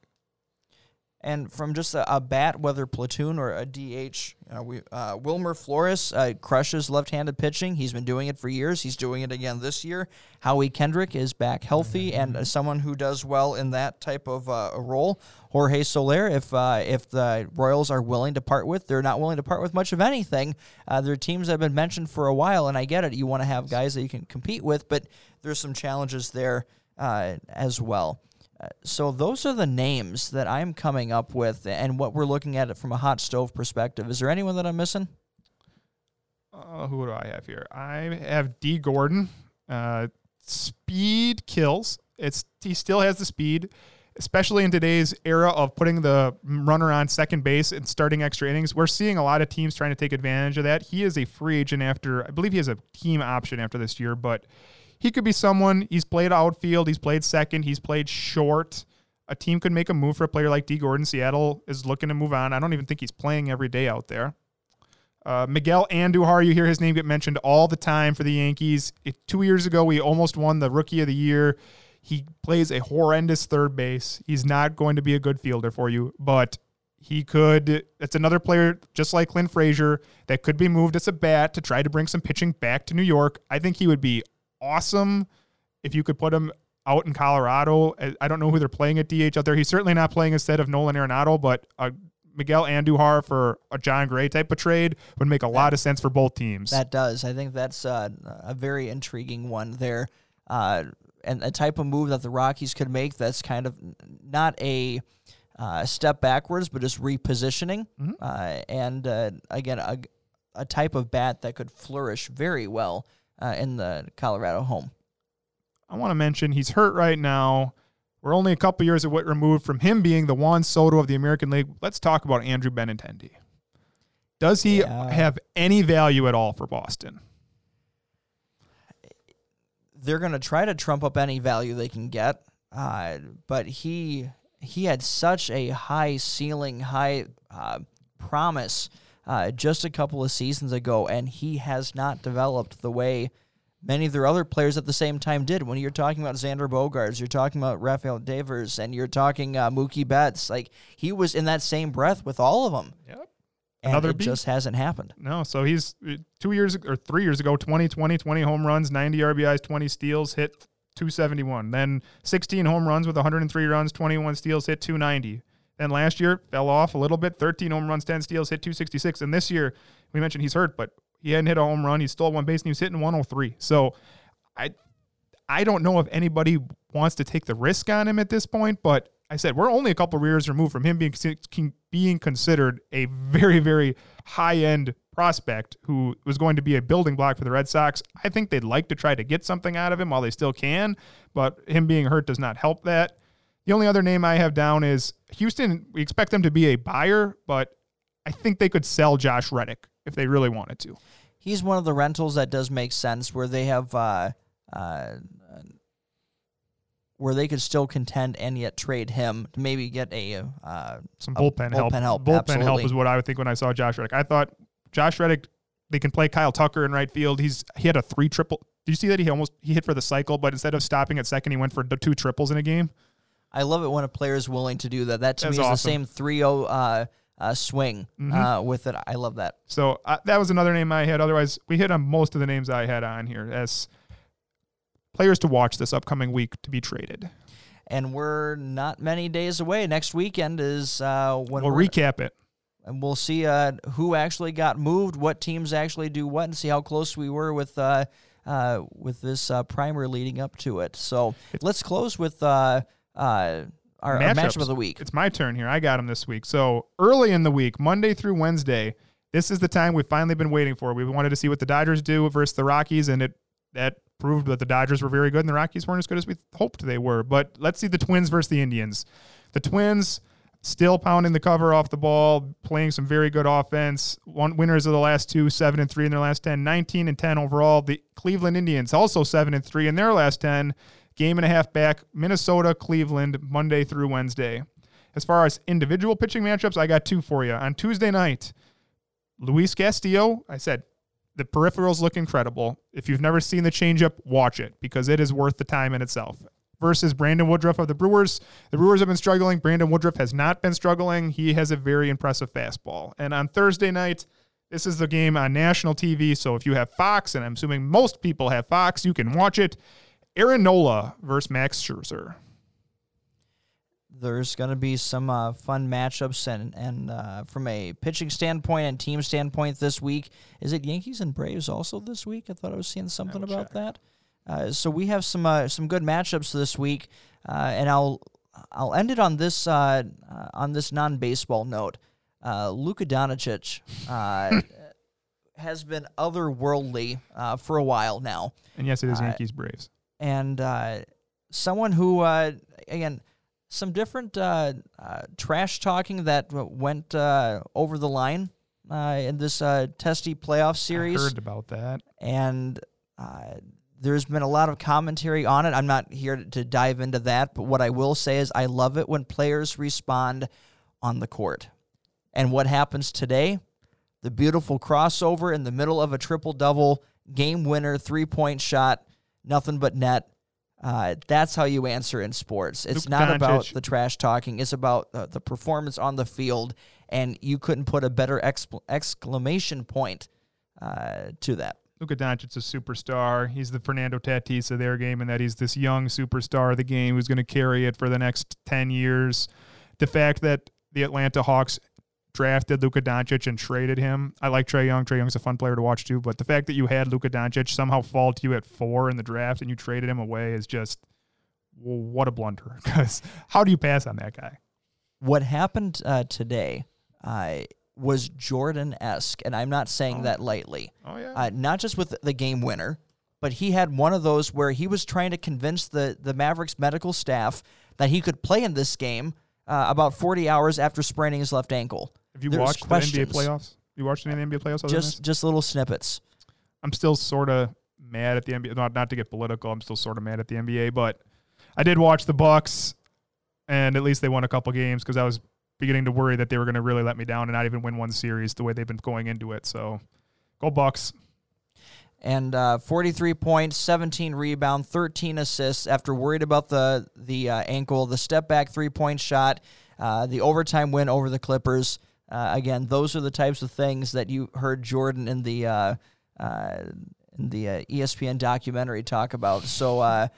And from just a, a bat, whether platoon or a DH, uh, we, uh, Wilmer Flores uh, crushes left-handed pitching. He's been doing it for years. He's doing it again this year. Howie Kendrick is back healthy and uh, someone who does well in that type of uh, role. Jorge Soler, if uh, if the Royals are willing to part with, they're not willing to part with much of anything. Uh, their teams have been mentioned for a while, and I get it. You want to have guys that you can compete with, but there's some challenges there uh, as well. So those are the names that I'm coming up with, and what we're looking at it from a hot stove perspective. Is there anyone that I'm missing? Uh, who do I have here? I have Dee Gordon. Uh, speed kills. It's he still has the speed, especially in today's era of putting the runner on second base and starting extra innings. We're seeing a lot of teams trying to take advantage of that. He is a free agent after I believe he has a team option after this year, but he could be someone. He's played outfield. He's played second. He's played short. A team could make a move for a player like Dee Gordon. Seattle is looking to move on. I don't even think he's playing every day out there. Uh, Miguel Andujar, you hear his name get mentioned all the time for the Yankees. It, two years ago, we almost won the Rookie of the Year. He plays a horrendous third base. He's not going to be a good fielder for you, but he could. It's another player just like Clint Frazier that could be moved as a bat to try to bring some pitching back to New York. I think he would be awesome if you could put him out in Colorado. I- don't know who they're playing at DH out there. He's certainly not playing instead of Nolan Arenado, but uh, Miguel Andujar for a Jon Gray type of trade would make a lot of sense for both teams. That does. I think that's uh, a very intriguing one there, uh, and a type of move that the Rockies could make. That's kind of not a uh, step backwards, but just repositioning, uh, and uh, again a, a type of bat that could flourish very well uh, in the Colorado home. I want to mention he's hurt right now. We're only a couple years away removed from him being the Juan Soto of the American League. Let's talk about Andrew Benintendi. Does he Yeah. have any value at all for Boston? they're going to try to trump up any value they can get. Uh, but he he had such a high ceiling, high uh, promise uh, just a couple of seasons ago, and he has not developed the way many of their other players at the same time did. When you're talking about Xander Bogaerts, you're talking about Rafael Devers, and you're talking uh, Mookie Betts, like he was in that same breath with all of them, Yep. and Another it beast. just hasn't happened. No, so he's uh, two years or three years ago, 20, 20, 20 home runs, 90 RBIs, 20 steals, hit 271. Then 16 home runs with 103 runs, 21 steals, hit 290. Then last year fell off a little bit, 13 home runs, 10 steals, hit 266. And this year, we mentioned he's hurt, but he hadn't hit a home run. He stole one base and he was hitting 103. So I I don't know if anybody wants to take the risk on him at this point, but I said we're only a couple years removed from him being being considered a very very high end prospect who was going to be a building block for the Red Sox. I think they'd like to try to get something out of him while they still can, but him being hurt does not help that. The only other name I have down is Houston. We expect them to be a buyer, but I think they could sell Josh Reddick if they really wanted to. he's one of the rentals that does make sense where they have uh, uh, where they could still contend and yet trade him to maybe get a uh, some A bullpen, help. bullpen help, Bullpen help is what I would think when I saw Josh Reddick. I thought Josh Reddick. They can play Kyle Tucker in right field. He's he had a three triple. Did you see that he almost he hit for the cycle, but instead of stopping at second, he went for the two triples in a game. I love it when a player is willing to do that. That to That's me is awesome. the same 3-0 uh, uh, swing uh, with it. I love that. So uh, that was another name I had. Otherwise, we hit on most of the names I had on here as players to watch this upcoming week to be traded. And we're not many days away. Next weekend is uh, when We'll recap it. and we'll see uh, who actually got moved, what teams actually do what, and see how close we were with uh, uh, with this uh, primer leading up to it. So let's close with uh, our, our matchup of the week. It's my turn here. I got him this week. So early in the week, Monday through Wednesday, this is the time we've finally been waiting for. We wanted to see what the Dodgers do versus the Rockies, and it that proved that the Dodgers were very good and the Rockies weren't as good as we hoped they were. But let's see the Twins versus the Indians. The Twins, still pounding the cover off the ball, playing some very good offense. One winners of the last two, seven and three in their last 10, 19 and 10 overall. The Cleveland Indians also seven and three in their last 10. Game and a half back, Minnesota, Cleveland, Monday through Wednesday. As far as individual pitching matchups, I got two for you. On Tuesday night, Luis Castillo, I said, the peripherals look incredible. If you've never seen the changeup, watch it because it is worth the time in itself versus Brandon Woodruff of the Brewers. The Brewers have been struggling. Brandon Woodruff has not been struggling. He has a very impressive fastball. And on Thursday night, this is the game on national TV. So if you have Fox, and I'm assuming most people have Fox, you can watch it. Aaron Nola versus Max Scherzer. There's going to be some uh, fun matchups, and and uh, from a pitching standpoint and team standpoint this week, is it Yankees and Braves also this week? I thought I was seeing something about check. that. Uh, so we have some uh, some good matchups this week, uh, and I'll I'll end it on this uh, uh, on this non baseball note. Luka Doncic has been otherworldly for a while now. And yes, it is Yankees Braves. And uh, someone who uh, again some different uh, trash talking that went over the line in this testy playoff series. I heard about that. And there's been a lot of commentary on it. I'm not here to dive into that, but what I will say is I love it when players respond on the court. And what happens today? The beautiful crossover in the middle of a triple double, game winner, three point shot, nothing but net. Uh, that's how you answer in sports. It's Luke not Doncic. about the trash talking. It's about uh, the performance on the field, and you couldn't put a better excl- exclamation point uh, to that. Luka Doncic's a superstar. He's the Fernando Tatis of their game, and that he's this young superstar of the game who's going to carry it for the next 10 years. The fact that the Atlanta Hawks drafted Luka Doncic and traded him. I like Trae Young. Trae Young's a fun player to watch too, but the fact that you had Luka Doncic somehow fall to you at four in the draft and you traded him away is just well, what a blunder. Because how do you pass on that guy? What happened uh, today? Uh, was Jordan esque, and I'm not saying oh. that lightly. Oh yeah. Uh, not just with the game winner, but he had one of those where he was trying to convince the the Mavericks medical staff that he could play in this game uh, about 40 hours after spraining his left ankle. Have you There's watched questions. the NBA playoffs? You watched any of the NBA playoffs? Just just little snippets. I'm still sort of mad at the NBA. Not not to get political. I'm still sort of mad at the NBA, but I did watch the Bucks, and at least they won a couple games because I was beginning to worry that they were going to really let me down and not even win one series the way they've been going into it. So go Bucks. And uh, 43 points, 17 rebound, 13 assists. After worried about the the uh, ankle, the step back three point shot, uh, the overtime win over the Clippers. Uh, again, those are the types of things that you heard Jordan in the uh, uh, in the ESPN documentary talk about. So,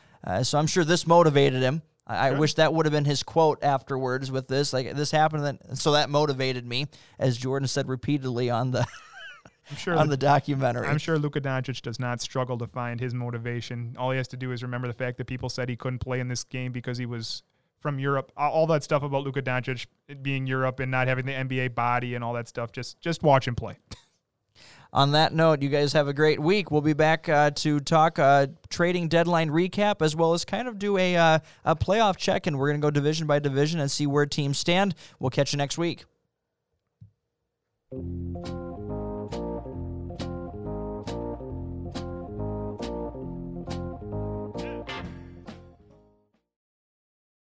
so I'm sure this motivated him. I, I wish that would have been his quote afterwards with this. Like this happened, and so that motivated me, as Jordan said repeatedly on the. I'm sure on the documentary. I'm sure Luka Doncic does not struggle to find his motivation. All he has to do is remember the fact that people said he couldn't play in this game because he was from Europe. All that stuff about Luka Doncic being Europe and not having the NBA body and all that stuff. Just just watch him play. on that note, you guys have a great week. We'll be back uh, to talk uh, trading deadline recap as well as kind of do a, uh, a playoff check, and we're going to go division by division and see where teams stand. We'll catch you next week.